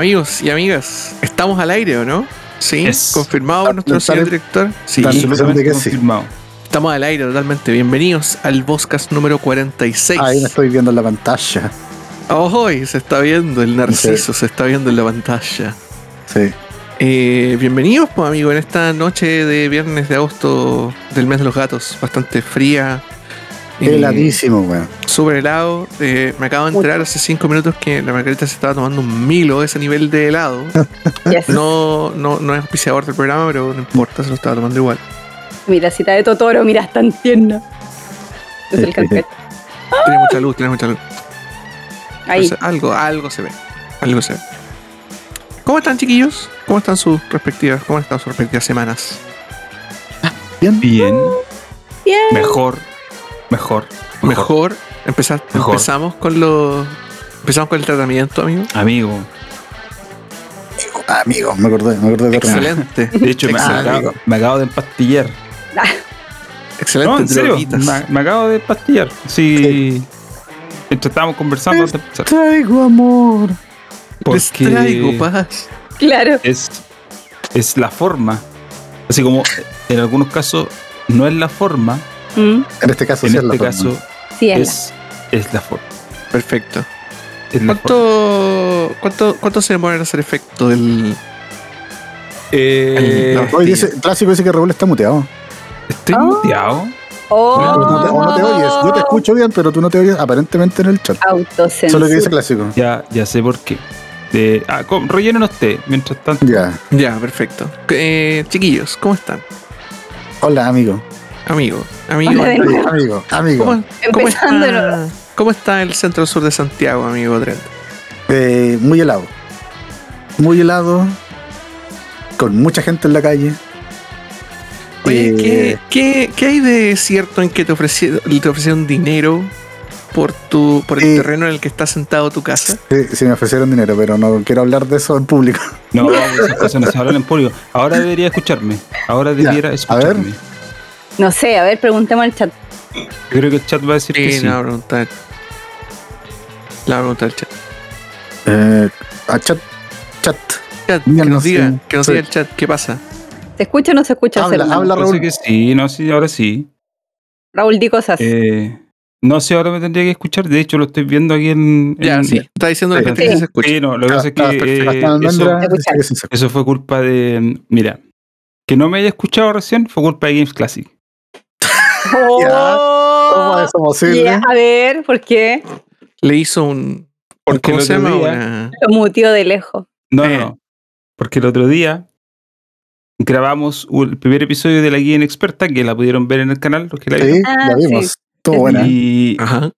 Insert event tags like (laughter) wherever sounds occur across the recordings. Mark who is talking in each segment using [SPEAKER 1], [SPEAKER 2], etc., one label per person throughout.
[SPEAKER 1] Amigos y amigas, ¿estamos al aire o no? Sí, confirmado por nuestro señor director. Sí.
[SPEAKER 2] Absolutamente
[SPEAKER 3] que sí.
[SPEAKER 2] confirmado.
[SPEAKER 1] estamos al aire totalmente. Bienvenidos al Boscast número 46.
[SPEAKER 3] Ahí me estoy viendo en la pantalla.
[SPEAKER 1] ¡Oy! se está viendo el narciso, se está viendo en la pantalla.
[SPEAKER 3] Sí.
[SPEAKER 1] Eh, bienvenidos, pues, amigo, en esta noche de viernes de agosto del mes de los gatos. Bastante fría.
[SPEAKER 3] Heladísimo, weón.
[SPEAKER 1] Súper helado. Eh, me acabo de enterar hace cinco minutos que la Margarita se estaba tomando un milo de ese nivel de helado. (laughs)
[SPEAKER 4] Yes.
[SPEAKER 1] No, no, no es auspiciador del programa, pero no importa, se lo estaba tomando igual.
[SPEAKER 4] Mira, cita de Totoro, mira, es tan tierna. Es el.
[SPEAKER 1] Tiene mucha luz, tiene mucha luz.
[SPEAKER 4] Ahí.
[SPEAKER 1] Entonces, algo, algo se ve. Algo se ve. ¿Cómo están, chiquillos? ¿Cómo están sus respectivas, cómo han estado sus respectivas semanas?
[SPEAKER 3] Bien.
[SPEAKER 2] Bien,
[SPEAKER 4] Bien.
[SPEAKER 2] mejor, mejor, mejor.
[SPEAKER 1] Mejor. Empezar,
[SPEAKER 2] Mejor.
[SPEAKER 1] Empezamos con los. Empezamos con el tratamiento, amigo.
[SPEAKER 2] Amigo,
[SPEAKER 3] Amigo, me acordé, me acordé de.
[SPEAKER 1] Excelente.
[SPEAKER 2] de hecho me,
[SPEAKER 1] Excelente.
[SPEAKER 2] acabo, me acabo de empastillar.
[SPEAKER 1] Excelente.
[SPEAKER 2] No, en serio, me, me acabo de empastillar. Sí. Mientras estábamos conversando antes de empezar.
[SPEAKER 3] Traigo amor.
[SPEAKER 1] Les
[SPEAKER 2] Porque
[SPEAKER 1] traigo paz.
[SPEAKER 4] Claro.
[SPEAKER 2] es, es la forma. Así como en algunos casos no es la forma,
[SPEAKER 4] Mm,
[SPEAKER 3] En este caso
[SPEAKER 2] en
[SPEAKER 3] sí es la
[SPEAKER 2] este
[SPEAKER 3] forma.
[SPEAKER 2] caso
[SPEAKER 4] Sí, es. la-
[SPEAKER 2] es, es la forma.
[SPEAKER 1] Perfecto. ¿Cuánto, cuánto, ¿Cuánto se demora en hacer efecto del.
[SPEAKER 2] Eh,
[SPEAKER 1] No.
[SPEAKER 3] Hoy dice, el clásico dice que Raúl está muteado.
[SPEAKER 2] estoy
[SPEAKER 4] Oh.
[SPEAKER 2] muteado.
[SPEAKER 4] Oh,
[SPEAKER 3] O no, te, o no te oyes. Yo te escucho bien, pero tú no te oyes aparentemente en el chat. Eso es lo que dice clásico.
[SPEAKER 2] Ya, ya sé por qué. Eh, ah, usted, mientras tanto.
[SPEAKER 3] Ya.
[SPEAKER 1] Ya, perfecto. Eh, chiquillos, ¿cómo están?
[SPEAKER 3] Hola, amigo.
[SPEAKER 1] Amigo, amigo.
[SPEAKER 4] Hola de nuevo.
[SPEAKER 3] Amigo, amigo.
[SPEAKER 1] ¿Cómo, cómo está. ¿Cómo está el centro sur de Santiago, amigo Trent?
[SPEAKER 3] Eh, muy helado. Muy helado. Con mucha gente en la calle.
[SPEAKER 1] Oye,
[SPEAKER 3] Eh,
[SPEAKER 1] ¿qué, qué, qué hay de cierto en que te ofrecieron, te ofrecieron dinero por tu por el
[SPEAKER 3] Eh,
[SPEAKER 1] terreno en el que está sentado tu casa?
[SPEAKER 3] Sí, sí me ofrecieron dinero, pero no quiero hablar de eso en público.
[SPEAKER 2] No, (laughs) esas cosas no se hablan en público. Ahora debería escucharme. Ahora
[SPEAKER 3] Ya,
[SPEAKER 2] debiera
[SPEAKER 3] a ver.
[SPEAKER 4] No sé, a ver, preguntemos al chat.
[SPEAKER 2] Yo creo que el chat va a decir que
[SPEAKER 1] Sí,
[SPEAKER 2] sí.
[SPEAKER 1] la va a preguntar. La va a preguntar el chat.
[SPEAKER 3] Eh, a chat. Chat.
[SPEAKER 1] Chat, que nos diga,
[SPEAKER 3] sí.
[SPEAKER 1] que nos
[SPEAKER 3] Sí.
[SPEAKER 1] diga el chat, ¿qué pasa?
[SPEAKER 4] ¿Se escucha o no se escucha?
[SPEAKER 3] Habla, habla. Raúl.
[SPEAKER 2] que sí, no, sí, ahora sí.
[SPEAKER 4] Raúl, di cosas.
[SPEAKER 2] Eh, no sé, ahora me tendría que escuchar. De hecho, lo estoy viendo aquí en.
[SPEAKER 1] Ya,
[SPEAKER 2] en-
[SPEAKER 1] sí. Está diciendo la
[SPEAKER 3] Sí.
[SPEAKER 1] gente que
[SPEAKER 4] Sí.
[SPEAKER 1] se escucha.
[SPEAKER 2] Sí, no, lo que pasa es que
[SPEAKER 3] Ah,
[SPEAKER 2] eh, eso,
[SPEAKER 3] dice que sí se escucha.
[SPEAKER 2] eso fue culpa de. Mira, que no me haya escuchado recién fue culpa de Games Classic.
[SPEAKER 4] Oh,
[SPEAKER 3] ¿Cómo es posible?
[SPEAKER 4] ya, a ver, ¿por qué?
[SPEAKER 1] Le hizo un.
[SPEAKER 2] Porque
[SPEAKER 1] ¿Cómo se llama?
[SPEAKER 2] día-
[SPEAKER 1] Una-
[SPEAKER 4] Lo mutió de lejos.
[SPEAKER 2] No,
[SPEAKER 1] Eh.
[SPEAKER 2] no, no. Porque el otro día grabamos el primer episodio de la guía inexperta, que la pudieron ver en el canal, los que la.
[SPEAKER 3] Sí,
[SPEAKER 4] Ah,
[SPEAKER 3] la vimos.
[SPEAKER 4] sí.
[SPEAKER 3] Estuvo buena.
[SPEAKER 2] Y,
[SPEAKER 1] Ajá.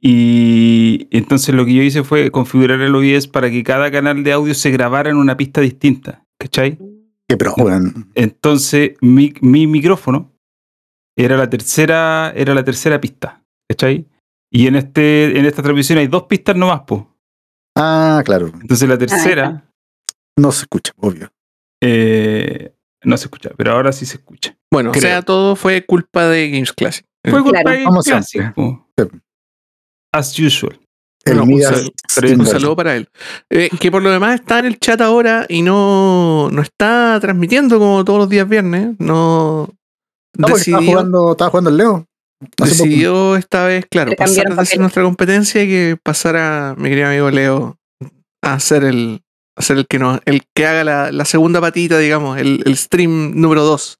[SPEAKER 2] y entonces lo que yo hice fue configurar el OBS para que cada canal de audio se grabara en una pista distinta. ¿Cachai?
[SPEAKER 3] Qué pro.
[SPEAKER 2] Entonces mi, mi micrófono era la tercera, era la tercera pista. ¿Cachai? Y en este, en esta transmisión hay dos pistas nomás, po.
[SPEAKER 3] Ah, claro.
[SPEAKER 2] Entonces la tercera
[SPEAKER 3] No se escucha, obvio.
[SPEAKER 2] eh, no se escucha, pero ahora sí se escucha.
[SPEAKER 1] Bueno, o sea, todo fue culpa de Games Classic.
[SPEAKER 2] Fue culpa
[SPEAKER 4] Claro.
[SPEAKER 2] de
[SPEAKER 3] Como
[SPEAKER 2] Classic. As usual.
[SPEAKER 3] El
[SPEAKER 1] No, un sal- saludo para él. Eh, que por lo demás está en el chat ahora y no, no está transmitiendo como todos los días viernes. No.
[SPEAKER 3] No, porque estaba
[SPEAKER 1] decidió,
[SPEAKER 3] jugando, estaba jugando el Leo. Poco.
[SPEAKER 1] decidió esta vez, claro,
[SPEAKER 4] Le
[SPEAKER 1] pasar
[SPEAKER 4] cambiaron
[SPEAKER 1] de ser
[SPEAKER 4] papeles.
[SPEAKER 1] nuestra competencia y que pasara mi querido amigo Leo a ser el, a ser el que nos, el que haga la, la segunda patita, digamos, el, el stream número 2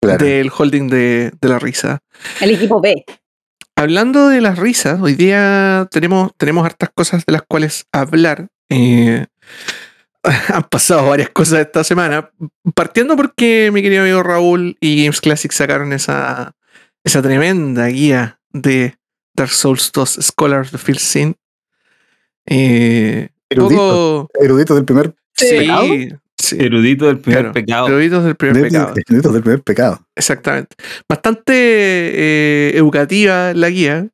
[SPEAKER 3] Claro.
[SPEAKER 1] del holding de, de la risa.
[SPEAKER 4] El equipo B.
[SPEAKER 1] Hablando de las risas, hoy día tenemos, tenemos hartas cosas de las cuales hablar. Eh, (laughs) han pasado varias cosas esta semana. Partiendo porque mi querido amigo Raúl y Games Classic sacaron esa, esa tremenda guía de Dark Souls 2 Scholars of Phil Sin. Eh,
[SPEAKER 3] Erudito.
[SPEAKER 1] poco-
[SPEAKER 3] Erudito del primer
[SPEAKER 1] sí,
[SPEAKER 3] pecado.
[SPEAKER 1] sí,
[SPEAKER 2] Erudito del primer
[SPEAKER 1] Claro,
[SPEAKER 2] pecado.
[SPEAKER 1] eruditos del primer pecado.
[SPEAKER 3] Erudito del primer pecado.
[SPEAKER 1] Exactamente. Bastante eh, educativa la guía.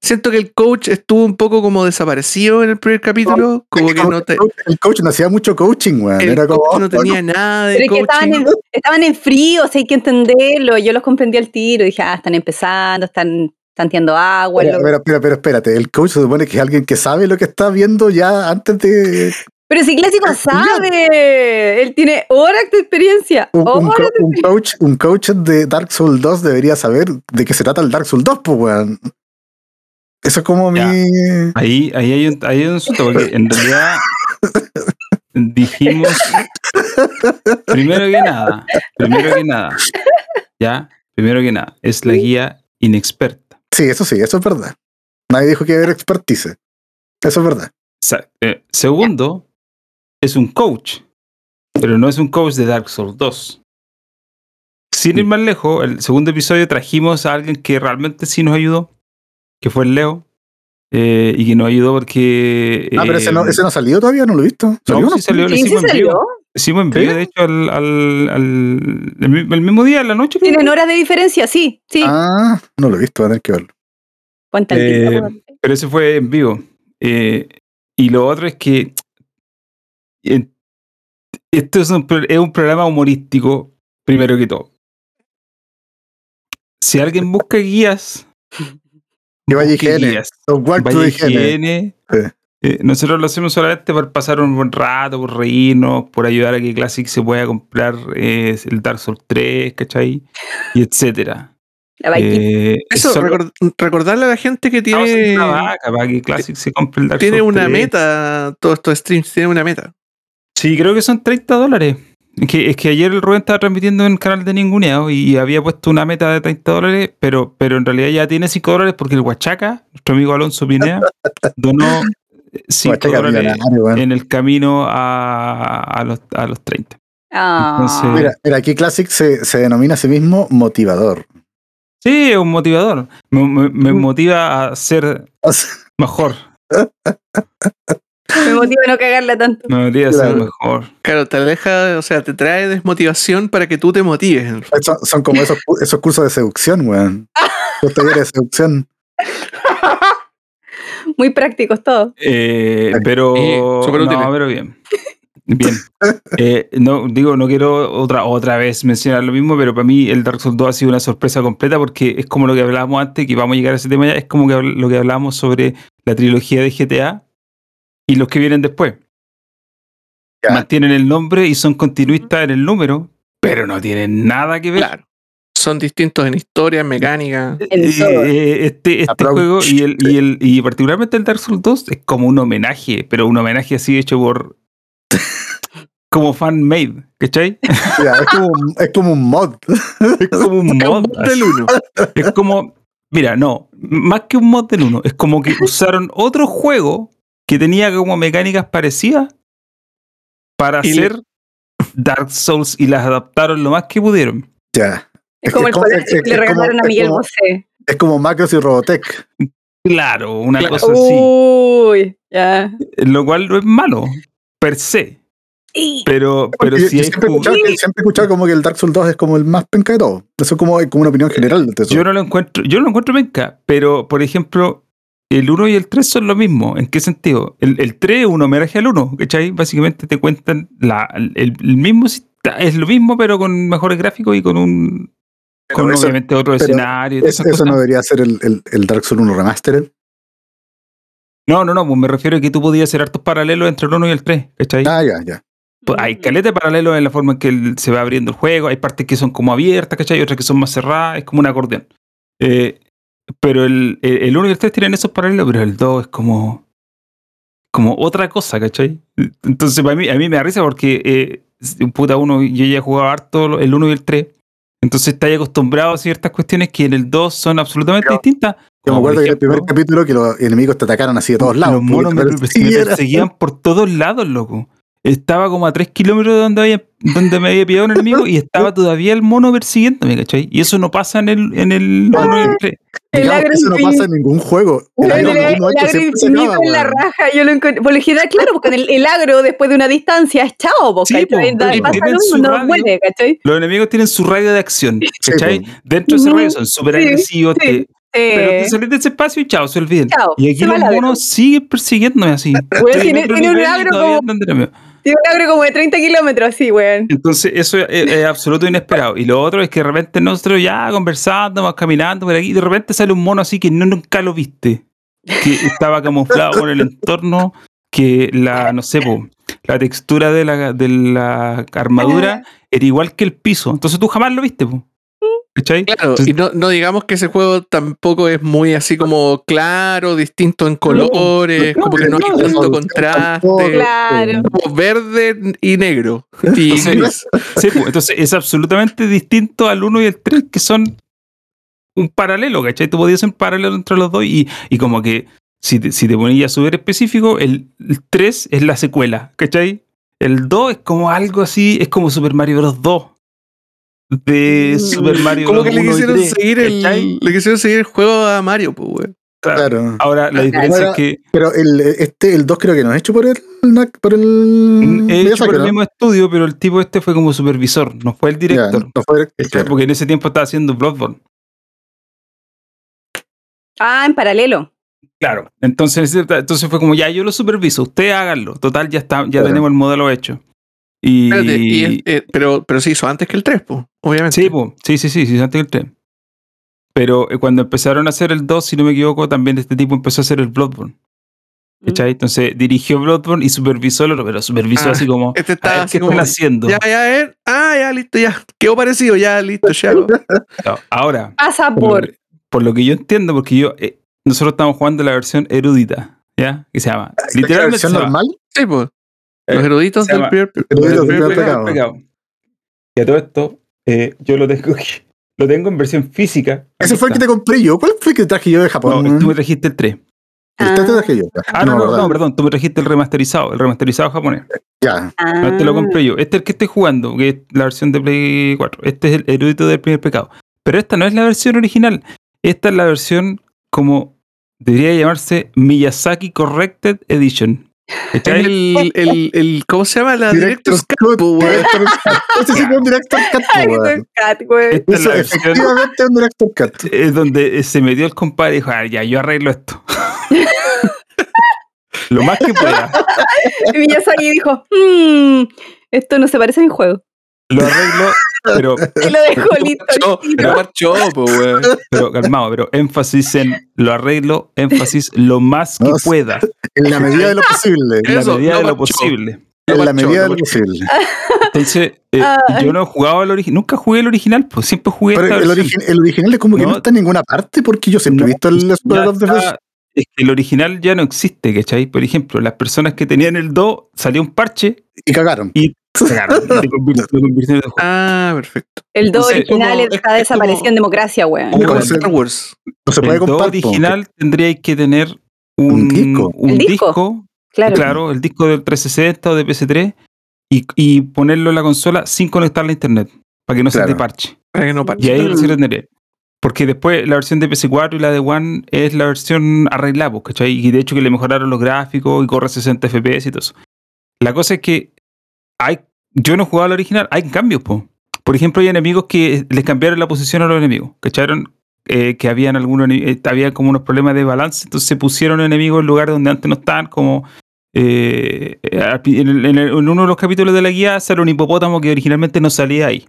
[SPEAKER 1] Siento que el coach estuvo un poco como desaparecido en el primer capítulo. Como
[SPEAKER 3] el,
[SPEAKER 1] que no, te-
[SPEAKER 3] coach, el coach no hacía mucho coaching, weón.
[SPEAKER 1] el
[SPEAKER 3] Era como.
[SPEAKER 1] no tenía nada de
[SPEAKER 4] Pero es que estaban en, estaban en frío, o sea, hay que entenderlo. Yo los comprendí al tiro. Dije, ah, están empezando, están tanteando agua.
[SPEAKER 3] Pero,
[SPEAKER 4] lo-
[SPEAKER 3] pero, pero, pero espérate, el coach se supone que es alguien que sabe lo que está viendo ya antes de
[SPEAKER 4] Pero si Clásico sabe, él tiene horas de experiencia.
[SPEAKER 3] Un, un
[SPEAKER 4] horas
[SPEAKER 3] co- un coach, un coach de Dark Souls 2 debería saber de qué se trata el Dark Souls 2, pues, weón. Eso es como
[SPEAKER 2] Ya.
[SPEAKER 3] mi.
[SPEAKER 2] Ahí, ahí hay un, ahí hay un asunto, porque en realidad dijimos, primero que nada, primero que nada, ya, primero que nada, es la guía inexperta.
[SPEAKER 3] Sí, eso sí, eso es verdad. Nadie dijo que iba a haber expertise. Eso es verdad.
[SPEAKER 2] Eh, segundo, es un coach, pero no es un coach de Dark Souls 2. Sin ir más lejos, el segundo episodio trajimos a alguien que realmente sí nos ayudó, que fue el Leo, eh, y que nos ayudó porque...
[SPEAKER 3] Ah, pero ese no,
[SPEAKER 2] eh,
[SPEAKER 3] ese no salió todavía, no lo he visto. ¿Salió
[SPEAKER 2] no, sí salió, lo
[SPEAKER 4] ¿Quién se
[SPEAKER 2] hicimos en vivo. Hicimos en vivo,
[SPEAKER 3] ¿Sí?
[SPEAKER 2] de hecho, al, al, al- el, mi- el mismo día, en la noche. creo.
[SPEAKER 4] Tienen horas de diferencia, sí, sí.
[SPEAKER 3] Ah, no lo he visto, voy a tener que verlo.
[SPEAKER 4] Cuenta el
[SPEAKER 2] Eh. Pero ese fue en vivo. Eh, y lo otro es que eh, esto es un, es un programa humorístico, primero que todo. Si alguien busca guías,
[SPEAKER 3] Vaya
[SPEAKER 2] busque
[SPEAKER 3] higiene.
[SPEAKER 2] Vaya
[SPEAKER 3] higiene. Sí.
[SPEAKER 2] Eh, nosotros lo hacemos solamente por pasar un buen rato, por reírnos, por ayudar a que Classic se pueda comprar eh, el Dark Souls 3, ¿cachai? Y etcétera. Eh,
[SPEAKER 1] Eso,
[SPEAKER 2] solo-
[SPEAKER 1] record- recordarle a la gente que tiene,
[SPEAKER 2] una vaca para que Classic se compre el Dark
[SPEAKER 1] tiene
[SPEAKER 2] Souls
[SPEAKER 1] una
[SPEAKER 2] 3.
[SPEAKER 1] meta, todos estos streams tienen una meta.
[SPEAKER 2] Sí, creo que son 30 dólares. Es que, es que ayer el Rubén estaba transmitiendo en el canal de Ninguneado y había puesto una meta de 30 dólares, pero, pero en realidad ya tiene 5 dólares porque el Huachaca, nuestro amigo Alonso Pinea, (laughs) donó 5
[SPEAKER 3] Guachaca
[SPEAKER 2] dólares en el camino a, a, los, a los 30.
[SPEAKER 4] Ah.
[SPEAKER 2] entonces-
[SPEAKER 3] Mira, mira, aquí Classic se, se denomina a sí mismo motivador.
[SPEAKER 2] Sí, es un motivador. Me, me- me motiva a ser mejor. (laughs)
[SPEAKER 4] Motiva a no cagarla tanto.
[SPEAKER 2] Me motiva a ser mejor.
[SPEAKER 1] Claro, te aleja, o sea, te trae desmotivación para que tú te motives.
[SPEAKER 3] son, son como esos, esos cursos de seducción, weón. Los talleres de seducción.
[SPEAKER 4] Muy prácticos todos.
[SPEAKER 2] Eh, pero.
[SPEAKER 1] Eh,
[SPEAKER 2] no, pero bien. Bien. Eh, no, digo, no quiero otra, otra vez mencionar lo mismo, pero para mí el Dark Souls 2 ha sido una sorpresa completa porque es como lo que hablábamos antes, que vamos a llegar a ese tema ya, es como que lo que hablábamos sobre la trilogía de GTA y los que vienen después.
[SPEAKER 3] Ya.
[SPEAKER 2] Mantienen el nombre y son continuistas en el número, pero no tienen nada que ver.
[SPEAKER 1] Claro. Son distintos en historia, en mecánica.
[SPEAKER 2] Eh, este este juego y, el, y, el, y particularmente el Dark Souls 2 es como un homenaje, pero un homenaje así hecho por. (laughs) como fan-made, ¿cachai?
[SPEAKER 3] Ya, es, como, un- es como un mod. (laughs)
[SPEAKER 2] Es como un mod.
[SPEAKER 1] mod del uno.
[SPEAKER 2] Es como. Mira, no, más que un mod del 1, es como que (laughs) usaron otro juego que tenía como mecánicas parecidas para
[SPEAKER 1] Y le-
[SPEAKER 2] hacer Dark Souls y las adaptaron lo más que pudieron.
[SPEAKER 3] Ya.
[SPEAKER 4] Es
[SPEAKER 3] Es
[SPEAKER 4] como el
[SPEAKER 3] es-
[SPEAKER 4] que le
[SPEAKER 3] como-
[SPEAKER 4] regalaron a Miguel
[SPEAKER 3] como-
[SPEAKER 4] Bosé.
[SPEAKER 3] Es como Macros y Robotech.
[SPEAKER 2] Claro, una
[SPEAKER 1] Claro.
[SPEAKER 2] cosa así.
[SPEAKER 4] Uy, ya.
[SPEAKER 2] Lo cual no es malo, per se. Pero, pero
[SPEAKER 3] Yo-
[SPEAKER 2] si
[SPEAKER 3] yo siempre, he
[SPEAKER 2] ju-
[SPEAKER 3] escuchado que, siempre he escuchado como que el Dark Souls 2 es como el más penca de todo. Eso es como, como una opinión general de eso.
[SPEAKER 2] Yo no lo encuentro, yo no lo encuentro penca, pero por ejemplo, el 1 y el 3 son lo mismo. ¿En qué sentido? El, el 3 es un homenaje al 1, ¿cachai? Básicamente te cuentan la, el, el mismo, es lo mismo, pero con mejores gráficos y con un
[SPEAKER 3] Pero
[SPEAKER 2] con
[SPEAKER 3] eso-
[SPEAKER 2] obviamente otro escenario.
[SPEAKER 3] es- eso no
[SPEAKER 2] cosas.
[SPEAKER 3] debería ser el, el, el Dark Souls 1 Remastered.
[SPEAKER 2] no, no, no, pues me refiero a que tú podías hacer hartos paralelos entre el 1 y el 3, ¿cachai?
[SPEAKER 3] Ah, ya, ya.
[SPEAKER 2] Pues hay caleta de paralelos en la forma en que se va abriendo el juego. Hay partes que son como abiertas, ¿cachai? Otras que son más cerradas. Es como un acordeón. Eh, pero el, el, el 1 y el 3 tienen esos paralelos, pero el 2 es como. como otra cosa, ¿cachai? Entonces, para mí, a mí me da risa porque. Eh, puta, uno, yo ya he jugado harto el 1 y el 3. Entonces, estáis acostumbrado a ciertas cuestiones que en el 2 son absolutamente
[SPEAKER 3] Yo-
[SPEAKER 2] distintas.
[SPEAKER 3] Yo me acuerdo que en el primer capítulo que los enemigos te atacaron así de todos lados.
[SPEAKER 2] los monos me, perseguían por todos lados, loco. Estaba como a 3 kilómetros de donde, había, donde me había pillado un enemigo y estaba todavía el mono persiguiéndome, ¿cachai? Y eso no pasa en el, en el 1 y el 3.
[SPEAKER 4] El
[SPEAKER 3] Digamos
[SPEAKER 4] agro
[SPEAKER 3] que eso no pasa en ningún juego. El
[SPEAKER 4] El,
[SPEAKER 3] agro
[SPEAKER 4] el- agro infinito
[SPEAKER 3] acaba,
[SPEAKER 4] en la raja. Yo lo encuentro. Por lo general, claro, porque el, el agro, después de una distancia, es chao, po,
[SPEAKER 2] Sí,
[SPEAKER 4] ¿cachai?
[SPEAKER 2] po,
[SPEAKER 4] no muere, ¿cachai?
[SPEAKER 2] Los enemigos tienen su radio de acción,
[SPEAKER 3] Sí,
[SPEAKER 2] ¿cachai?
[SPEAKER 3] po.
[SPEAKER 2] Dentro de ese radio son súper
[SPEAKER 4] Sí,
[SPEAKER 2] agresivos,
[SPEAKER 4] sí.
[SPEAKER 2] te- pero te salís de ese espacio y chao, se olviden.
[SPEAKER 4] Chao,
[SPEAKER 2] y aquí los monos siguen persiguiéndome así. En
[SPEAKER 4] tiene- tiene un agro como-. Tiene un agro como de 30 kilómetros, así, weón.
[SPEAKER 2] Entonces, eso es, es absoluto inesperado. Y lo otro es que de repente nosotros ya conversando, vamos caminando por aquí, y de repente sale un mono así que no, nunca lo viste. Que estaba camuflado por el entorno, que la, no sé, po, la textura de la, de la armadura (laughs) era igual que el piso. Entonces tú jamás lo viste, po. ¿Cachai?
[SPEAKER 1] Claro,
[SPEAKER 2] Entonces-
[SPEAKER 1] y no, no digamos que ese juego tampoco es muy así como claro, distinto en colores,
[SPEAKER 3] no,
[SPEAKER 1] como que no hay tanto
[SPEAKER 3] no,
[SPEAKER 1] contraste.
[SPEAKER 4] Claro.
[SPEAKER 1] como verde y negro. (laughs) Y
[SPEAKER 2] Entonces-
[SPEAKER 1] gris.
[SPEAKER 2] Sí, po, entonces es absolutamente distinto al 1 y el 3, que son un paralelo, ¿cachai? Tú podías hacer un paralelo entre los dos y, y como que si te, si te ponías súper específico, el, el 3 es la secuela, ¿cachai? El 2 es como algo así, es como Super Mario Bros. 2. De
[SPEAKER 4] Mm.
[SPEAKER 2] Super Mario
[SPEAKER 1] como que le
[SPEAKER 2] 1 y
[SPEAKER 1] quisieron
[SPEAKER 2] 3,
[SPEAKER 1] seguir el, le quisieron seguir el juego a Mario, pues, güey.
[SPEAKER 3] Claro.
[SPEAKER 2] Ahora, la diferencia
[SPEAKER 3] Ahora,
[SPEAKER 2] es que
[SPEAKER 3] Pero el, este, el 2 creo que no es hecho por el, por el
[SPEAKER 2] he hecho por el mismo estudio, pero el tipo este fue como supervisor, no fue el director.
[SPEAKER 3] no fue-
[SPEAKER 2] ¿cachai?
[SPEAKER 3] claro.
[SPEAKER 2] Porque en ese tiempo estaba haciendo Bloodborne.
[SPEAKER 4] Ah, en paralelo.
[SPEAKER 2] Claro. Entonces, entonces fue como, ya yo lo superviso, ustedes háganlo. Total, ya está, ya
[SPEAKER 3] Claro.
[SPEAKER 2] tenemos el modelo hecho. Y,
[SPEAKER 1] Espérate, y es- eh, pero, pero se hizo antes que el 3, pues, obviamente.
[SPEAKER 2] sí, po, sí, sí, sí, sí, antes que el 3. Pero eh, cuando empezaron a hacer el 2, si no me equivoco, también este tipo empezó a hacer el Bloodborne. ¿Cachai? Entonces dirigió Bloodborne y supervisó el otro, pero supervisó
[SPEAKER 1] Ah,
[SPEAKER 2] así como,
[SPEAKER 1] Este está
[SPEAKER 2] ver,
[SPEAKER 1] así
[SPEAKER 2] ¿qué
[SPEAKER 1] como.
[SPEAKER 2] están haciendo?
[SPEAKER 1] Ya, ya, eh. Ah, ya, listo, ya. Quedó parecido, ya, listo, ya. (laughs)
[SPEAKER 2] No, Ahora,
[SPEAKER 4] Pasa
[SPEAKER 2] por,
[SPEAKER 4] por.
[SPEAKER 2] por lo que yo entiendo, porque yo, eh, nosotros estamos jugando la versión erudita, ¿ya? Que se llama,
[SPEAKER 3] ¿La
[SPEAKER 2] literalmente
[SPEAKER 3] versión
[SPEAKER 2] se llama,
[SPEAKER 3] normal?
[SPEAKER 1] Sí, pues.
[SPEAKER 2] Eh,
[SPEAKER 1] Los eruditos del
[SPEAKER 2] llama-
[SPEAKER 1] primer.
[SPEAKER 3] Eruditos
[SPEAKER 1] del
[SPEAKER 3] del
[SPEAKER 1] primer
[SPEAKER 3] primer
[SPEAKER 1] pecado.
[SPEAKER 2] Y a todo esto, eh, yo lo tengo, aquí- lo tengo en versión física.
[SPEAKER 3] Ese fue el que te compré yo. ¿Cuál fue el que traje yo de Japón?
[SPEAKER 2] No, tú me trajiste el 3.
[SPEAKER 3] el 3 te traje yo.
[SPEAKER 2] Ah, no, no, no, perdón, tú me trajiste el remasterizado, el remasterizado japonés.
[SPEAKER 3] Ya.
[SPEAKER 2] No, te lo
[SPEAKER 4] Ah.
[SPEAKER 2] compré yo. Este es el que estoy jugando, que es la versión de Play 4. Este es el erudito del primer pecado. Pero esta no es la versión original. Esta es la versión como debería llamarse Miyazaki Corrected Edition.
[SPEAKER 1] Es
[SPEAKER 2] ¿Cachai?
[SPEAKER 1] el, el, el, ¿Cómo se llama? La Director's.
[SPEAKER 3] Director's sí que es un Director's
[SPEAKER 4] cat,
[SPEAKER 2] es
[SPEAKER 3] Eso
[SPEAKER 2] versión
[SPEAKER 3] efectivamente es un Director's Cut.
[SPEAKER 2] es donde se metió el compadre y dijo, ah, ya, yo arreglo esto. (laughs) Lo más que pueda. (laughs)
[SPEAKER 4] Y Miyazaki dijo, "Mm, esto no se parece a mi juego.
[SPEAKER 2] Lo arreglo, pero, (laughs)
[SPEAKER 4] Y lo dejó listo.
[SPEAKER 1] Marchó, no marchó, po, güey.
[SPEAKER 2] pero calmado, pero énfasis en lo arreglo, énfasis lo más que
[SPEAKER 3] No,
[SPEAKER 2] pueda.
[SPEAKER 3] En la medida de lo (laughs) posible.
[SPEAKER 2] En la
[SPEAKER 1] Eso,
[SPEAKER 2] medida
[SPEAKER 1] no
[SPEAKER 2] de lo
[SPEAKER 1] marchó.
[SPEAKER 2] posible.
[SPEAKER 1] No
[SPEAKER 3] En la medida de lo posible.
[SPEAKER 2] Entonces, eh, yo no he jugado al original, nunca jugué el original, pues siempre jugué
[SPEAKER 3] Pero
[SPEAKER 2] esta
[SPEAKER 3] el, origi- el original es como que
[SPEAKER 2] No.
[SPEAKER 3] no está en ninguna parte porque yo siempre he visto el of the
[SPEAKER 2] es que el original ya no existe, ¿cachai? Por ejemplo, las personas que tenían el 2, salió un parche
[SPEAKER 3] y cagaron.
[SPEAKER 2] y se. (laughs)
[SPEAKER 1] Ah, perfecto.
[SPEAKER 4] El 2
[SPEAKER 2] Entonces,
[SPEAKER 4] original
[SPEAKER 1] como- es-
[SPEAKER 4] está
[SPEAKER 1] es
[SPEAKER 4] desapareciendo
[SPEAKER 1] como-
[SPEAKER 4] en democracia, güey.
[SPEAKER 1] Como Star Wars.
[SPEAKER 3] No se puede
[SPEAKER 2] el 2
[SPEAKER 3] comprar. po.
[SPEAKER 2] original tendría que tener un,
[SPEAKER 3] Un disco.
[SPEAKER 2] un
[SPEAKER 4] El disco.
[SPEAKER 2] disco,
[SPEAKER 4] Claro.
[SPEAKER 2] claro, el disco del 360 o de PS3 y, y ponerlo en la consola sin conectarla a internet para que no se
[SPEAKER 3] Claro.
[SPEAKER 2] te parche.
[SPEAKER 1] Para que no parche.
[SPEAKER 2] Y ahí
[SPEAKER 4] Mm.
[SPEAKER 2] recién tendría. Porque después la versión de PS4 y la de One es la versión arreglada, pues, ¿cachai? Y de hecho que le mejoraron los gráficos y corre 60 FPS y todo eso. La cosa es que hay, yo no he jugado al original, hay cambios, po. Por ejemplo, hay enemigos que les cambiaron la posición a los enemigos, ¿cacharon? Eh, que habían algunos, eh, había como unos problemas de balance, entonces se pusieron enemigos en lugares donde antes no estaban, como eh, en, el- en el- en uno de los capítulos de la guía sale un hipopótamo que originalmente no salía ahí.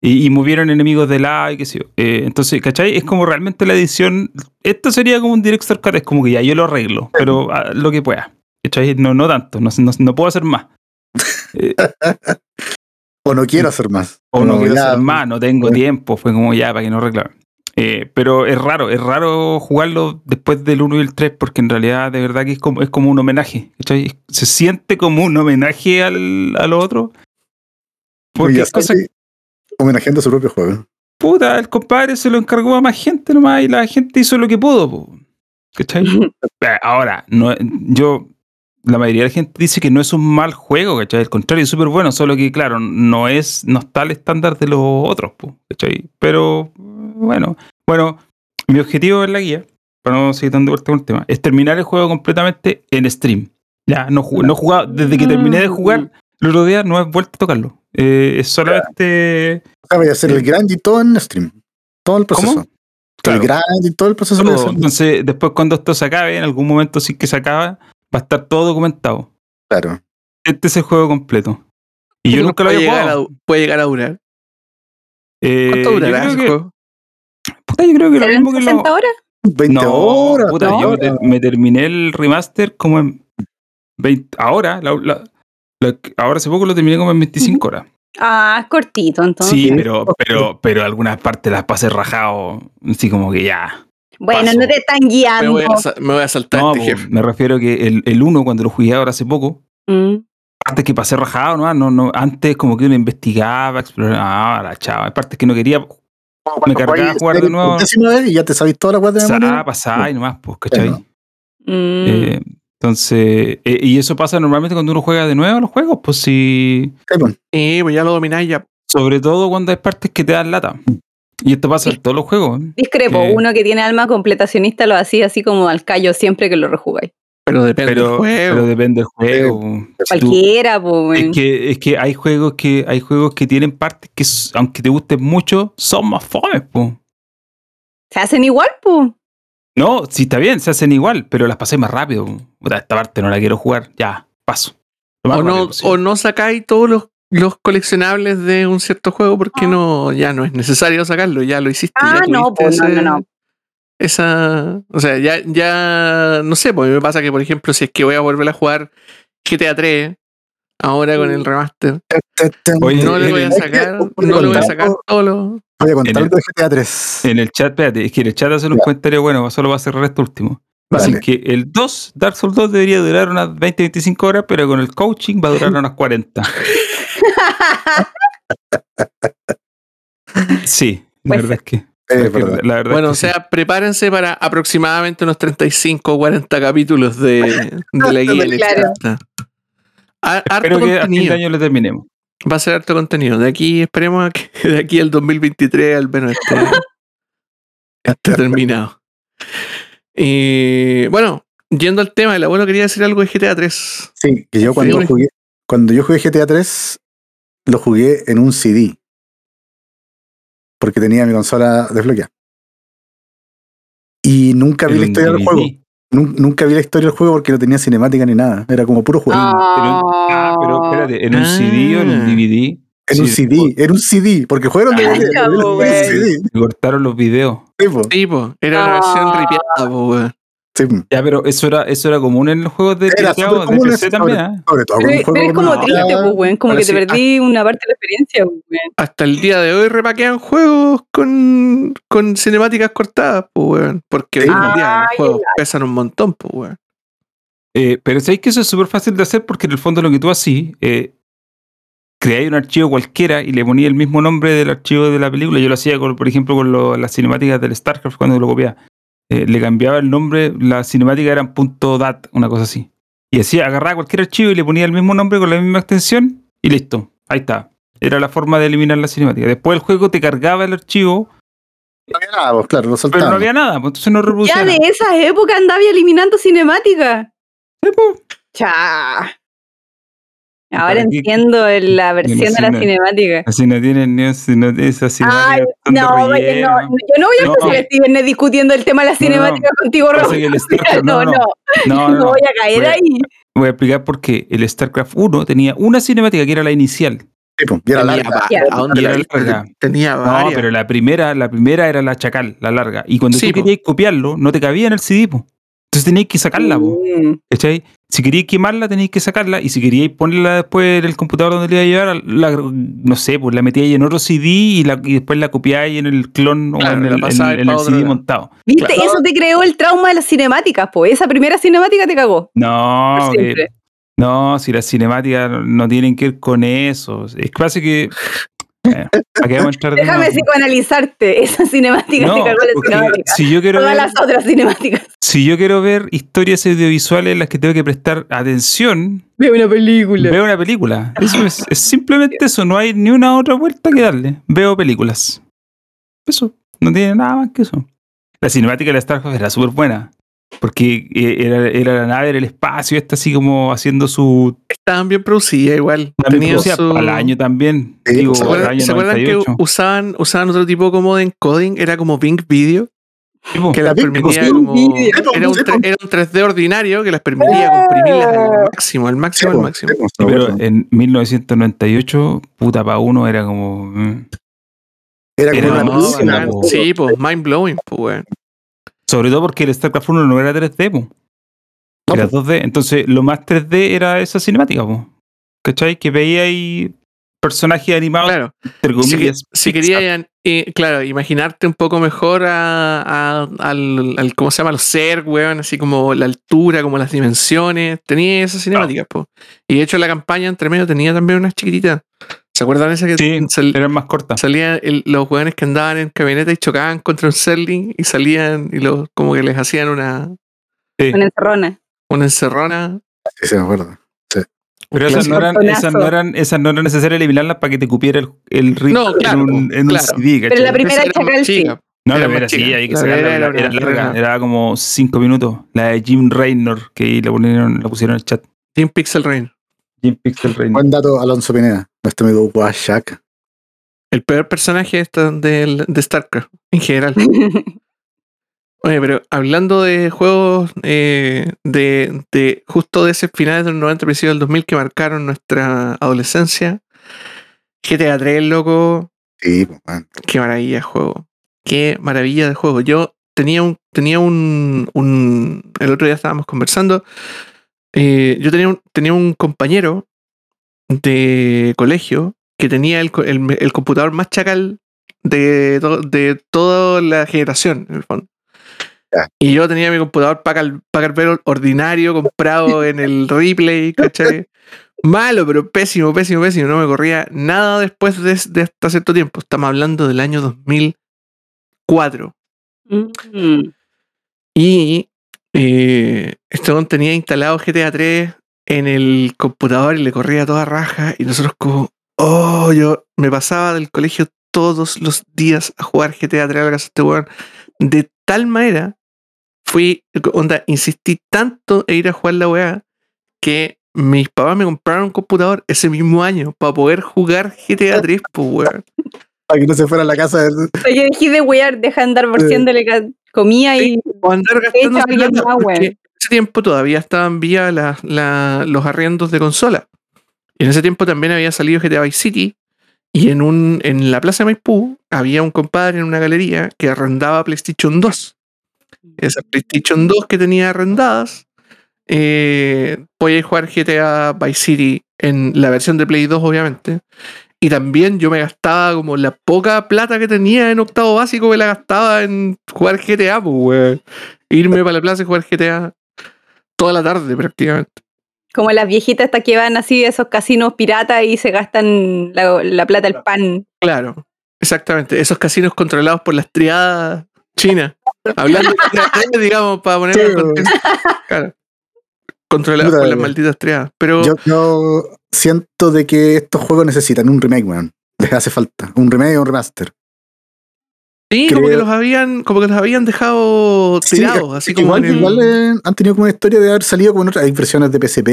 [SPEAKER 2] Y, y movieron enemigos de lado y qué sé yo. Eh, entonces, ¿cachai? Es como realmente la edición. Esto sería como un director cut, es como que ya yo lo arreglo, pero ah, lo que pueda. ¿cachai? No, no tanto, no, no, no puedo hacer más. Eh,
[SPEAKER 3] O no quiero hacer más.
[SPEAKER 2] o no quiero
[SPEAKER 3] ya-
[SPEAKER 2] hacer más, no tengo
[SPEAKER 3] eh.
[SPEAKER 2] tiempo. Fue como ya, para que no reclamen. Eh, pero es raro, es raro jugarlo después del 1 y el 3 porque en realidad de verdad que es como, es como un homenaje. ¿cachai? Se siente como un homenaje al, a lo otro. Porque es cosa
[SPEAKER 3] homenajeando a su propio juego.
[SPEAKER 2] puta, el compadre se lo encargó a más gente nomás y la gente hizo lo que pudo. po. ¿Cachai? Eh, Ahora, no, yo, la mayoría de la gente dice que no es un mal juego, ¿cachai? Al contrario, es súper bueno, solo que, claro, no es, no está al estándar de los otros, ¿cachai? Pero, bueno, bueno, mi objetivo en la guía, para no seguir dando vuelta con el tema, es terminar el juego completamente en stream. Ya, no, ju- no he jugado, desde que terminé de jugar, el otro día no he vuelto a tocarlo. Eh, es solamente...
[SPEAKER 3] O sea, voy a hacer el grind y todo en stream. Todo el proceso.
[SPEAKER 2] ¿Cómo? Claro.
[SPEAKER 3] El grind y todo el proceso.
[SPEAKER 2] todo. Entonces, después cuando esto se acabe, en algún momento sí que se acaba, va a estar todo documentado.
[SPEAKER 3] Claro.
[SPEAKER 2] Este es el juego completo. Y yo
[SPEAKER 1] Creo que
[SPEAKER 2] nunca lo había
[SPEAKER 1] llegar
[SPEAKER 2] jugado.
[SPEAKER 1] a, puede llegar a durar.
[SPEAKER 2] Eh,
[SPEAKER 1] ¿Cuánto durará
[SPEAKER 2] que-
[SPEAKER 1] juego?
[SPEAKER 2] puta, yo creo que lo
[SPEAKER 4] ¿Serán
[SPEAKER 2] mismo que lo...
[SPEAKER 4] 60 horas?
[SPEAKER 3] 20
[SPEAKER 2] No,
[SPEAKER 3] horas.
[SPEAKER 2] puta,
[SPEAKER 3] ¿no?
[SPEAKER 2] yo me, ter- me terminé el remaster como en 20... Ahora, la- la- Lo que- ahora hace poco lo terminé como en 25 horas.
[SPEAKER 4] Ah, es cortito, entonces.
[SPEAKER 2] Sí, pero, pero, pero algunas partes las pasé rajado. Así como que ya.
[SPEAKER 4] Bueno,
[SPEAKER 2] paso.
[SPEAKER 4] no te están
[SPEAKER 1] Me
[SPEAKER 4] guiando.
[SPEAKER 1] voy a, me voy a saltar
[SPEAKER 2] No,
[SPEAKER 1] este
[SPEAKER 2] po,
[SPEAKER 1] jefe.
[SPEAKER 2] me refiero que el, el 1, cuando lo jugué ahora hace poco,
[SPEAKER 4] Mm.
[SPEAKER 2] partes que pasé rajado, ¿no? no, no antes como que uno investigaba, exploraba, ah, la chava. Hay partes que no quería Me cargaba a jugar de nuevo.
[SPEAKER 3] Vez y ya te sabéis toda la weá de memoria.
[SPEAKER 2] pasar y nomás, pues, ¿cachai?
[SPEAKER 3] Bueno.
[SPEAKER 4] Mm.
[SPEAKER 2] Eh, entonces, eh, y eso pasa normalmente cuando uno juega de nuevo los juegos, pues sí.
[SPEAKER 3] Sí, pues.
[SPEAKER 1] Pues ya lo domináis ya.
[SPEAKER 2] Sobre todo cuando hay partes que te dan lata. Y esto pasa en todos los juegos. ¿eh?
[SPEAKER 4] Discrepo,
[SPEAKER 2] que-
[SPEAKER 4] uno que tiene alma completacionista lo hacía así como al callo siempre que lo rejugáis.
[SPEAKER 1] Pero depende del juego.
[SPEAKER 2] pero depende del juego. Si tú-
[SPEAKER 4] Cualquiera, pues.
[SPEAKER 2] es que, es que hay juegos que hay juegos que tienen partes que, aunque te gusten mucho, son más fomes, po.
[SPEAKER 4] Se hacen igual, pues.
[SPEAKER 2] No, sí está bien, se hacen igual, pero las pasé más rápido. Esta parte no la quiero jugar, ya, paso.
[SPEAKER 1] No, o no sacáis todos los, los coleccionables de un cierto juego porque no, ya no es necesario sacarlo, ya lo hiciste.
[SPEAKER 4] Ah,
[SPEAKER 1] ya
[SPEAKER 4] no, pues, no,
[SPEAKER 1] ese-
[SPEAKER 4] no, no.
[SPEAKER 1] Esa, o sea, ya, ya, no sé, pues me pasa que, por ejemplo, si es que voy a volver a jugar GTA 3, ahora con el remaster,
[SPEAKER 2] Oye,
[SPEAKER 1] no le voy a sacar, no le voy a sacar
[SPEAKER 3] algo-
[SPEAKER 1] todo lo...
[SPEAKER 3] Voy a contar
[SPEAKER 2] En el-
[SPEAKER 3] algo de GTA 3.
[SPEAKER 2] En el chat, espérate, es que en el chat hace unos
[SPEAKER 3] Ya.
[SPEAKER 2] comentarios buenos, solo va a cerrar esto último. Así
[SPEAKER 3] Vale.
[SPEAKER 2] que el 2, Dark Souls 2 debería durar unas 20-25 horas, pero con el coaching va a durar (laughs) unas 40. Sí, la
[SPEAKER 4] Pues
[SPEAKER 2] verdad es que.
[SPEAKER 3] Eh,
[SPEAKER 2] es que
[SPEAKER 3] verdad.
[SPEAKER 2] la verdad
[SPEAKER 1] Bueno, o
[SPEAKER 2] es que sí.
[SPEAKER 1] sea, prepárense para aproximadamente unos 35 o 40 capítulos de, (laughs) de la guía
[SPEAKER 4] Claro.
[SPEAKER 1] Harto
[SPEAKER 2] Espero que a fin de
[SPEAKER 1] contenido.
[SPEAKER 2] año lo terminemos.
[SPEAKER 1] Va a ser harto contenido. De aquí, esperemos a que de aquí al 2023 al menos esté, (laughs) esté terminado. Y bueno, yendo al tema, el abuelo quería decir algo de GTA 3.
[SPEAKER 3] Sí, que yo cuando
[SPEAKER 1] Sí,
[SPEAKER 3] jugué, cuando yo jugué GTA 3, lo jugué en un CD. Porque tenía mi consola desbloqueada. Y nunca vi
[SPEAKER 2] En
[SPEAKER 3] la
[SPEAKER 2] un
[SPEAKER 3] historia del juego. Nun- Nunca vi la historia del juego porque no tenía cinemática ni nada. Era como puro juego.
[SPEAKER 2] Pero, ah, pero espérate, ¿en un CD o en un
[SPEAKER 1] Ah.
[SPEAKER 2] DVD?
[SPEAKER 3] en un
[SPEAKER 2] Sí,
[SPEAKER 3] CD, era un CD, porque jugaron de
[SPEAKER 2] Ah,
[SPEAKER 3] un. CD.
[SPEAKER 2] Cortaron los videos.
[SPEAKER 3] Sí, po.
[SPEAKER 1] Sí, era una versión
[SPEAKER 4] Ah.
[SPEAKER 1] ripiada, po, weón.
[SPEAKER 3] Sí.
[SPEAKER 2] Ya, pero eso era, eso era común en los juegos de
[SPEAKER 3] Era
[SPEAKER 2] de PC también.
[SPEAKER 3] Sobre todo con
[SPEAKER 4] Pero, pero es como triste, pues, weón. Como que te
[SPEAKER 1] sí, ah.
[SPEAKER 4] perdí una parte de la experiencia, pues, weón.
[SPEAKER 1] Hasta el día de hoy repaquean juegos con, con cinemáticas cortadas, pues, weón. Porque hoy en día los
[SPEAKER 4] Ay,
[SPEAKER 1] juegos pesan un montón, pues, weón.
[SPEAKER 2] Eh, pero sabéis que eso es súper fácil de hacer porque en el fondo lo que tú así, eh, creáis un archivo cualquiera y le ponías el mismo nombre del archivo de la película. Yo lo hacía, con, por ejemplo, con lo- las cinemáticas del StarCraft cuando lo copiaba. Eh, le cambiaba el nombre, la cinemática era .dat, una cosa así. Y así agarraba cualquier archivo y le ponía el mismo nombre con la misma extensión y listo. Ahí está. Era la forma de eliminar la cinemática. Después el juego te cargaba el archivo,
[SPEAKER 3] No había nada, pues, claro, lo
[SPEAKER 2] pero no había nada, pues entonces no reproducía
[SPEAKER 4] Ya de
[SPEAKER 2] nada.
[SPEAKER 4] esas épocas andaba eliminando cinemática.
[SPEAKER 2] Sí, pues.
[SPEAKER 4] Ahora entiendo la versión de la
[SPEAKER 2] cine.
[SPEAKER 4] cinemática.
[SPEAKER 2] Así no tienen ni si no, esas
[SPEAKER 4] Ay,
[SPEAKER 2] cinemáticas son de
[SPEAKER 4] no,
[SPEAKER 2] relleno.
[SPEAKER 4] no, yo no voy a
[SPEAKER 2] No.
[SPEAKER 4] viernes discutiendo el tema de la
[SPEAKER 2] No, no,
[SPEAKER 4] cinemática contigo,
[SPEAKER 2] StarCraft, (laughs)
[SPEAKER 4] No, no,
[SPEAKER 2] no, no, (laughs) no, no.
[SPEAKER 4] voy a caer
[SPEAKER 2] Voy a-
[SPEAKER 4] ahí.
[SPEAKER 2] Voy a explicar por qué. El StarCraft 1 tenía una cinemática que era la inicial.
[SPEAKER 3] Sí, y era
[SPEAKER 1] Tenía
[SPEAKER 3] larga.
[SPEAKER 1] Tenía
[SPEAKER 2] No, pero la primera, la primera era la chacal, la larga. Y cuando
[SPEAKER 1] Sí,
[SPEAKER 2] tú
[SPEAKER 1] po.
[SPEAKER 2] querías copiarlo, no te cabía en el CD, po. Entonces tenías que sacarla, po.
[SPEAKER 4] Mm.
[SPEAKER 2] ¿Cachai? Si queríais quemarla, teníais que sacarla. Y si queríais ponerla después en el computador donde le iba a llevar, la, no sé, pues la metíais en otro CD y, la, y después la copiáis en el clon
[SPEAKER 1] Claro,
[SPEAKER 2] o en el, en- en el CD
[SPEAKER 1] lado.
[SPEAKER 2] montado.
[SPEAKER 4] ¿Viste?
[SPEAKER 1] Claro.
[SPEAKER 4] Eso te creó el trauma de las cinemáticas, pues. Esa primera cinemática te cagó.
[SPEAKER 2] No,
[SPEAKER 4] Por
[SPEAKER 2] que-
[SPEAKER 4] siempre.
[SPEAKER 2] no, si las cinemáticas no- tienen que ver con eso. Es que. Bueno, ¿para qué vamos a entrar de
[SPEAKER 4] Déjame psicoanalizarte. Esa cinemática
[SPEAKER 2] No, porque
[SPEAKER 4] cinemática.
[SPEAKER 2] si yo quiero
[SPEAKER 4] Todas
[SPEAKER 2] ver,
[SPEAKER 4] las otras cinemáticas.
[SPEAKER 2] si yo quiero ver historias audiovisuales en las que tengo que prestar atención,
[SPEAKER 4] Veo una película.
[SPEAKER 2] veo una película. Eso es, es simplemente eso, no hay ni una otra vuelta que darle. Veo películas. Eso, no tiene nada más que eso. La cinemática de la StarCraft era súper buena. Porque eh, era, era la nave, era el espacio, está así como haciendo su.
[SPEAKER 1] Estaban bien producidas igual.
[SPEAKER 2] También
[SPEAKER 1] su-
[SPEAKER 2] al año también.
[SPEAKER 3] Sí,
[SPEAKER 2] digo,
[SPEAKER 3] ¿se
[SPEAKER 1] ¿Se
[SPEAKER 2] al
[SPEAKER 1] acuerdan,
[SPEAKER 2] año
[SPEAKER 1] se acuerdan que
[SPEAKER 2] 98.
[SPEAKER 1] usaban, usaban otro tipo como de encoding? Era como Bing Video,
[SPEAKER 2] Tipo,
[SPEAKER 1] que
[SPEAKER 3] La
[SPEAKER 1] les
[SPEAKER 3] Bing
[SPEAKER 1] permitía como... Era un, tre- era un 3D ordinario que les permitía comprimirlas al máximo, al máximo, al máximo.
[SPEAKER 3] Sí, po,
[SPEAKER 2] Sí, pero en 1998, puta pa' uno era como. mm.
[SPEAKER 3] Era
[SPEAKER 2] era
[SPEAKER 3] como una
[SPEAKER 2] no.
[SPEAKER 1] Sí, pues, mind blowing, pues, weón.
[SPEAKER 2] Sobre todo porque el StarCraft 1 no era 3D, po. Era
[SPEAKER 3] po.
[SPEAKER 2] 2D. Entonces, lo más 3D era esa cinemática, po. ¿cachai? Que veía ahí personajes animados,
[SPEAKER 1] Claro.
[SPEAKER 2] entre
[SPEAKER 1] Si,
[SPEAKER 2] comillas.
[SPEAKER 1] si
[SPEAKER 2] Pixar.
[SPEAKER 1] querían, eh, claro, imaginarte un poco mejor a, a- al, al- ¿cómo se llama? Los ser, weón, así como la altura, como las dimensiones. Tenía esas cinemáticas, po. Y de hecho la campaña entre medio tenía también unas chiquititas. ¿Se acuerdan esa que
[SPEAKER 2] Sí,
[SPEAKER 1] sal-
[SPEAKER 2] eran más cortas.
[SPEAKER 1] salían el- los weones que andaban en camioneta y chocaban contra un Serling y salían y los, como que les hacían una,
[SPEAKER 2] Sí.
[SPEAKER 4] Con encerrona.
[SPEAKER 1] una encerrona?
[SPEAKER 3] Sí, se me acuerdo.
[SPEAKER 2] Pero esas no, eran, esas, no eran, esas no era necesario eliminarlas para que te cupiera el, el ritmo
[SPEAKER 1] No, claro,
[SPEAKER 2] en un, en
[SPEAKER 1] claro.
[SPEAKER 2] un CD,
[SPEAKER 4] Pero
[SPEAKER 2] ¿cachai?
[SPEAKER 4] la primera
[SPEAKER 1] era
[SPEAKER 4] Chacal
[SPEAKER 1] más
[SPEAKER 4] sí.
[SPEAKER 2] No, la
[SPEAKER 1] era
[SPEAKER 2] primera sí, hay que
[SPEAKER 1] La
[SPEAKER 2] sacarla, era,
[SPEAKER 1] era
[SPEAKER 2] larga,
[SPEAKER 1] era
[SPEAKER 2] como 5 minutos. La de Jim Raynor, que ahí la pusieron, la pusieron en el chat.
[SPEAKER 1] Team Pixel Rain.
[SPEAKER 2] Jim Pixel Raynor.
[SPEAKER 3] Buen dato, Alonso Pineda, nuestro amigo Washak.
[SPEAKER 1] El peor personaje esta del- de StarCraft, en general. (laughs) Oye, pero hablando de juegos eh, de, de justo de ese finales del 90, principios del 2000 que marcaron nuestra adolescencia, GTA 3, loco,
[SPEAKER 3] Sí, pues, man.
[SPEAKER 1] qué maravilla de juego. Qué maravilla de juego. Yo tenía un, tenía un, un- el otro día estábamos conversando, eh, yo tenía un, tenía un compañero de colegio que tenía el, el- el computador más chacal de, to- de toda la generación, en el fondo.
[SPEAKER 3] Ya.
[SPEAKER 1] Y yo tenía mi computador Packard, ordinario comprado (laughs) en el replay, ¿cachai? Malo, pero pésimo, pésimo, pésimo. No me corría nada después de, de hasta cierto tiempo. Estamos hablando del año 2004.
[SPEAKER 4] Mm.
[SPEAKER 1] Y eh, este tenía instalado GTA 3 en el computador y le corría toda raja. Y nosotros como, oh, yo me pasaba del colegio todos los días a jugar GTA 3 a la casa de este weón. De tal manera, fui, onda, insistí tanto en ir a jugar la weá que mis papás me compraron un computador ese mismo año para poder jugar GTA 3, (laughs) pues weón.
[SPEAKER 3] Para que no se fuera a la casa. de-
[SPEAKER 4] Yo dejé de wear, deja de andar comida y
[SPEAKER 1] O andar gastando. En ese tiempo todavía estaban vía la- los arriendos de consola. Y en ese tiempo también había salido GTA Vice City. Y en, un, en la Plaza de Maipú había un compadre en una galería que arrendaba PlayStation 2. Esas PlayStation 2 que tenía arrendadas, eh, podía jugar GTA Vice City en la versión de Play 2, obviamente. Y también yo me gastaba como la poca plata que tenía en octavo básico, me la gastaba en jugar GTA, pues, weón. Irme para la plaza y jugar GTA toda la tarde prácticamente.
[SPEAKER 4] como las viejitas estas que van así esos casinos piratas y se gastan la, la plata al pan.
[SPEAKER 1] Claro, exactamente. Esos casinos controlados por las triadas chinas. Hablando de triadas, (laughs) digamos, para ponerlo en contexto. Claro. Por las malditas triadas. Pero
[SPEAKER 3] Yo, yo siento de que estos juegos necesitan un remake, weón. Les hace falta. Un remake o un remaster.
[SPEAKER 1] sí, como que
[SPEAKER 3] creo-
[SPEAKER 1] los habían, como que los habían dejado
[SPEAKER 3] Sí,
[SPEAKER 1] tirados, así como
[SPEAKER 3] igual,
[SPEAKER 1] en el-
[SPEAKER 3] igual, eh, han tenido como una historia de haber salido como en otras. Hay versiones de PSP,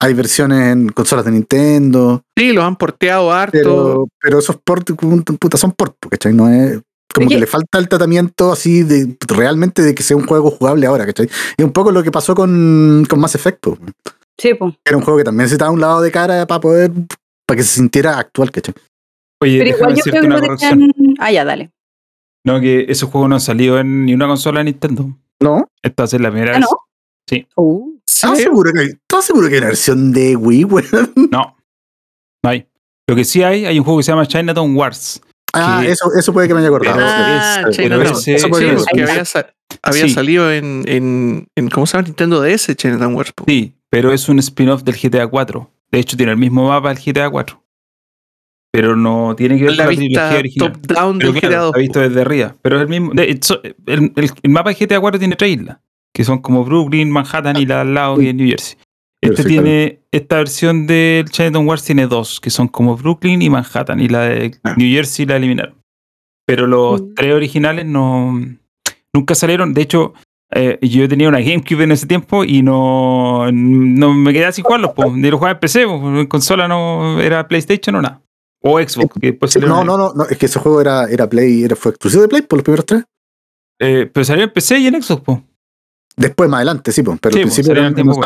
[SPEAKER 3] hay versiones en consolas de Nintendo,
[SPEAKER 1] Sí, los han porteado harto.
[SPEAKER 3] pero, pero esos ports, puta, son ports, ¿cachai? No es. Como
[SPEAKER 4] Oye.
[SPEAKER 3] que le falta el tratamiento así de realmente de que sea un juego jugable ahora, ¿cachai? Y un poco lo que pasó con, con Mass Effect, po.
[SPEAKER 4] Sí, pues.
[SPEAKER 3] era un juego que también necesitaba un lado de cara para poder, para que se sintiera actual, ¿cachai?
[SPEAKER 2] Oye,
[SPEAKER 4] Pero igual yo creo que lo tenían. Ah, ya, dale.
[SPEAKER 2] No, que esos juegos no han salido en ni una consola de Nintendo.
[SPEAKER 3] ¿No?
[SPEAKER 2] Esta ser la primera
[SPEAKER 4] Ah,
[SPEAKER 2] vez.
[SPEAKER 4] ¿no? Uh,
[SPEAKER 3] ¿Estás
[SPEAKER 1] Sí,
[SPEAKER 3] seguro que hay, ¿estás seguro que hay una versión de Wii, weón?
[SPEAKER 2] No, no hay. Lo que sí hay, hay un juego que se llama Chinatown Wars.
[SPEAKER 3] Ah,
[SPEAKER 2] Que-
[SPEAKER 3] eso, eso puede que me haya acordado.
[SPEAKER 1] Ah,
[SPEAKER 2] es- pero ese-
[SPEAKER 3] Eso puede
[SPEAKER 1] Sí,
[SPEAKER 3] que
[SPEAKER 1] había, sa- había
[SPEAKER 2] Sí.
[SPEAKER 1] salido en, en, en, ¿cómo se llama? Nintendo DS, Chinatown Wars.
[SPEAKER 2] Sí, pero es un spin-off del GTA 4. De hecho, tiene el mismo mapa del GTA 4. Pero no tiene que ver
[SPEAKER 1] La
[SPEAKER 2] con la trilogía original.
[SPEAKER 1] top-down
[SPEAKER 2] Pero
[SPEAKER 1] del
[SPEAKER 2] claro,
[SPEAKER 1] GTA 2.
[SPEAKER 2] está visto desde arriba. Pero es el mismo. de hecho, el, el- el mapa de GTA 4 tiene tres islas. Que son como Brooklyn, Manhattan y la al lado es New Jersey. Este tiene. Esta versión del Chinatown Wars tiene dos, que son como Brooklyn y Manhattan. Y la de
[SPEAKER 1] Ah.
[SPEAKER 2] New Jersey la eliminaron. Pero los
[SPEAKER 4] Mm.
[SPEAKER 2] tres originales no. Nunca salieron. De hecho, eh, yo tenía una GameCube en ese tiempo y no, no me quedé sin jugarlos. Ni los jugaba en PC, po. en consola no era PlayStation o nada. O Xbox, que después
[SPEAKER 3] Sí,
[SPEAKER 2] salieron
[SPEAKER 3] no,
[SPEAKER 2] en-
[SPEAKER 3] no, no, no, es que ese juego era, era Play, era, fue exclusivo de Play por los primeros tres.
[SPEAKER 2] Eh, pero salió en PC y en Xbox, po.
[SPEAKER 3] Después más adelante, sí, po, pero
[SPEAKER 2] Sí,
[SPEAKER 3] al principio era
[SPEAKER 2] al tiempo
[SPEAKER 3] sí.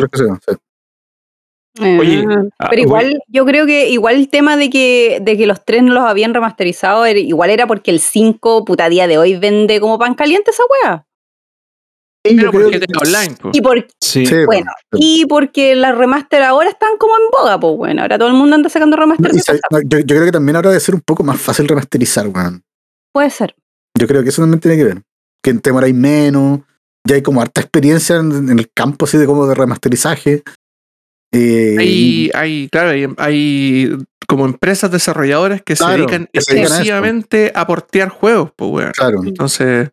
[SPEAKER 2] Oye,
[SPEAKER 4] Ah,
[SPEAKER 2] Ah,
[SPEAKER 4] pero igual
[SPEAKER 2] voy-
[SPEAKER 4] yo creo que igual el tema de que, de que los tres no los habían remasterizado, era- igual era porque el 5, puta día de hoy, vende como pan caliente esa wea.
[SPEAKER 1] Pero porque
[SPEAKER 3] que-
[SPEAKER 1] Online, po.
[SPEAKER 4] Y, por,
[SPEAKER 2] Sí.
[SPEAKER 4] Bueno, y porque las remaster ahora están como en boga, pues bueno, ahora todo el mundo anda sacando remaster.
[SPEAKER 3] No, sabe- no, yo, yo creo que también ahora debe ser un poco más fácil remasterizar, weón.
[SPEAKER 4] Puede ser.
[SPEAKER 3] Yo creo que eso también tiene que ver. Que te demoráis menos, ya hay como harta experiencia en, en el campo así de como de remasterizaje. Eh,
[SPEAKER 1] Hay, hay, claro, hay, hay como empresas desarrolladoras que
[SPEAKER 3] Claro,
[SPEAKER 1] se dedican
[SPEAKER 3] que a
[SPEAKER 1] exclusivamente a, portear juegos, pues, weón.
[SPEAKER 3] Claro.
[SPEAKER 1] Entonces,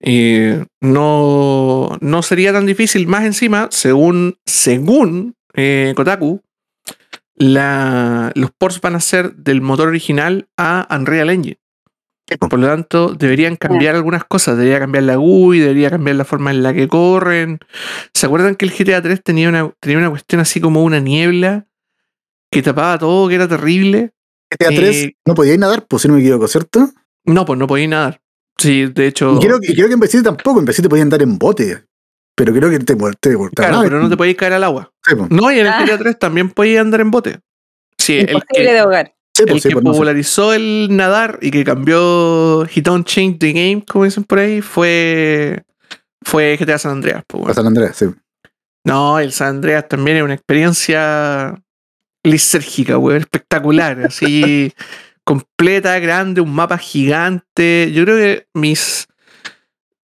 [SPEAKER 1] eh, no, no sería tan difícil. Más encima, según, según eh, Kotaku, la, los ports van a ser del motor original a Unreal Engine. Por lo tanto, deberían cambiar algunas cosas. Debería cambiar la GUI, debería cambiar la forma en la que corren. ¿Se acuerdan que el GTA 3 tenía una, tenía una cuestión así como una niebla que tapaba todo, que era terrible?
[SPEAKER 3] GTA 3
[SPEAKER 1] Eh,
[SPEAKER 3] no podíais nadar, pues si no me equivoco, ¿cierto?
[SPEAKER 1] No, pues no podía nadar. Sí, de hecho.
[SPEAKER 3] Y creo, que- y creo que en City tampoco, en Vice City podían andar en bote. Pero creo que te, te, te
[SPEAKER 1] Claro, pero no te podías caer al agua.
[SPEAKER 3] Sí, po.
[SPEAKER 1] No, y en el
[SPEAKER 4] Ah.
[SPEAKER 1] GTA 3 también podías andar en bote. Sí, el
[SPEAKER 4] Imposible
[SPEAKER 1] que,
[SPEAKER 4] de ahogar.
[SPEAKER 3] Sí, po,
[SPEAKER 1] el
[SPEAKER 3] sí,
[SPEAKER 1] que
[SPEAKER 3] no sé.
[SPEAKER 1] popularizó el nadar y que cambió He Don't Change the Game, como dicen por ahí, fue, fue GTA San Andreas. pues, bueno.
[SPEAKER 3] San Andrés, sí.
[SPEAKER 1] No, el San Andreas también es una experiencia lisérgica, weón, espectacular, así (laughs) completa, grande, un mapa gigante. Yo creo que mis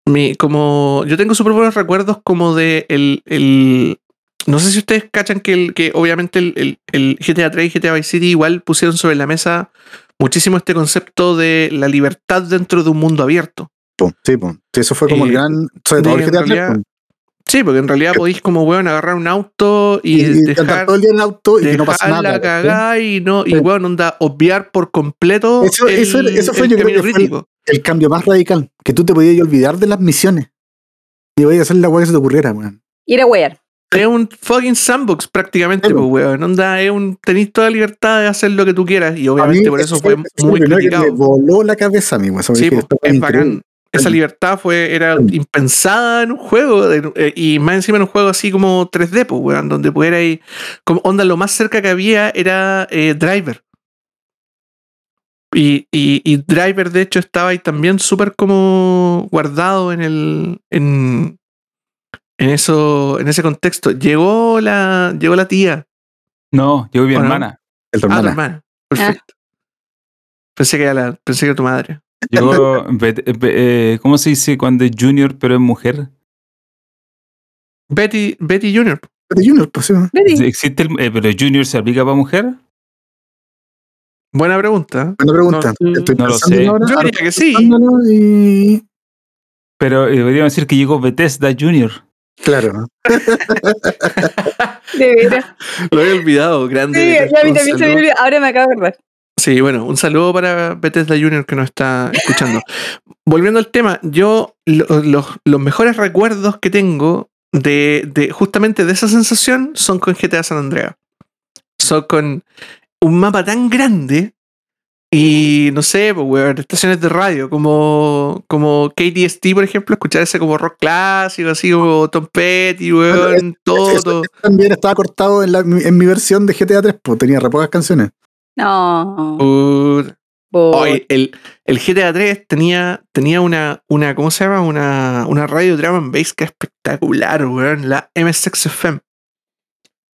[SPEAKER 1] mi, como yo tengo súper buenos recuerdos como de el, el no sé si ustedes cachan que, el, que obviamente el, el- el GTA 3 y GTA Vice City igual pusieron sobre la mesa muchísimo este concepto de la libertad dentro de un mundo abierto.
[SPEAKER 3] Sí. Sí, eso fue como el
[SPEAKER 1] Eh,
[SPEAKER 3] gran. Sobre todo el GTA 3.
[SPEAKER 1] realidad,
[SPEAKER 3] po.
[SPEAKER 1] Sí, porque en realidad podéis como weón agarrar un auto y,
[SPEAKER 3] Y, y andar
[SPEAKER 1] dejar
[SPEAKER 3] todo el día en el auto y que no pasa nada.
[SPEAKER 1] la cagada y no, y
[SPEAKER 3] Sí.
[SPEAKER 1] weón, onda, obviar por completo
[SPEAKER 3] Eso-
[SPEAKER 1] el,
[SPEAKER 3] eso fue,
[SPEAKER 1] el
[SPEAKER 3] yo creo que fue el- cambio más radical. Que tú te podías olvidar de las misiones. Y voy a hacer la weá que se te ocurriera, weón.
[SPEAKER 4] Ir a wear.
[SPEAKER 1] Es un fucking sandbox prácticamente,
[SPEAKER 3] Sí,
[SPEAKER 1] pues, weón. Onda, es un, tenés toda la libertad de hacer lo que tú quieras y obviamente por eso fue muy
[SPEAKER 3] que me
[SPEAKER 1] criticado.
[SPEAKER 3] voló la cabeza a mí, weón.
[SPEAKER 1] Sí, pues, es bacán. Esa libertad fue, era
[SPEAKER 3] Sí.
[SPEAKER 1] impensada en un juego de- eh, y más encima en un juego así como 3D, pues, weón, donde pudierais, como onda, lo más cerca que había era eh, Driver. Y, y, y Driver, de hecho, estaba ahí también súper como guardado en el. en, en eso. en ese contexto. Llegó la. llegó la tía.
[SPEAKER 2] No, yo mi
[SPEAKER 1] ¿O no?
[SPEAKER 2] hermana.
[SPEAKER 1] Ah, tu
[SPEAKER 3] hermana.
[SPEAKER 1] hermana. Perfecto. Pensé que era la, pensé que era tu madre.
[SPEAKER 2] Llegó, (laughs) Be- eh, ¿cómo se dice cuando es junior pero es mujer?
[SPEAKER 1] Betty, Betty Jr.
[SPEAKER 3] De Junior, pues sí.
[SPEAKER 4] Betty.
[SPEAKER 2] ¿Existe el, eh, pero junior se aplica para mujer?
[SPEAKER 1] Buena pregunta.
[SPEAKER 3] Buena pregunta.
[SPEAKER 4] No,
[SPEAKER 3] Estoy
[SPEAKER 2] no lo
[SPEAKER 3] pensando
[SPEAKER 2] sé.
[SPEAKER 3] ahora,
[SPEAKER 1] Yo diría que sí.
[SPEAKER 3] Y.
[SPEAKER 2] Pero eh, deberíamos decir que llegó Bethesda Junior.
[SPEAKER 3] Claro. (laughs)
[SPEAKER 4] De veras.
[SPEAKER 1] Lo había olvidado, grande.
[SPEAKER 4] Sí, a mí también se me olvidó. Ahora me acabo de acordar.
[SPEAKER 1] Sí, bueno, un saludo para Bethesda Junior que nos está escuchando. Volviendo al tema, yo lo- los, los mejores recuerdos que tengo de, de justamente de esa sensación son con GTA San Andreas. Son con un mapa tan grande y no sé, pues, weón, estaciones de radio como, como KDST, por ejemplo, escuchar ese como rock clásico, así como Tom Petty, weón, todo.
[SPEAKER 3] Eso-
[SPEAKER 1] todo.
[SPEAKER 3] eso también estaba cortado en, la, en mi versión de GTA 3, pues tenía re pocas canciones.
[SPEAKER 4] No.
[SPEAKER 1] Oye, el, el GTA 3 tenía, tenía una, una, ¿cómo se llama? Una, una radio drum and bass que es espectacular, weón. La M6FM.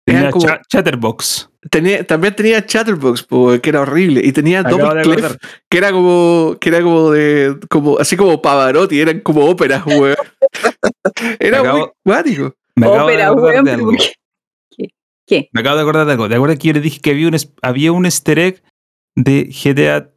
[SPEAKER 1] Era
[SPEAKER 2] Tenía
[SPEAKER 1] como-
[SPEAKER 2] Cha- Chatterbox.
[SPEAKER 1] Tenía, también tenía Chatterbox, po, que era horrible. Y tenía
[SPEAKER 2] Acabo
[SPEAKER 1] Double
[SPEAKER 2] de
[SPEAKER 1] Clef, que era como, que era como de, como, así como Pavarotti, eran como óperas, weón. (laughs) Era muy
[SPEAKER 2] Acabo-
[SPEAKER 1] cuático.
[SPEAKER 2] Me acabo de
[SPEAKER 4] Ópera,
[SPEAKER 2] acordar
[SPEAKER 4] weón,
[SPEAKER 2] de
[SPEAKER 4] pero
[SPEAKER 2] algo.
[SPEAKER 4] ¿por qué? ¿Qué?
[SPEAKER 2] Me acabo de acordar de algo. ¿Te acuerdas que yo le dije que había un, había un easter egg de GTA,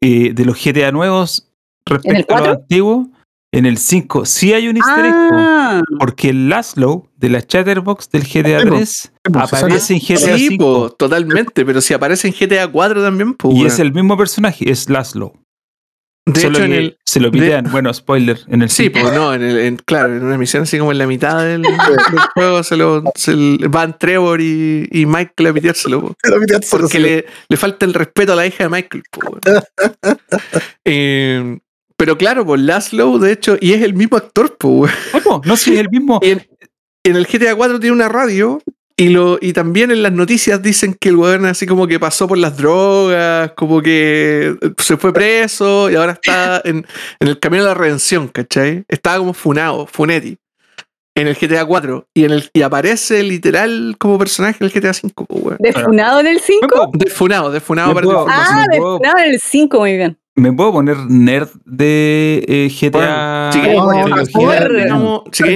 [SPEAKER 2] eh, de los GTA nuevos respecto a los
[SPEAKER 4] 4?
[SPEAKER 2] antiguos? En el 5 sí hay un easter egg,
[SPEAKER 4] Ah,
[SPEAKER 2] porque el Laszlo de la Chatterbox del GTA
[SPEAKER 3] Sí, po.
[SPEAKER 2] 3
[SPEAKER 3] po, se
[SPEAKER 2] aparece en GTA
[SPEAKER 1] Sí,
[SPEAKER 2] 5
[SPEAKER 1] po, totalmente, pero si aparece en GTA 4 también, pues.
[SPEAKER 2] y es el mismo personaje, es Laszlo.
[SPEAKER 1] De
[SPEAKER 2] Solo
[SPEAKER 1] hecho, en el,
[SPEAKER 2] se lo
[SPEAKER 1] de-
[SPEAKER 2] pitean. Bueno, spoiler, en el
[SPEAKER 1] Sí,
[SPEAKER 2] 5.
[SPEAKER 1] pues no, en el, en- claro, en una misión así como en la mitad del, del juego se lo se le- van Trevor y, y Michael a piteárselo, po, porque le, le falta el respeto a la hija de Michael. po. (laughs) Eh, pero claro, pues Laszlo, de hecho, y es el mismo actor, pues,
[SPEAKER 2] No, no, si es el mismo.
[SPEAKER 1] en, en el GTA 4 tiene una radio Y, lo, y también en las noticias dicen que el weón así como que pasó por las drogas, como que se fue preso y ahora está (laughs) en, en el camino de la redención, ¿cachai? Estaba como funado, Funetti, en el GTA 4 y, en el, y aparece literal como personaje en el GTA 5, pues, weón.
[SPEAKER 4] ¿Defunado en el 5?
[SPEAKER 1] Defunado, defunado para
[SPEAKER 2] puedo-
[SPEAKER 4] Ah,
[SPEAKER 2] me puedo-
[SPEAKER 4] defunado en el 5, muy bien.
[SPEAKER 2] ¿Me puedo poner nerd de eh, GTA?
[SPEAKER 1] Si queréis,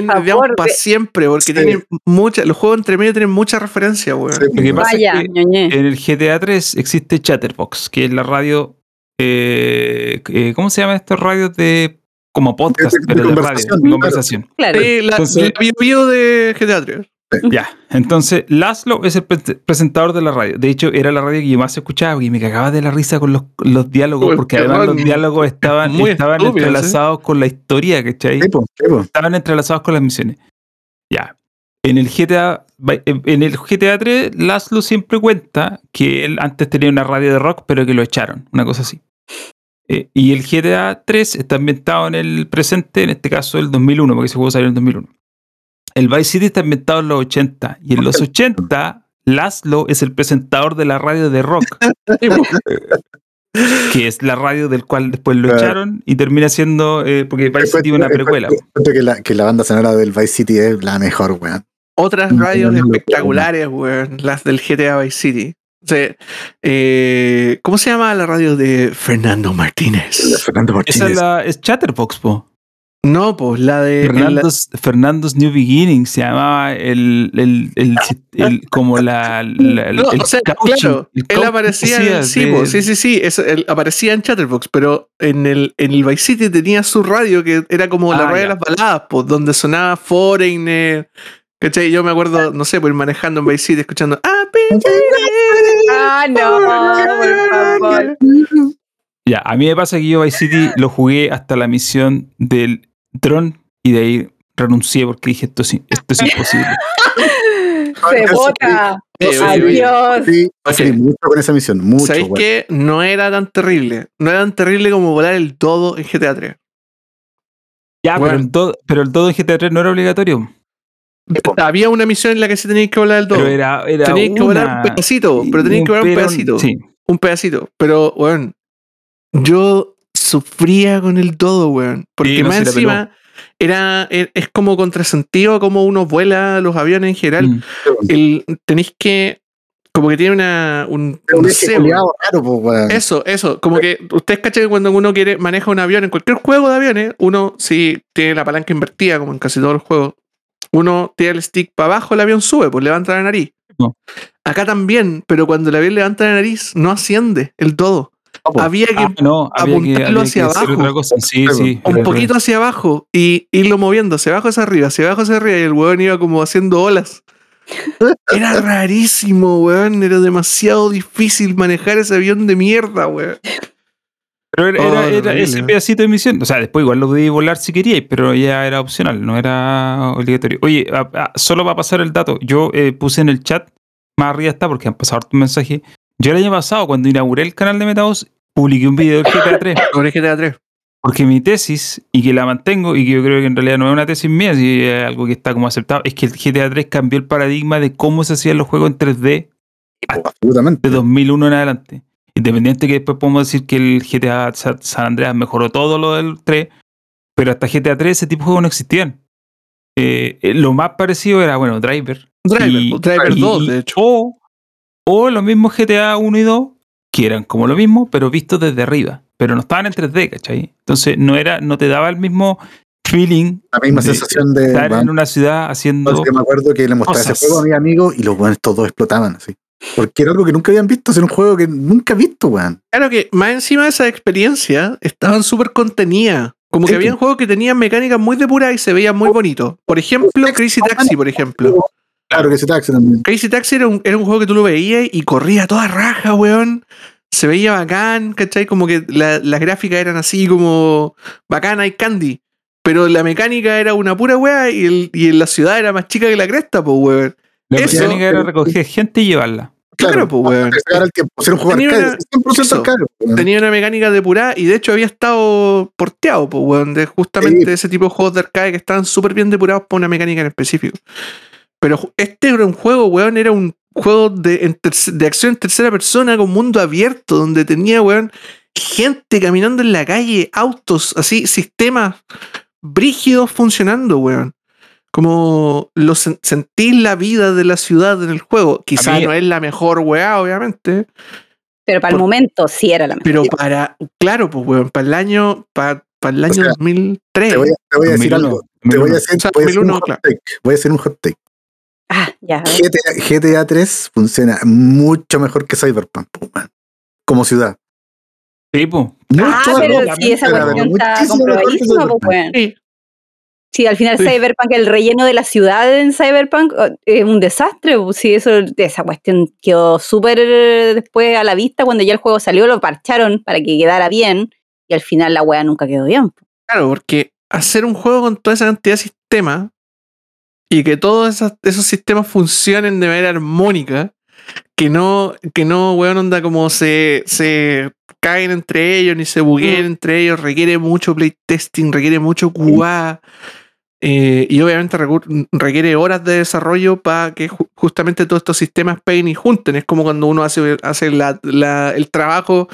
[SPEAKER 4] favor,
[SPEAKER 1] para siempre, porque
[SPEAKER 3] Sí.
[SPEAKER 1] tienen mucha, los juegos entre medio tienen mucha referencia, weón.
[SPEAKER 3] Sí,
[SPEAKER 2] Lo que pasa
[SPEAKER 4] Vaya,
[SPEAKER 2] es que en el GTA 3 existe Chatterbox, que es la radio. eh, eh, ¿Cómo se llama estos radios de. como podcast,
[SPEAKER 3] De- de
[SPEAKER 2] pero de radio,
[SPEAKER 3] conversación,
[SPEAKER 2] de
[SPEAKER 3] claro.
[SPEAKER 2] conversación?
[SPEAKER 4] Claro.
[SPEAKER 1] Sí, la,
[SPEAKER 2] Entonces-
[SPEAKER 1] la bio bio de GTA 3.
[SPEAKER 2] Ya, entonces Laszlo es el pre- presentador de la radio. De hecho, era la radio que yo más escuchaba y me cagaba de la risa con los, los diálogos, porque además los diálogos estaban,
[SPEAKER 1] Muy
[SPEAKER 2] estaban
[SPEAKER 1] estúpidos,
[SPEAKER 2] entrelazados con la historia, ¿cachai?
[SPEAKER 3] Sí, po, sí, po.
[SPEAKER 2] Estaban entrelazados con las misiones. Ya. En el GTA, en el GTA 3, Laszlo siempre cuenta que él antes tenía una radio de rock, pero que lo echaron, una cosa así. Eh, y el GTA 3 está ambientado en el presente, en este caso el 2001, porque ese juego salió en el 2001. El Vice City está ambientado en los 80, y en los 80, Laszlo es el presentador de la radio de rock, (laughs) que es la radio del cual después lo
[SPEAKER 3] Claro.
[SPEAKER 2] echaron y termina siendo, eh, porque Vice City es una precuela.
[SPEAKER 3] Que la, que la banda sonora del Vice City es la mejor, weón.
[SPEAKER 1] Otras
[SPEAKER 3] No,
[SPEAKER 1] radios
[SPEAKER 3] no, no, no,
[SPEAKER 1] espectaculares, weón. Las del GTA Vice City. O sea, eh, ¿Cómo se llama la radio de Fernando Martínez?
[SPEAKER 3] Fernando
[SPEAKER 2] Esa
[SPEAKER 3] Martínez.
[SPEAKER 2] es, la, es Chatterbox, po.
[SPEAKER 1] No, pues la de. la-
[SPEAKER 2] Fernando's, New Beginning se llamaba el, el, el, el- como la, la-
[SPEAKER 1] No,
[SPEAKER 2] el
[SPEAKER 1] o sea,
[SPEAKER 2] coaching,
[SPEAKER 1] claro,
[SPEAKER 2] el
[SPEAKER 1] él aparecía en el sí,
[SPEAKER 2] de-
[SPEAKER 1] po, sí, sí, sí, eso, él aparecía en Chatterbox, pero en el, en el Vice City tenía su radio que era como la
[SPEAKER 2] Ah,
[SPEAKER 1] radio de las baladas, pues, donde sonaba Foreigner. ¿Cachai? Yo me acuerdo, no sé, pues ir manejando en Vice City escuchando "Ah, (laughs)
[SPEAKER 4] Ah, no, por favor.
[SPEAKER 2] Ya, a mí me pasa que yo Vice City lo jugué hasta la misión del dron y de ahí renuncié porque dije esto es imposible. (laughs)
[SPEAKER 4] Se vota.
[SPEAKER 1] Oye.
[SPEAKER 4] Adiós.
[SPEAKER 3] Sí,
[SPEAKER 1] Ok.
[SPEAKER 3] sí, mucho con esa misión, mucho.
[SPEAKER 1] ¿Sabéis
[SPEAKER 3] weón.
[SPEAKER 1] qué? No era tan terrible. No era tan terrible como volar el todo en GTA 3.
[SPEAKER 2] Ya,
[SPEAKER 1] Bueno.
[SPEAKER 2] pero, el todo, pero el todo en GTA 3 no era obligatorio.
[SPEAKER 1] Había una misión en la que sí teníais que volar el todo.
[SPEAKER 2] Pero era, era
[SPEAKER 1] Teníais que volar un pedacito, pero teníais que volar un pedacito.
[SPEAKER 2] Sí.
[SPEAKER 1] Un pedacito. Pero, weón, yo sufría con el todo, weón. Porque
[SPEAKER 2] Sí, no,
[SPEAKER 1] más
[SPEAKER 2] sí,
[SPEAKER 1] encima era, e- es como contrasentido como uno vuela los aviones en general.
[SPEAKER 2] Mm.
[SPEAKER 1] El, tenéis que, como que tiene una, un,
[SPEAKER 3] raro, po, weón.
[SPEAKER 1] Eso, eso. Como que ustedes cachan que cuando uno quiere maneja un avión en cualquier juego de aviones, uno si tiene la palanca invertida, como en casi todos los juegos, uno tira el stick para abajo, el avión sube, pues levanta la nariz.
[SPEAKER 2] No.
[SPEAKER 1] Acá también, pero cuando el avión levanta la nariz, no asciende el todo. Había que
[SPEAKER 2] Ah, no, había que,
[SPEAKER 1] apuntarlo
[SPEAKER 2] había
[SPEAKER 1] hacia
[SPEAKER 2] que
[SPEAKER 1] abajo.
[SPEAKER 2] Sí, sí.
[SPEAKER 1] un poquito hacia abajo y irlo moviendo, hacia abajo hacia arriba, hacia abajo hacia arriba, y el weón iba como haciendo olas. (laughs) Era rarísimo, weón. Era demasiado difícil manejar ese avión de mierda, weón.
[SPEAKER 2] Pero era,
[SPEAKER 1] Oh,
[SPEAKER 2] era- era
[SPEAKER 1] horrible.
[SPEAKER 2] ese pedacito de misión. O sea, después igual lo podíais volar si queríais, pero ya era opcional, no era obligatorio. Oye, a- a- solo para pasar el dato, yo eh, puse en el chat, más arriba está porque han pasado hartos mensajes. Yo el año pasado, cuando inauguré el canal de Metaos, publiqué un video del GTA 3. (coughs)
[SPEAKER 1] Sobre GTA 3.
[SPEAKER 2] Porque mi tesis, y que la mantengo, y que yo creo que en realidad no es una tesis mía, si es algo que está como aceptado, es que el GTA 3 cambió el paradigma de cómo se hacían los juegos en 3D
[SPEAKER 3] Absolutamente.
[SPEAKER 2] de 2001 en adelante. Independiente que después podemos decir que el GTA Sa- San Andreas mejoró todo lo del 3, pero hasta GTA 3 ese tipo de juegos no existían. Eh, eh, lo más parecido era, bueno, Driver.
[SPEAKER 1] Driver,
[SPEAKER 2] Y-
[SPEAKER 1] Driver
[SPEAKER 2] y-
[SPEAKER 1] 2, de hecho.
[SPEAKER 2] O, o los mismos GTA 1 y 2, que eran como lo mismo, pero vistos desde arriba. Pero no estaban en 3D, ¿cachai? Entonces no, era, no te daba el mismo feeling
[SPEAKER 3] La misma
[SPEAKER 2] de
[SPEAKER 3] sensación de.
[SPEAKER 2] estar en una ciudad haciendo...
[SPEAKER 3] Entonces, yo me acuerdo que le mostraba ese juego a mis amigos y los weones todos explotaban así. Porque era algo que nunca habían visto, era un juego que nunca he visto, weón.
[SPEAKER 1] Claro que más encima de esa experiencia estaban súper contenidas. Como que
[SPEAKER 3] Sí.
[SPEAKER 1] habían juegos que tenían mecánicas muy depuradas y se veían muy bonitos. Por ejemplo, Crazy Taxi, por ejemplo.
[SPEAKER 3] Claro que ese taxi también.
[SPEAKER 1] Crazy Taxi era un, era un juego que tú lo veías y corría a toda raja, weón. Se veía bacán, ¿cachai? Como que la- las gráficas eran así como bacana y candy. Pero la mecánica era una pura weá y, el- y en la ciudad era más chica que la cresta, pues, weón.
[SPEAKER 2] La
[SPEAKER 1] eso-
[SPEAKER 2] mecánica era recoger gente y llevarla.
[SPEAKER 1] Claro, pues, weón.
[SPEAKER 3] Te sacara el tiempo. Era un juego
[SPEAKER 1] Tenía
[SPEAKER 3] arcade,
[SPEAKER 1] una-
[SPEAKER 3] 100%
[SPEAKER 1] eso.
[SPEAKER 3] arcade. weón.
[SPEAKER 1] Tenía una mecánica depurada y de hecho había estado porteado, pues, weón, de justamente
[SPEAKER 3] Sí.
[SPEAKER 1] ese tipo de juegos de arcade que estaban súper bien depurados por una mecánica en específico. Pero este era un juego, weón, era un juego de, en de acción en tercera persona con mundo abierto, donde tenía, weón, gente caminando en la calle, autos, así, sistemas brígidos funcionando, weón. Como lo sen- sentís la vida de la ciudad en el juego. Quizá
[SPEAKER 2] mí-
[SPEAKER 1] no es la mejor weá, obviamente.
[SPEAKER 4] Pero para el momento sí era la mejor.
[SPEAKER 1] Pero para, claro, pues, weón, para el año, para, el año
[SPEAKER 3] sea,
[SPEAKER 1] 2003.
[SPEAKER 3] Te voy a, te voy a decir
[SPEAKER 2] 2001,
[SPEAKER 3] algo. Te voy a
[SPEAKER 2] 2001.
[SPEAKER 3] decir,
[SPEAKER 1] O sea,
[SPEAKER 3] voy a hacer un
[SPEAKER 1] 2001,
[SPEAKER 3] hot take. Voy a hacer un hot take.
[SPEAKER 4] Ah, ya.
[SPEAKER 3] GTA, GTA 3 funciona mucho mejor que Cyberpunk, como ciudad.
[SPEAKER 2] Sí, po.
[SPEAKER 3] Mucho
[SPEAKER 4] Ah, pero sí, esa
[SPEAKER 3] pero
[SPEAKER 4] cuestión está comprobadísima, pues, weón.
[SPEAKER 1] Sí.
[SPEAKER 4] Sí, al final
[SPEAKER 1] Sí.
[SPEAKER 4] Cyberpunk, el relleno de la ciudad en Cyberpunk oh, es un desastre. Sí, eso, esa cuestión quedó súper eh, después a la vista cuando ya el juego salió, lo parcharon para que quedara bien y al final la wea nunca quedó bien.
[SPEAKER 1] Claro, porque hacer un juego con toda esa cantidad de sistemas y que todos esos, esos sistemas funcionen de manera armónica, que no, que no, weón, onda como se, se caen entre ellos ni se bugueen
[SPEAKER 4] Mm.
[SPEAKER 1] entre ellos, requiere mucho playtesting, requiere mucho QA. eh, y obviamente requiere horas de desarrollo para que ju- justamente todos estos sistemas peguen y junten. Es como cuando uno hace, hace la- la- el trabajo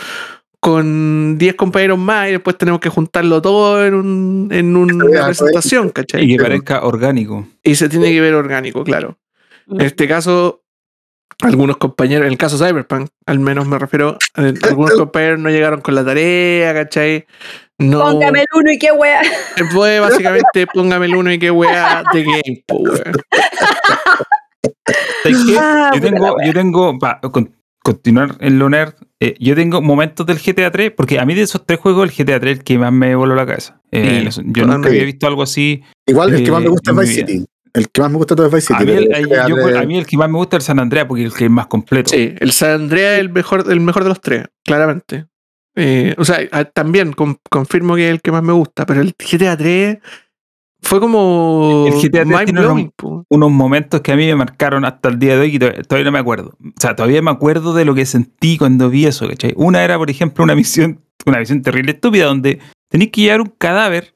[SPEAKER 1] con 10 compañeros más y después tenemos que juntarlo todo en, un, en una presentación, ¿cachai?
[SPEAKER 2] Y que parezca orgánico.
[SPEAKER 1] Y se tiene que ver orgánico, claro. En este caso, algunos compañeros, en el caso Cyberpunk, al menos me refiero, eh, algunos (laughs) compañeros no llegaron con la tarea, ¿cachai? No.
[SPEAKER 4] Póngame el uno y qué wea.
[SPEAKER 1] Fue básicamente póngame el uno y qué weá de game, po, weón.
[SPEAKER 2] ¿Sabes qué?
[SPEAKER 4] Ah,
[SPEAKER 2] yo tengo, yo tengo, para continuar en lo nerd, eh, yo tengo momentos del GTA 3, porque a mí de esos tres juegos el GTA 3 es el que más me voló la cabeza. Eh,
[SPEAKER 1] Sí,
[SPEAKER 2] yo nunca había visto algo así.
[SPEAKER 3] Igual el que más me
[SPEAKER 2] Eh,
[SPEAKER 3] gusta es Vice. City. El que más me gusta todo es Vice City.
[SPEAKER 2] A mí, el, yo-
[SPEAKER 3] 3
[SPEAKER 2] a mí el que más me gusta es el San Andreas, porque es el que es más completo.
[SPEAKER 1] Sí, el San Andreas es el mejor, el mejor de los tres, claramente. Eh, o sea, también con- confirmo que es el que más me gusta, pero el GTA 3 fue como
[SPEAKER 2] El GTA 3
[SPEAKER 1] mind
[SPEAKER 2] tiene
[SPEAKER 1] po.
[SPEAKER 2] unos momentos que a mí me marcaron hasta el día de hoy y todavía, no me acuerdo. O sea, todavía me acuerdo de lo que sentí cuando vi eso, ¿cachai? Una era, por ejemplo, una misión, una misión terrible estúpida donde tenéis que llevar un cadáver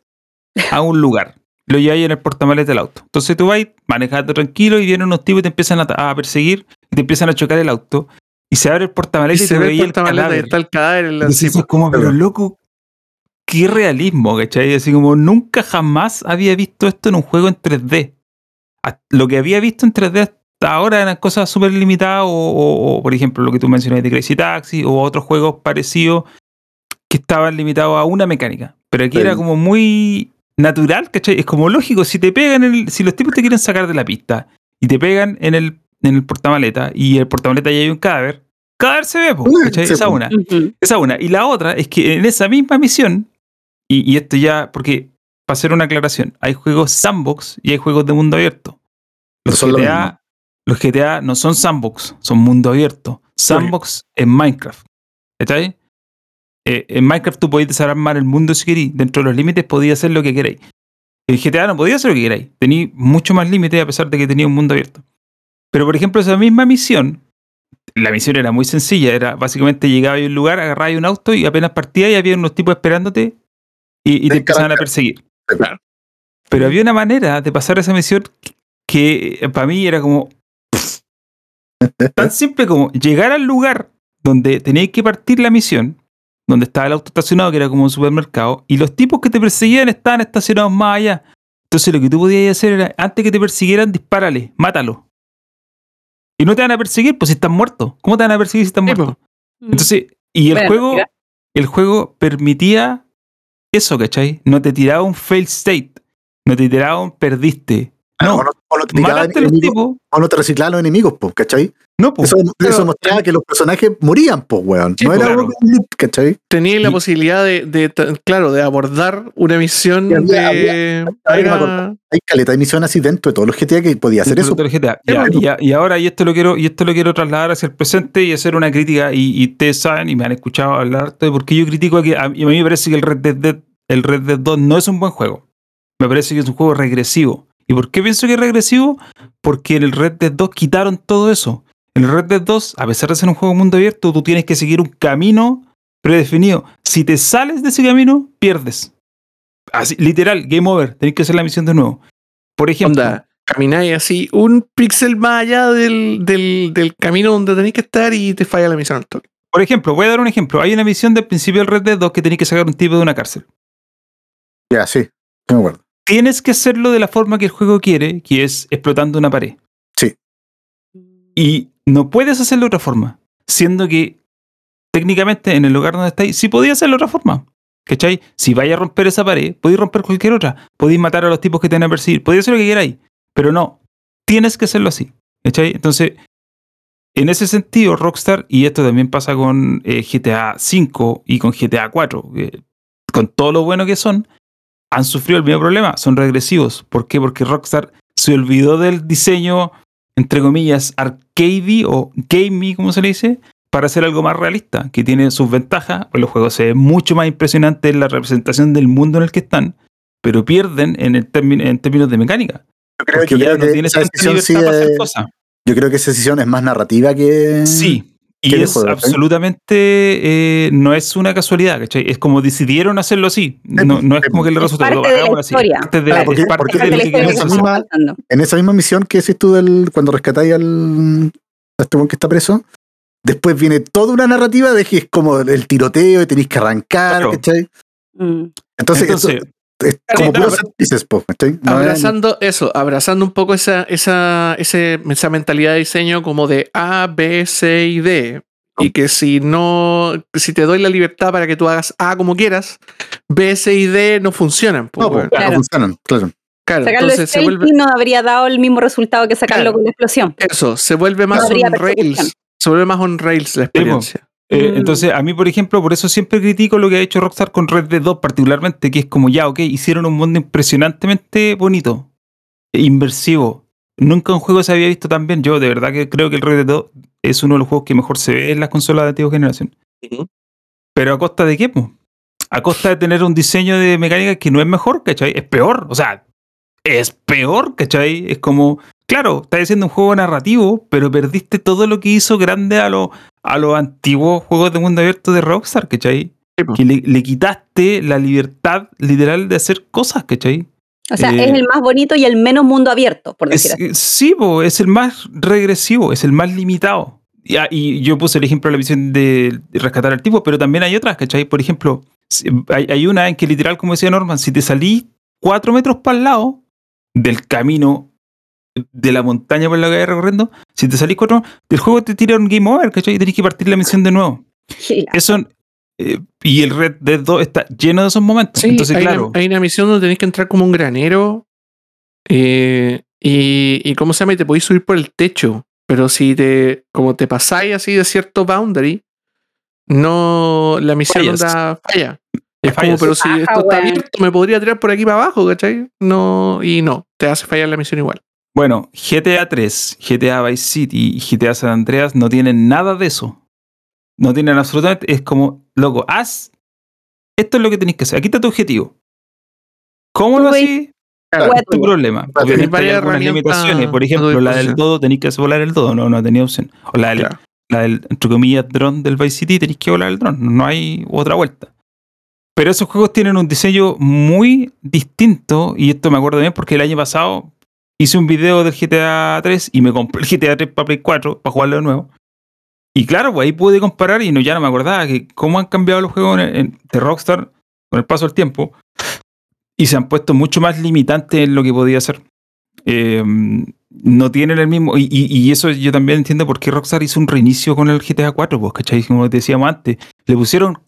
[SPEAKER 2] a un lugar. Lo lleváis en el portamales del auto. Entonces tú vas manejando tranquilo y vienen unos tipos y te empiezan a, a perseguir y te empiezan a chocar el auto. Y se abre el
[SPEAKER 1] Y
[SPEAKER 2] portamalete y,
[SPEAKER 1] se ve
[SPEAKER 2] veía
[SPEAKER 1] el
[SPEAKER 2] el
[SPEAKER 1] y
[SPEAKER 2] cadáver.
[SPEAKER 1] está el cadáver en la
[SPEAKER 2] es como, pero loco, qué realismo, ¿cachai? Así como nunca jamás había visto esto en un juego en 3D. A- Lo que había visto en 3D hasta ahora eran cosas súper limitadas, o, o- o, por ejemplo lo que tú mencionaste de Crazy Taxi, o otros juegos parecidos que estaban limitados a una mecánica. Pero aquí
[SPEAKER 3] Sí.
[SPEAKER 2] era como muy natural, ¿cachai? Es como lógico, si te pegan, en el, si los tipos te quieren sacar de la pista y te pegan en el, en el portamaleta y el portamaleta ya hay un cadáver, cadáver se ve, po,
[SPEAKER 3] Sí,
[SPEAKER 2] ¿cachai? Esa una. Esa una. Y la otra es que en esa misma misión, y, y esto ya, porque para hacer una aclaración, hay juegos sandbox y hay juegos de mundo abierto.
[SPEAKER 3] No
[SPEAKER 2] Los
[SPEAKER 3] son lo
[SPEAKER 2] GTA, los GTA no son sandbox, son mundo abierto. Sandbox en Minecraft. ¿Está ahí? Eh, en Minecraft tú podías desarmar el mundo si queréis. Dentro de los límites podías hacer lo que queráis. En GTA no podías hacer lo que queráis. Tenéis mucho más límites a pesar de que tenía un mundo abierto. Pero por ejemplo, esa misma misión, la misión era muy sencilla. Era básicamente llegaba a un lugar, agarraba un auto y apenas partía y había unos tipos esperándote y, y te empezaban a perseguir.
[SPEAKER 3] Claro.
[SPEAKER 2] Pero había una manera de pasar esa misión que eh, para mí era como (laughs) tan simple como llegar al lugar donde teníais que partir la misión, donde estaba el auto estacionado, que era como un supermercado, y los tipos que te perseguían estaban estacionados más allá. Entonces lo que tú podías hacer era, antes que te persiguieran, dispárale, mátalo. Y no te van a perseguir, pues si están muertos. ¿Cómo te van a perseguir si están muertos? Entonces, y el
[SPEAKER 4] Bueno,
[SPEAKER 2] juego,
[SPEAKER 4] mira.
[SPEAKER 2] el juego permitía eso, ¿cachai? No te tiraba un fail state, no te tiraba un perdiste. No,
[SPEAKER 3] o no, o no te
[SPEAKER 2] mataste los
[SPEAKER 3] enemigos,
[SPEAKER 2] tipos.
[SPEAKER 3] o no te reciclaban los enemigos, po, ¿cachai?
[SPEAKER 2] No, pues.
[SPEAKER 3] Eso, mostraba que los personajes morían, po, weón.
[SPEAKER 1] Sí,
[SPEAKER 3] no
[SPEAKER 1] po,
[SPEAKER 3] era
[SPEAKER 2] claro.
[SPEAKER 3] un loop, ¿cachai?
[SPEAKER 1] Tenía la
[SPEAKER 2] Y-
[SPEAKER 1] posibilidad de, claro, de abordar una misión
[SPEAKER 3] había-
[SPEAKER 1] de.
[SPEAKER 3] había-
[SPEAKER 1] era-
[SPEAKER 3] había- Hay caleta de misión así dentro de todos los GTA que podía hacer eso.
[SPEAKER 2] GTA. Ya, y, ahora, y esto lo quiero, y esto lo quiero trasladar hacia el presente y hacer una crítica. Y, y ustedes saben, y me han escuchado hablar de por qué yo critico a que a, y a mí me parece que el Red Dead- el Red Dead 2 no es un buen juego. Me parece que es un juego regresivo. ¿Y por qué pienso que es regresivo? Porque en el Red Dead 2 quitaron todo eso. En el Red Dead 2, a pesar de ser un juego mundo abierto, tú tienes que seguir un camino predefinido. Si te sales de ese camino, pierdes. Así, literal, game over. Tenés que hacer la misión de nuevo. Por ejemplo,
[SPEAKER 1] Onda, camináis así un píxel más allá del, del, del camino donde tenéis que estar y te falla la misión al toque.
[SPEAKER 2] Por ejemplo, voy a dar un ejemplo. Hay una misión del principio del Red Dead 2 que tenéis que sacar un tipo de una cárcel.
[SPEAKER 3] Ya, sí. sí me acuerdo.
[SPEAKER 2] Tienes que hacerlo de la forma que el juego quiere, que es explotando una pared.
[SPEAKER 3] Sí.
[SPEAKER 2] Y no puedes hacerlo de otra forma. Siendo que técnicamente en el lugar donde estáis, sí podías hacerlo de otra forma. ¿Cachai? Si vais a romper esa pared, podéis romper cualquier otra. Podéis matar a los tipos que te van a perseguir. Podéis hacer lo que queráis. Pero no. Tienes que hacerlo así. ¿Cachai? Entonces, en ese sentido, Rockstar, y esto también pasa con eh, GTA V y con GTA 4, con todo lo bueno que son, han sufrido el mismo problema. Son regresivos. ¿Por qué? Porque Rockstar se olvidó del diseño, entre comillas, arcade o gamey, como se le dice, para hacer algo más realista, que tiene sus ventajas, pues los juegos se ven mucho más impresionantes en la representación del mundo en el que están, pero pierden en, el en términos de mecánica.
[SPEAKER 3] Yo creo,
[SPEAKER 2] Porque
[SPEAKER 3] yo
[SPEAKER 2] ya
[SPEAKER 3] creo
[SPEAKER 2] no
[SPEAKER 3] que esa decisión sí es- yo creo que esa decisión es más narrativa que.
[SPEAKER 2] Sí, y
[SPEAKER 3] ¿Qué de
[SPEAKER 2] es absolutamente, eh, no es una casualidad, ¿cachai? Es como decidieron hacerlo así. No, no es como que le resultó,
[SPEAKER 4] parte
[SPEAKER 2] lo hagámoslo así.
[SPEAKER 4] historia.
[SPEAKER 2] Parte de,
[SPEAKER 3] Ah,
[SPEAKER 2] es
[SPEAKER 3] porque-
[SPEAKER 2] parte de lo que
[SPEAKER 3] esa misma-. En esa misma misión que decís tú del, cuando rescatáis al. a este que está preso. Después viene toda una narrativa de que es como el tiroteo y tenéis que arrancar,
[SPEAKER 2] Claro.
[SPEAKER 3] ¿cachai?
[SPEAKER 4] Mm.
[SPEAKER 3] Entonces, eso como
[SPEAKER 1] claro,
[SPEAKER 3] puros po, ¿cachai? No
[SPEAKER 1] abrazando eso, abrazando un poco esa, esa, ese- esa mentalidad de diseño como de A, B, C y D. Y que si no, si te doy la libertad para que tú hagas A como quieras, B, C y D no funcionan. pues,
[SPEAKER 3] no, po,
[SPEAKER 1] weón.
[SPEAKER 3] no
[SPEAKER 4] Claro.
[SPEAKER 3] funcionan, claro.
[SPEAKER 1] Claro,
[SPEAKER 4] Sacarlo
[SPEAKER 1] entonces se vuelve,
[SPEAKER 4] no habría dado el mismo resultado que sacarlo
[SPEAKER 1] Claro.
[SPEAKER 4] con la explosión.
[SPEAKER 1] eso, se vuelve más
[SPEAKER 4] habría
[SPEAKER 1] on rails. Se vuelve más on rails la experiencia.
[SPEAKER 2] Eh,
[SPEAKER 4] Mm.
[SPEAKER 2] Entonces, a mí, por ejemplo, por eso siempre critico lo que ha hecho Rockstar con Red Dead 2, particularmente, que es como ya, ok, hicieron un mundo impresionantemente bonito, e inversivo. Nunca un juego se había visto tan bien. Yo, de verdad, que creo que el Red Dead 2 es uno de los juegos que mejor se ve en las consolas de antigua generación.
[SPEAKER 1] Ujú.
[SPEAKER 2] Pero a costa de qué, po? A costa de tener un diseño de mecánica que no es mejor, ¿cachai? Es peor. O sea, es peor, ¿cachai? Es como, claro, estás haciendo un juego narrativo, pero perdiste todo lo que hizo grande a los a los antiguos juegos de mundo abierto de Rockstar, ¿cachai?
[SPEAKER 1] Sí.
[SPEAKER 2] Que le, le quitaste la libertad literal de hacer cosas, ¿cachai?
[SPEAKER 4] O sea,
[SPEAKER 2] Eh,
[SPEAKER 4] es el más bonito y el menos mundo abierto, por decir
[SPEAKER 2] Es,
[SPEAKER 4] así.
[SPEAKER 2] eh, sí, po, es el más regresivo, es el más limitado. Y, ah, y yo puse el ejemplo de la visión de, rescatar al tipo, pero también hay otras, ¿cachai? Por ejemplo, si- hay, hay una en que literal, como decía Norman, si te salís cuatro metros para el lado del camino de la montaña por la que vayas recorriendo, si te salís cuatro, el juego te tira un game over, ¿cachai? Y tenés que partir la misión de nuevo. Eso, eh, y el Red Dead 2 está lleno de esos momentos.
[SPEAKER 1] Sí,
[SPEAKER 2] Entonces,
[SPEAKER 1] hay,
[SPEAKER 2] claro.
[SPEAKER 1] una, hay una misión donde tenés que entrar como un granero eh, y, y ¿cómo se llama? Y te podéis subir por el techo. Pero si te, como te pasáis así de cierto boundary, no, la misión falla. Es como, pero si
[SPEAKER 4] Ajá,
[SPEAKER 1] esto está abierto, me podría tirar por aquí para abajo, ¿cachai? No, y no, te hace fallar la misión igual.
[SPEAKER 2] Bueno, GTA 3, GTA Vice City y GTA San Andreas no tienen nada de eso. No tienen absolutamente. Es como, loco, haz. Esto es lo que tenés que hacer. Aquí está tu objetivo. ¿Cómo lo haces?
[SPEAKER 4] Juega
[SPEAKER 2] Es tu problema. Hay algunas
[SPEAKER 1] herramientas
[SPEAKER 2] limitaciones. Por ejemplo, la del todo tenéis que volar el todo. No, no tenía opción. O la del,
[SPEAKER 1] Claro.
[SPEAKER 2] la del, entre comillas, dron del Vice City, tenéis que volar el dron. No hay otra vuelta. Pero esos juegos tienen un diseño muy distinto. Y esto me acuerdo bien porque el año pasado hice un video del GTA 3 y me compré el GTA 3 para Play 4 para jugarlo de nuevo. Y claro, pues ahí pude comparar y no, ya no me acordaba que cómo han cambiado los juegos en- en- de Rockstar con el paso del tiempo. Y se han puesto mucho más limitantes en lo que podía hacer. Eh, no tienen el mismo. Y, y- y eso yo también entiendo por qué Rockstar hizo un reinicio con el GTA 4, pues, ¿cachai? Como decíamos antes. Le pusieron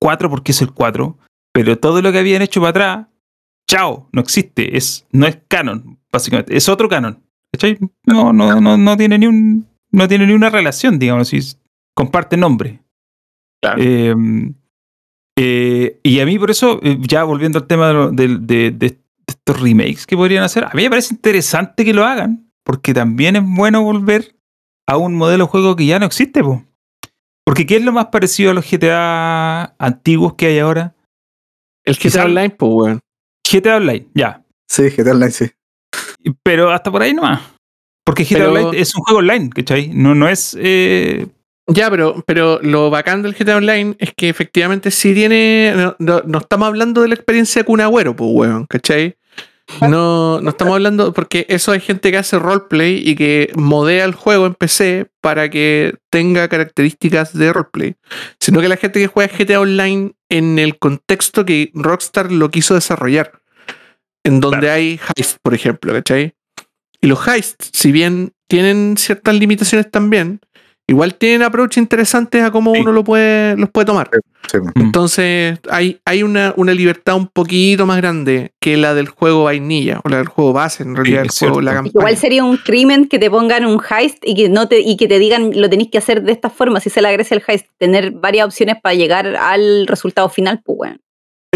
[SPEAKER 2] 4 porque es el 4, pero todo lo que habían hecho para atrás, chao, no existe. Es, no es canon, básicamente. Es otro canon. ¿Cachai? No, no, no, no tiene ni un. No tiene ni una relación, digamos, si comparte nombre.
[SPEAKER 1] Claro.
[SPEAKER 2] Eh, eh, y a mí por eso, eh, ya volviendo al tema de, de- de- de estos remakes que podrían hacer, a mí me parece interesante que lo hagan, porque también es bueno volver a un modelo de juego que ya no existe. po. Porque ¿qué es lo más parecido a los GTA antiguos que hay ahora?
[SPEAKER 1] El GTA
[SPEAKER 2] Quizá-
[SPEAKER 1] Online, pues, weón.
[SPEAKER 2] GTA Online, ya.
[SPEAKER 3] Sí, GTA Online, sí.
[SPEAKER 2] Pero hasta por ahí nomás. Porque GTA
[SPEAKER 1] Pero-
[SPEAKER 2] Online es un juego online, ¿cachai? No, no es... eh,
[SPEAKER 1] Ya, pero, pero lo bacán del GTA Online es que efectivamente sí tiene. No, no- no estamos hablando de la experiencia de Kun Agüero, pues, weón, ¿cachai? No, no estamos hablando porque eso hay gente que hace roleplay y que modea el juego en PC para que tenga características de roleplay. Sino que la gente que juega GTA Online en el contexto que Rockstar lo quiso desarrollar. En donde
[SPEAKER 2] Claro.
[SPEAKER 1] hay heist, por ejemplo, ¿cachai? Y los heists, si bien tienen ciertas limitaciones también, igual tienen approach interesantes a cómo
[SPEAKER 2] Sí.
[SPEAKER 1] uno lo puede, los puede tomar.
[SPEAKER 3] Sí.
[SPEAKER 2] Mm.
[SPEAKER 1] Entonces, hay, hay una, una libertad un poquito más grande que la del juego vainilla, o la del juego base, en realidad, el juego, la campaña.
[SPEAKER 4] Igual sería un crimen que te pongan un heist y que no te y que te digan lo tenéis que hacer de esta forma, si se la gracia el heist, tener varias opciones para llegar al resultado final, pues bueno.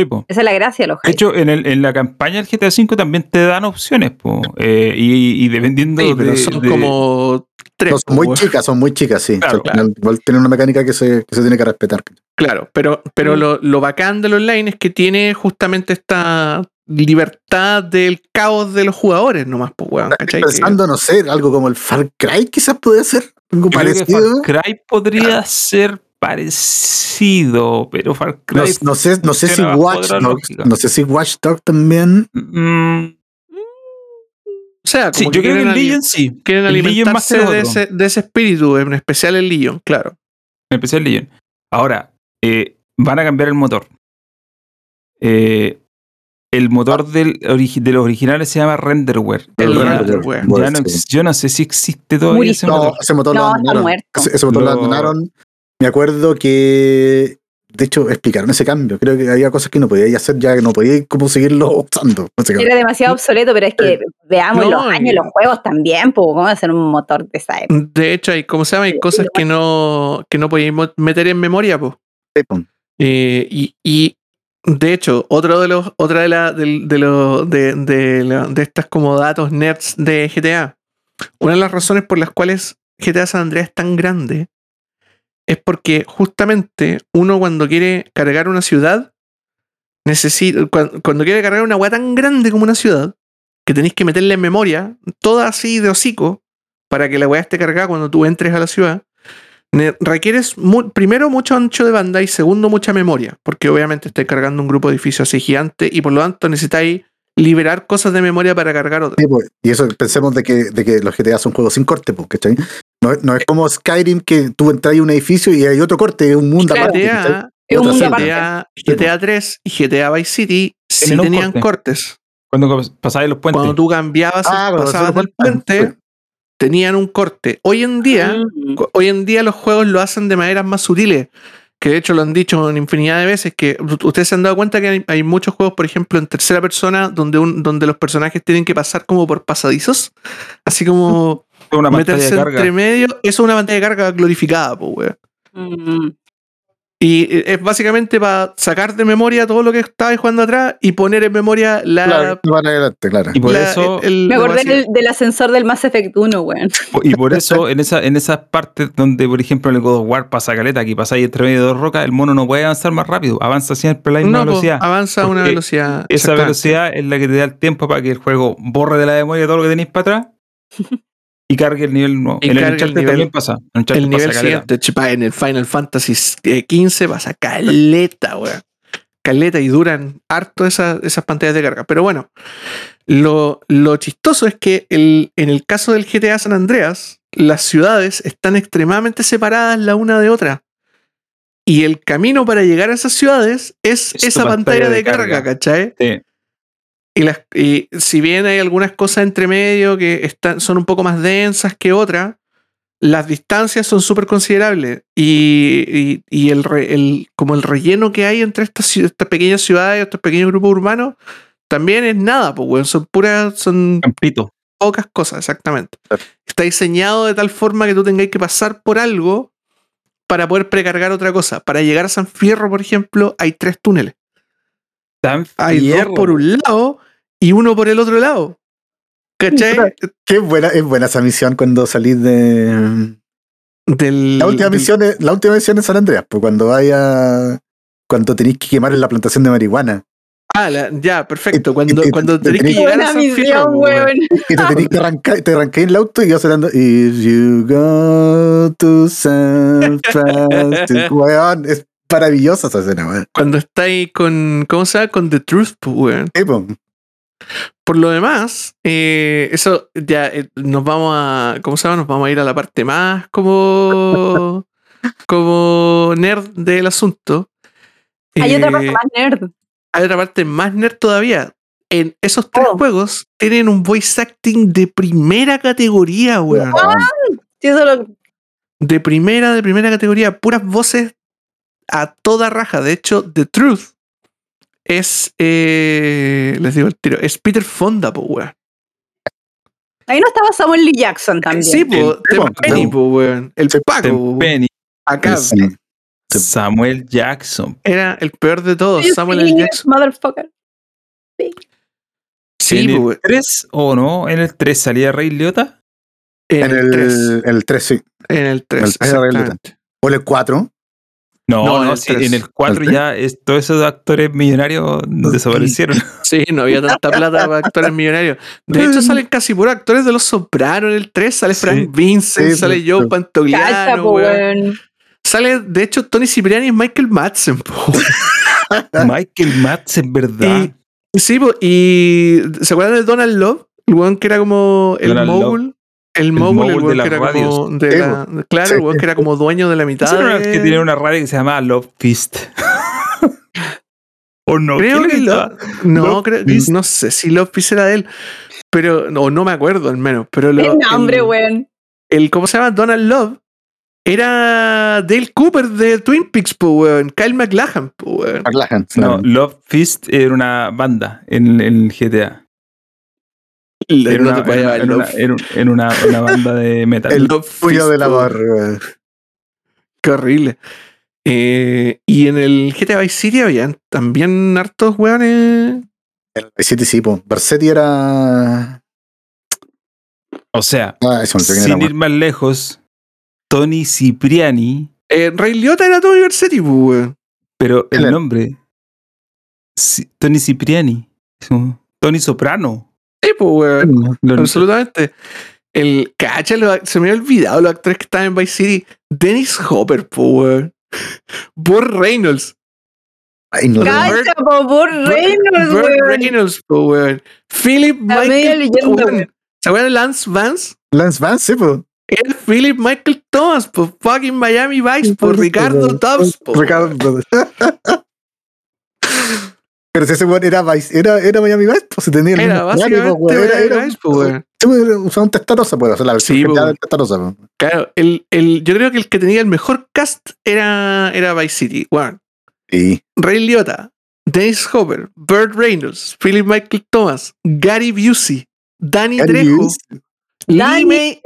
[SPEAKER 2] Po.
[SPEAKER 4] Esa es la gracia de los
[SPEAKER 2] De hecho, en, el- en la campaña del GTA V también te dan opciones, po. Eh, y, y dependiendo
[SPEAKER 1] Sí, pero
[SPEAKER 2] de,
[SPEAKER 1] son
[SPEAKER 2] de-
[SPEAKER 1] como tres.
[SPEAKER 3] No, son muy
[SPEAKER 1] pues,
[SPEAKER 3] chicas, son muy chicas, sí.
[SPEAKER 2] Claro,
[SPEAKER 3] O sea, final Igual tienen una mecánica que se, que se tiene que respetar.
[SPEAKER 1] Claro, pero, pero
[SPEAKER 4] Mm.
[SPEAKER 1] lo, lo bacán del online es que tiene justamente esta libertad del caos de los jugadores nomás, pues, weón, ¿cachai? Que-
[SPEAKER 3] Pensando, no sé, algo como el Far Cry quizás podría ser algo
[SPEAKER 2] Yo creo que
[SPEAKER 3] parecido.
[SPEAKER 2] Far Cry podría ser parecido, pero Far
[SPEAKER 3] No,
[SPEAKER 2] Cry.
[SPEAKER 3] no sé, no sé si Watch Dogs, no sé si Watch Dogs también.
[SPEAKER 2] Mm,
[SPEAKER 1] o sea,
[SPEAKER 2] sí,
[SPEAKER 1] como
[SPEAKER 2] yo
[SPEAKER 1] que
[SPEAKER 2] creo que
[SPEAKER 1] quieren,
[SPEAKER 2] el Legion sí.
[SPEAKER 1] quieren
[SPEAKER 2] el más
[SPEAKER 1] alimentarse de ese, de ese espíritu, en especial el Legion, claro.
[SPEAKER 2] En especial Legion. Ahora, eh, van a cambiar el motor. Eh, el motor del origi- de los originales se llama Renderware.
[SPEAKER 1] El
[SPEAKER 2] Ya-
[SPEAKER 1] Renderware.
[SPEAKER 2] ya no
[SPEAKER 3] sí.
[SPEAKER 2] yo no sé si existe todavía
[SPEAKER 4] Muri-
[SPEAKER 2] ese
[SPEAKER 3] No,
[SPEAKER 2] motor.
[SPEAKER 3] ese motor lo
[SPEAKER 4] No, está
[SPEAKER 3] abandonaron.
[SPEAKER 4] muerto.
[SPEAKER 3] Ese, ese motor lo
[SPEAKER 2] Lo-
[SPEAKER 3] abandonaron. Me acuerdo que, de hecho, explicaron ese cambio. Creo que había cosas que no podía hacer ya, que no podía como seguirlo usando. (laughs)
[SPEAKER 4] Era demasiado obsoleto, pero es que veamos
[SPEAKER 1] No,
[SPEAKER 4] los años, los juegos también, pues vamos a hacer un motor de esa época.
[SPEAKER 1] De hecho, hay, ¿cómo se llama? Hay cosas que no, que no podéis meter en memoria, pues.
[SPEAKER 3] Po.
[SPEAKER 1] Eh, y, y, de hecho, otro de los, otra de la, de, los- de, de la- de estas como datos nerds de GTA. Una de las razones por las cuales GTA San Andreas es tan grande es porque justamente uno cuando quiere cargar una ciudad, necesita, cuando, quiere cargar una weá tan grande como una ciudad, que tenéis que meterle en memoria, toda así de hocico, para que la weá esté cargada cuando tú entres a la ciudad, requieres primero mucho ancho de banda y segundo mucha memoria, porque obviamente estáis cargando un grupo de edificios así gigante y por lo tanto necesitáis liberar cosas de memoria para cargar otras.
[SPEAKER 3] Sí, po. Y eso pensemos de que, de que los GTA son juegos sin corte, po, ¿cachai? No, es- no es como Skyrim que tú entras a un edificio y hay otro corte, es un mundo
[SPEAKER 4] Claro.
[SPEAKER 3] aparte. ¿cachai?
[SPEAKER 1] GTA,
[SPEAKER 4] Es un mundo
[SPEAKER 3] celda.
[SPEAKER 4] aparte.
[SPEAKER 1] GTA, GTA 3 y GTA Vice City sí
[SPEAKER 2] un
[SPEAKER 1] tenían
[SPEAKER 2] corte.
[SPEAKER 1] cortes.
[SPEAKER 2] Cuando pasáis los puentes.
[SPEAKER 1] Cuando tú cambiabas,
[SPEAKER 3] Ah, cuando
[SPEAKER 1] pasabas del puente, tenían un corte. Hoy en día,
[SPEAKER 4] Mm.
[SPEAKER 1] hoy en día los juegos lo hacen de maneras más sutiles. Que de hecho lo han dicho en infinidad de veces, que ustedes se han dado cuenta que hay, hay muchos juegos, por ejemplo, en tercera persona, donde, un, donde los personajes tienen que pasar como por pasadizos. Así como
[SPEAKER 2] una
[SPEAKER 1] meterse
[SPEAKER 2] de carga.
[SPEAKER 1] entre medio. Eso es una pantalla de carga glorificada, pues, weón.
[SPEAKER 4] Mm.
[SPEAKER 1] Y eh, es básicamente para sacar de memoria todo lo que estabas jugando atrás y poner en memoria la.
[SPEAKER 3] Claro, van adelante, claro.
[SPEAKER 2] Y por
[SPEAKER 1] la-
[SPEAKER 2] eso,
[SPEAKER 1] el- el-
[SPEAKER 4] Me acordé del, del ascensor del Mass Effect 1, weón.
[SPEAKER 2] y por (laughs) eso en, esa, en esas partes donde, por ejemplo, en el God of War pasa caleta, aquí pasáis entre medio de dos rocas, el mono no puede avanzar más rápido, avanza siempre a la misma
[SPEAKER 1] No,
[SPEAKER 2] velocidad.
[SPEAKER 1] avanza a una velocidad.
[SPEAKER 2] Esa velocidad es la que te da el tiempo para que el juego borre de la memoria todo lo que tenéis para atrás (laughs) y cargue el nivel nuevo. En el Uncharted
[SPEAKER 1] nivel-
[SPEAKER 2] también pasa. En
[SPEAKER 1] El
[SPEAKER 2] pasa
[SPEAKER 1] nivel
[SPEAKER 2] caleta.
[SPEAKER 1] siguiente, chipa, en el Final Fantasy XV pasa caleta, weón. Caleta y duran harto esa- esas pantallas de carga. Pero bueno, lo, lo chistoso es que el- en el caso del GTA San Andreas, las ciudades están extremadamente separadas la una de otra. Y el camino para llegar a esas ciudades es
[SPEAKER 2] Es
[SPEAKER 1] esa pantalla,
[SPEAKER 2] pantalla
[SPEAKER 1] de
[SPEAKER 2] de
[SPEAKER 1] carga,
[SPEAKER 2] carga.
[SPEAKER 1] ¿cachai?
[SPEAKER 2] Sí.
[SPEAKER 1] Y, las, y si bien hay algunas cosas entre medio que están, son un poco más densas que otras, las distancias son súper considerables. Y, y- y el, re- el- como el relleno que hay entre estas, pequeñas ciudades, estos pequeños grupos urbanos, también es nada, pues, weón. Son puras, son
[SPEAKER 2] Campito.
[SPEAKER 1] pocas cosas, exactamente. Está diseñado de tal forma que tú tengáis que pasar por algo para poder precargar otra cosa. Para llegar a San Fierro, por ejemplo, hay tres túneles. Hay
[SPEAKER 2] fierro.
[SPEAKER 1] dos por un lado y uno por el otro lado. ¿Cachai?
[SPEAKER 3] Qué buena, es buena esa misión cuando salís de.
[SPEAKER 1] Del,
[SPEAKER 3] La última
[SPEAKER 1] del-
[SPEAKER 3] misión es, la última misión en San Andreas, pues cuando vaya. Cuando tenéis que quemar en la plantación de marihuana.
[SPEAKER 1] Ah, la- ya, perfecto. Cuando,
[SPEAKER 3] y-
[SPEAKER 1] cuando
[SPEAKER 3] y-
[SPEAKER 1] tenés que llegar a San
[SPEAKER 4] misión,
[SPEAKER 1] weón.
[SPEAKER 3] Y te tenéis que arrancar, te arranqué en el auto y yo sonando. If you go to San (laughs) Francisco. Weón, es maravillosa esa escena, weón.
[SPEAKER 1] Cuando estáis con. ¿Cómo se llama? Con The Truth, po, weón.
[SPEAKER 3] Sí, po.
[SPEAKER 1] Por lo demás, eh, eso ya eh, nos vamos a. ¿Cómo se llama? Nos vamos a ir a la parte más como. como nerd del asunto.
[SPEAKER 4] Hay otra parte
[SPEAKER 1] Eh,
[SPEAKER 4] más nerd.
[SPEAKER 1] hay otra parte más nerd todavía. En esos tres
[SPEAKER 4] Oh.
[SPEAKER 1] juegos tienen un voice acting de primera categoría, weón.
[SPEAKER 4] Sí, eso lo-
[SPEAKER 1] De primera, de primera categoría. Puras voces a toda raja. De hecho, The Truth es. eh, les digo el tiro. Es Peter Fonda, po, weón.
[SPEAKER 4] Ahí no estaba Samuel Lee Jackson también.
[SPEAKER 1] Sí, po,
[SPEAKER 3] Sí, po,
[SPEAKER 1] Tenpenny,
[SPEAKER 3] sí.
[SPEAKER 1] po, weón. El Paco,
[SPEAKER 2] Penny,
[SPEAKER 1] Acá
[SPEAKER 3] Sí.
[SPEAKER 2] Samuel Jackson.
[SPEAKER 1] era el peor de todos,
[SPEAKER 4] Sí,
[SPEAKER 1] Samuel
[SPEAKER 4] sí,
[SPEAKER 1] L. Jackson.
[SPEAKER 4] Motherfucker.
[SPEAKER 1] Sí,
[SPEAKER 2] ¿En
[SPEAKER 1] po,
[SPEAKER 2] el
[SPEAKER 1] weón.
[SPEAKER 2] 3 o no? ¿En el 3 salía Rey Liotta?
[SPEAKER 1] En
[SPEAKER 3] En
[SPEAKER 1] el 3.
[SPEAKER 3] el, el 3, sí.
[SPEAKER 1] En el 3.
[SPEAKER 3] el tres era Ray Liotta.
[SPEAKER 1] exactamente.
[SPEAKER 3] O en el 4.
[SPEAKER 2] No,
[SPEAKER 1] No,
[SPEAKER 2] no,
[SPEAKER 1] en el
[SPEAKER 2] sí,
[SPEAKER 1] 3.
[SPEAKER 2] en el 4
[SPEAKER 3] ¿El
[SPEAKER 2] ya es, todos esos actores millonarios desaparecieron. (laughs)
[SPEAKER 1] Sí, no había tanta plata para actores millonarios. De hecho, (laughs) salen casi puros actores de Los Sopranos en el 3. Sale
[SPEAKER 2] Sí.
[SPEAKER 1] Frank Vincent,
[SPEAKER 3] Sí,
[SPEAKER 1] sale Joe weón. Sale, de hecho, Tony Cipriani es Michael Madsen, po. (laughs)
[SPEAKER 2] Michael Madsen, ¿verdad?
[SPEAKER 1] Y, sí, po, y ¿se acuerdan de Donald Love? El weón que era como el
[SPEAKER 2] Donald
[SPEAKER 1] mogul. El mogul, el
[SPEAKER 2] de
[SPEAKER 1] que era como. de
[SPEAKER 3] Sí,
[SPEAKER 1] la- claro, el weón que era como dueño de la mitad.
[SPEAKER 2] Ese era una-
[SPEAKER 1] de-
[SPEAKER 2] que tenía una radio que se llamaba Love Fist. (laughs) ¿O no?
[SPEAKER 1] Creo
[SPEAKER 2] ¿Quién
[SPEAKER 1] que lo- no,
[SPEAKER 2] Love
[SPEAKER 1] creo-
[SPEAKER 2] Fist.
[SPEAKER 1] no sé si Love Fist era de él, pero no, no me acuerdo al menos. Pero lo-
[SPEAKER 4] El nombre,
[SPEAKER 1] el-
[SPEAKER 4] weón.
[SPEAKER 1] el, ¿cómo se llama? Donald Love era Dale Cooper de Twin Peaks, po, weón. Kyle McLachlan, po, weón.
[SPEAKER 3] McLachlan.
[SPEAKER 2] No, Love Fist era una banda en, en GTA. Era
[SPEAKER 1] no
[SPEAKER 2] una,
[SPEAKER 1] te puede
[SPEAKER 2] era
[SPEAKER 1] llamar
[SPEAKER 2] una- era un- era una, una banda de (laughs) metal.
[SPEAKER 3] El
[SPEAKER 1] Love Fist,
[SPEAKER 3] del amor.
[SPEAKER 1] weón. Qué horrible. Eh, y en el GTA Vice City habían también hartos weones.
[SPEAKER 3] El City sí, po. Versetti era.
[SPEAKER 2] o sea,
[SPEAKER 3] Ah, eso no sé quién
[SPEAKER 2] sin
[SPEAKER 3] era.
[SPEAKER 2] ir más lejos, Tony Cipriani,
[SPEAKER 1] Eh, Ray Liotta era Tony Versetti, weón.
[SPEAKER 2] pero el
[SPEAKER 3] era-
[SPEAKER 2] nombre, Tony Cipriani, Tony Soprano.
[SPEAKER 1] Sí, po, weón.
[SPEAKER 3] weón.
[SPEAKER 2] Lo-
[SPEAKER 1] Absolutamente. El cacha, lo- se me había olvidado los actores que estaban en Vice City. Dennis Hopper, po, weón. (laughs) Burt Reynolds.
[SPEAKER 3] Ay, no.
[SPEAKER 1] Ca-
[SPEAKER 4] Cacha, po, por Reynolds,
[SPEAKER 1] Burt
[SPEAKER 4] weón.
[SPEAKER 1] Reynolds, po, weón. Philip
[SPEAKER 4] La
[SPEAKER 1] Michael. weón. ¿Se acuerdan de Lance Vance?
[SPEAKER 3] Lance Vance, sí, po.
[SPEAKER 1] Era Philip Michael Thomas, po. Fucking Miami Vice, po. Ricardo Tubbs, po. (laughs)
[SPEAKER 3] Ricardo. Pero si ese weón era, era, era Miami Vice, pues se tenía el
[SPEAKER 1] Era
[SPEAKER 3] mismo po, weón. Era-
[SPEAKER 1] Vice,
[SPEAKER 3] pues, usaba un testarossa, pues, o sea, la versión
[SPEAKER 1] Sí, po.
[SPEAKER 3] del testarossa, po.
[SPEAKER 1] Claro, el, el, yo creo que el que tenía el mejor cast era, era Vice City. Weón.
[SPEAKER 3] Sí.
[SPEAKER 1] Ray Liotta, Dennis Hopper, Burt Reynolds, Philip Michael Thomas, Gary Busey, Danny
[SPEAKER 3] Gary
[SPEAKER 1] Trejo,
[SPEAKER 3] Busey.
[SPEAKER 1] Lee,
[SPEAKER 4] Danny
[SPEAKER 1] Ma-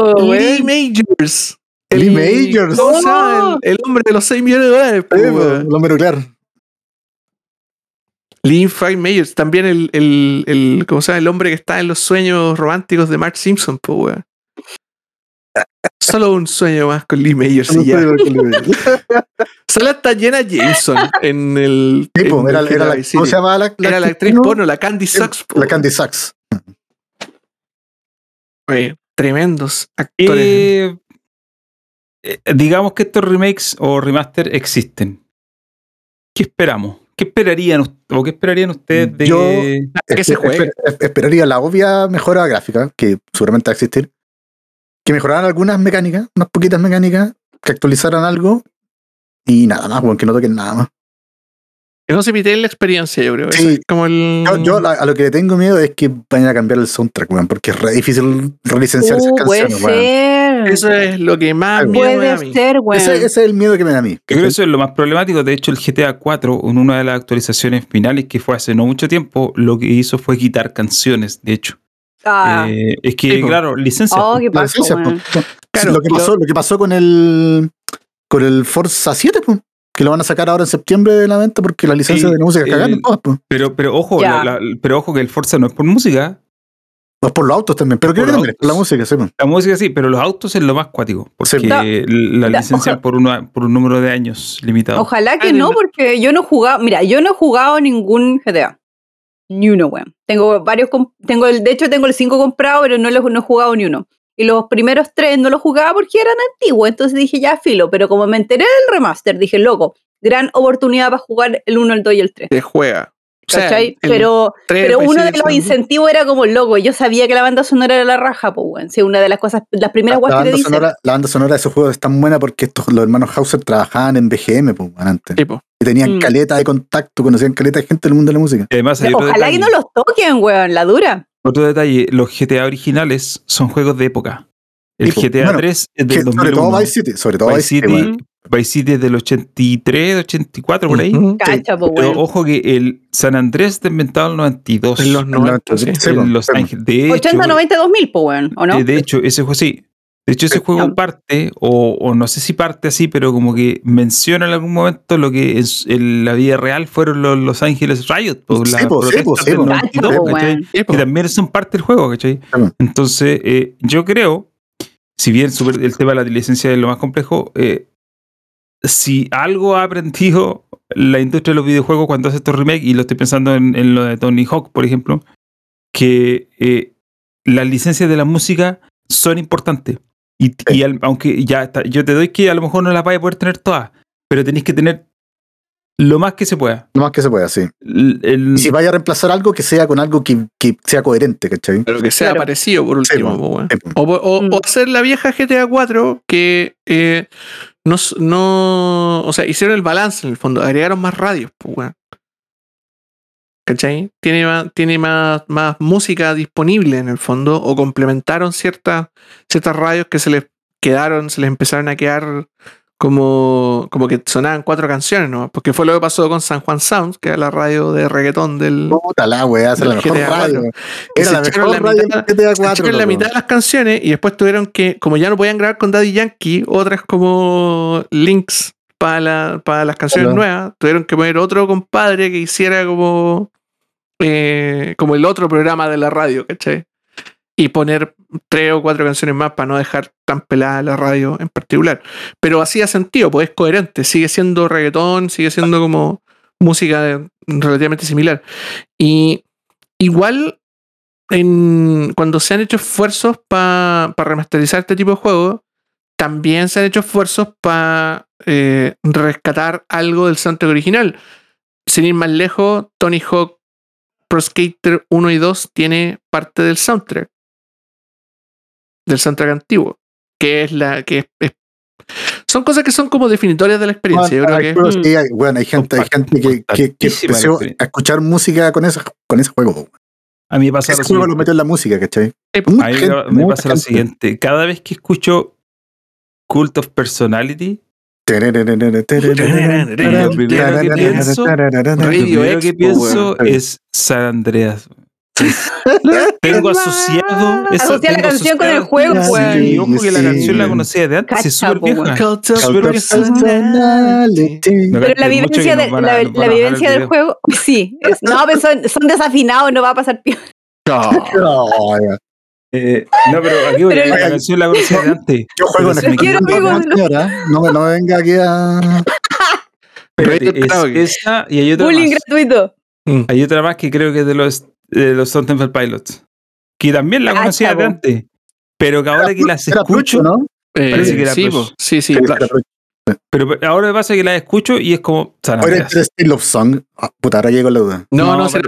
[SPEAKER 4] Trejo,
[SPEAKER 1] Lee. Majors.
[SPEAKER 3] Lee Majors.
[SPEAKER 4] Oh.
[SPEAKER 1] El, el hombre de los 6 millones de dólares. po,
[SPEAKER 3] Sí, po,
[SPEAKER 1] weón. Lee Frank Majors, también el, el, el, ¿cómo se llama? El hombre que está en los sueños románticos de Mark Simpson, po, weón. Solo un sueño más con Lee Majors y ya. Sale hasta (laughs) Jenna Jameson en el.
[SPEAKER 3] Sí, po,
[SPEAKER 1] en
[SPEAKER 3] era,
[SPEAKER 1] el
[SPEAKER 3] era la, ¿Cómo se llama la,
[SPEAKER 1] Era la actriz
[SPEAKER 3] porno?
[SPEAKER 1] porno, la Candy Sucks. po,
[SPEAKER 3] La Candy Sucks.
[SPEAKER 1] Oye, tremendos actores.
[SPEAKER 2] Eh, eh, digamos que estos remakes o remaster existen. ¿Qué esperamos? ¿Qué esperarían o qué esperarían ustedes de
[SPEAKER 3] Yo-
[SPEAKER 2] que-
[SPEAKER 1] que se juegue.
[SPEAKER 3] Esper- esperaría la obvia mejora gráfica, que seguramente va a existir. Que mejoraran algunas mecánicas, unas poquitas mecánicas, que actualizaran algo y nada más, bueno, que no toquen nada más.
[SPEAKER 1] Que no se pite la experiencia, yo creo.
[SPEAKER 3] Sí.
[SPEAKER 1] Es como el.
[SPEAKER 3] Yo, yo la- a lo que le tengo miedo es que vayan a cambiar el soundtrack, weón, porque es re difícil relicenciar esas
[SPEAKER 4] Uh, puede
[SPEAKER 3] canciones, weón.
[SPEAKER 4] ser.
[SPEAKER 1] Eso es lo que más me da a
[SPEAKER 4] Puede
[SPEAKER 1] mí.
[SPEAKER 4] ser, weón.
[SPEAKER 3] Ese, ese es el miedo que me da a mí.
[SPEAKER 2] Yo creo que eso es lo más problemático. De hecho, el GTA 4, en una de las actualizaciones finales que fue hace no mucho tiempo, lo que hizo fue quitar canciones, de hecho.
[SPEAKER 4] Ah.
[SPEAKER 2] Eh, es que,
[SPEAKER 1] Sí,
[SPEAKER 2] claro, licencia.
[SPEAKER 4] oh, qué pasó,
[SPEAKER 3] licencia.
[SPEAKER 1] Claro,
[SPEAKER 3] lo, que pasó, lo que pasó con el con el Forza 7, po, que lo van a sacar ahora en septiembre de la venta porque las licencias
[SPEAKER 2] Sí,
[SPEAKER 3] de la música cagaron todas, po.
[SPEAKER 2] Pero, pero ojo, la- la- pero ojo que el Forza no es por música.
[SPEAKER 3] Pues por los autos también, pero creo que también es por la música, sí.
[SPEAKER 2] La música sí, pero los autos es lo más cuático. Porque
[SPEAKER 3] Sí.
[SPEAKER 2] La licencia por, una, por un número de años limitado.
[SPEAKER 4] Ojalá que no,
[SPEAKER 1] no.
[SPEAKER 4] porque yo no he jugado, mira, yo no he jugado ningún GTA. Ni uno, weón. Tengo varios, tengo el, de hecho tengo el 5 comprado, pero no, lo- no he jugado ni uno. Y los primeros tres no los jugaba porque eran antiguos, entonces dije ya filo, pero como me enteré del remaster, dije, loco, gran oportunidad para jugar el 1, el 2 y el 3.
[SPEAKER 1] Se juega.
[SPEAKER 4] pero pero uno de los incentivos era como loco. Yo sabía que la banda sonora era la raja, pues, weón. Sí, una de las cosas, las primeras
[SPEAKER 3] La,
[SPEAKER 4] guas que te
[SPEAKER 3] banda
[SPEAKER 4] dicen.
[SPEAKER 3] sonora, la banda sonora de esos juegos es tan buena porque estos, los hermanos Hauser trabajaban en BGM pues, weón, antes.
[SPEAKER 1] Sí, po.
[SPEAKER 3] Y tenían
[SPEAKER 4] Mm.
[SPEAKER 3] caleta de contacto, conocían caleta de gente del mundo de la música.
[SPEAKER 2] Y además
[SPEAKER 4] Ojalá que no los toquen, weón, la dura.
[SPEAKER 2] Otro detalle, los GTA originales son juegos de época. El
[SPEAKER 3] Sí, po.
[SPEAKER 2] GTA
[SPEAKER 3] Bueno,
[SPEAKER 2] 3 es del
[SPEAKER 3] sobre
[SPEAKER 2] 2001.
[SPEAKER 3] todo Vice City, sobre todo
[SPEAKER 2] Vice
[SPEAKER 3] Vice City.
[SPEAKER 2] Vice City es del 83, 84, por ahí.
[SPEAKER 1] Ujú.
[SPEAKER 4] Cacha, pues,
[SPEAKER 2] Pero ojo que el San Andrés está inventado en el 92.
[SPEAKER 1] En los
[SPEAKER 3] En
[SPEAKER 1] 90, sí.
[SPEAKER 3] sí,
[SPEAKER 2] en
[SPEAKER 3] po,
[SPEAKER 2] Los
[SPEAKER 3] po.
[SPEAKER 2] Ángeles. De hecho,
[SPEAKER 4] 80, 90, 2000, pues, weón, ¿o no?
[SPEAKER 2] de hecho, ese juego sí. De hecho, ese juego parte, o, o no sé si parte así, pero como que menciona en algún momento lo que en, la vida real fueron los Los Ángeles Riot. po,
[SPEAKER 3] Sí, po, sí, po, sí,
[SPEAKER 2] del
[SPEAKER 3] po.
[SPEAKER 2] 92,
[SPEAKER 4] Cacha, po,
[SPEAKER 2] ¿cachai?
[SPEAKER 4] weón.
[SPEAKER 1] Sí, po.
[SPEAKER 2] que también son parte del juego, ¿cachai? Entonces, eh, yo creo, si bien super- el tema de la licencia es lo más complejo, eh, si algo ha aprendido la industria de los videojuegos cuando hace estos remakes, y lo estoy pensando en, en lo de Tony Hawk, por ejemplo, que eh, las licencias de la música son importantes. Y, y al- aunque ya está, yo te doy que a lo mejor no las vaya a poder tener todas, pero tenéis que tener lo más que se pueda.
[SPEAKER 3] Lo más que se pueda, sí.
[SPEAKER 2] El- el-
[SPEAKER 3] Y si vaya a reemplazar algo, que sea con algo que, que sea coherente, ¿cachai?
[SPEAKER 1] Pero que sea
[SPEAKER 4] Claro.
[SPEAKER 1] parecido por último.
[SPEAKER 3] Sí.
[SPEAKER 1] O, o-
[SPEAKER 4] Mm.
[SPEAKER 1] o hacer la vieja GTA 4 que eh, no, no. O sea, hicieron el balance en el fondo, agregaron más radios, pues, weón. ¿Cachai? Tiene, más, tiene más, más música disponible en el fondo, o complementaron ciertas, ciertas radios que se les quedaron, se les empezaron a quedar como, como que sonaban cuatro canciones, ¿no? Porque fue lo que pasó con San Juan Sounds, que era la radio de reggaetón del.
[SPEAKER 3] Puta la es la
[SPEAKER 1] Del
[SPEAKER 3] mejor
[SPEAKER 1] GTA
[SPEAKER 3] radio.
[SPEAKER 1] cuatro.
[SPEAKER 3] Era
[SPEAKER 1] se
[SPEAKER 3] la mejor
[SPEAKER 1] la
[SPEAKER 3] radio
[SPEAKER 1] mitad-
[SPEAKER 3] del GTA
[SPEAKER 1] Se
[SPEAKER 3] 4.
[SPEAKER 1] echaron la mitad de las canciones y después tuvieron que, como ya no podían grabar con Daddy Yankee, otras como links para la- para las canciones
[SPEAKER 3] Claro.
[SPEAKER 1] nuevas, tuvieron que poner otro compadre que hiciera como, eh, como el otro programa de la radio, ¿cachai? Y poner tres o cuatro canciones más para no dejar tan pelada la radio en particular. Pero hacía sentido, pues es coherente, sigue siendo reggaetón, sigue siendo como música relativamente similar. Y igual cuando se han hecho esfuerzos para remasterizar este tipo de juegos, también se han hecho esfuerzos para rescatar algo del soundtrack original. Sin ir más lejos, Tony Hawk Pro Skater 1 y 2 tiene parte del soundtrack. Del soundtrack antiguo. Que es la. que es- es- son cosas que son como definitorias de la experiencia. Yo creo
[SPEAKER 3] hay
[SPEAKER 1] que.
[SPEAKER 3] bueno, hay gente, hay gente que, que, que empezó a escuchar música con ese, con ese juego.
[SPEAKER 2] a mí me pasa
[SPEAKER 3] Ese
[SPEAKER 2] lo
[SPEAKER 3] juego lo
[SPEAKER 2] siguiente.
[SPEAKER 3] metió en la música, ¿cachai?
[SPEAKER 1] Eh,
[SPEAKER 2] A mí
[SPEAKER 3] gente-
[SPEAKER 2] me- pasa lo
[SPEAKER 3] gente.
[SPEAKER 2] siguiente. Cada vez que escucho Cult of Personality,
[SPEAKER 3] Lo
[SPEAKER 2] que pienso, es San Andreas. (laughs) tengo asociado
[SPEAKER 4] Asocia la canción con el juego,
[SPEAKER 3] Sí,
[SPEAKER 4] weón.
[SPEAKER 2] Sí, ojo que la canción la conocía de antes, es súper
[SPEAKER 4] po,
[SPEAKER 2] vieja.
[SPEAKER 4] Pero la vivencia, de, la, vivencia
[SPEAKER 2] el
[SPEAKER 4] del juego, (laughs) sí. es- no, pero son, son desafinados, no va a pasar piola. (laughs)
[SPEAKER 3] No.
[SPEAKER 2] Eh, no, pero aquí voy,
[SPEAKER 4] Pero
[SPEAKER 2] la
[SPEAKER 3] el-
[SPEAKER 2] canción la conocía de antes.
[SPEAKER 3] Yo juego en
[SPEAKER 2] me
[SPEAKER 4] quiero,
[SPEAKER 3] no, señora. No, venga aquí a. (laughs)
[SPEAKER 2] Espérate, es esa y hay otra
[SPEAKER 4] Bullying
[SPEAKER 2] más.
[SPEAKER 4] gratuito.
[SPEAKER 2] Hay otra más que creo que es de los, de los Stone Temple Pilots. Que también la
[SPEAKER 4] Ah,
[SPEAKER 2] conocía de antes. Pero que ahora que las
[SPEAKER 3] Era
[SPEAKER 2] escucho,
[SPEAKER 3] ¿no?
[SPEAKER 1] Eh,
[SPEAKER 2] Parece que era
[SPEAKER 1] sí, sí, sí,
[SPEAKER 3] Sí.
[SPEAKER 2] Pero ahora me pasa que las escucho y es como San Andreas.
[SPEAKER 3] el Steel of Song. Ah, puta, ahora llego a la duda.
[SPEAKER 1] No,
[SPEAKER 2] No,
[SPEAKER 1] no. Sí,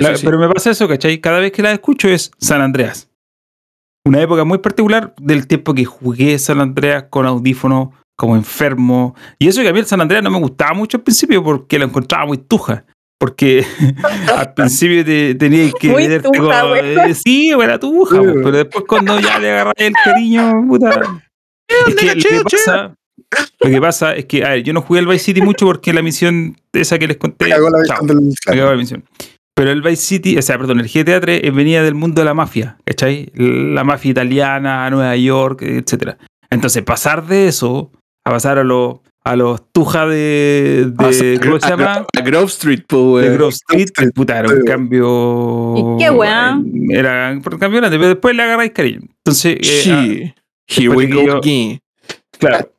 [SPEAKER 2] La-
[SPEAKER 1] sí, sí.
[SPEAKER 2] Pero me pasa eso, ¿cachai? Cada vez que la escucho es San Andreas. Una época muy particular del tiempo que jugué San Andreas con audífono, como enfermo. Y eso que a mí el San Andreas no me gustaba mucho al principio porque lo encontraba muy tuja. Porque (laughs) al principio te, tenías que
[SPEAKER 4] Muy
[SPEAKER 2] meterte
[SPEAKER 4] tuja,
[SPEAKER 2] con-
[SPEAKER 4] güey.
[SPEAKER 2] eh, Sí, era tuja, pero después cuando ya le agarras el cariño, puta. Es que lo que pasa, lo que pasa es que, a ver, yo no jugué el Vice City mucho porque la misión esa que les conté.
[SPEAKER 3] Cagó la
[SPEAKER 2] chao.
[SPEAKER 3] del.
[SPEAKER 2] Acabó la misión. Pero el Vice City, o sea, perdón, el GTA 3 eh, venía del mundo de la mafia, ¿cachai? La mafia italiana, Nueva York, etc. Entonces, pasar de eso a pasar a los a los tuja de, de ¿cómo se llama?
[SPEAKER 1] A Grove Street, po,
[SPEAKER 2] De
[SPEAKER 1] weón.
[SPEAKER 2] Grove Street,
[SPEAKER 3] Street.
[SPEAKER 2] puta, era un cambio.
[SPEAKER 4] ¿Y qué weá?
[SPEAKER 2] Era un cambio grande, pero después le agarráis cariño. Entonces, eh,
[SPEAKER 1] Sí. Here we go
[SPEAKER 2] yo-
[SPEAKER 1] again.
[SPEAKER 2] claro.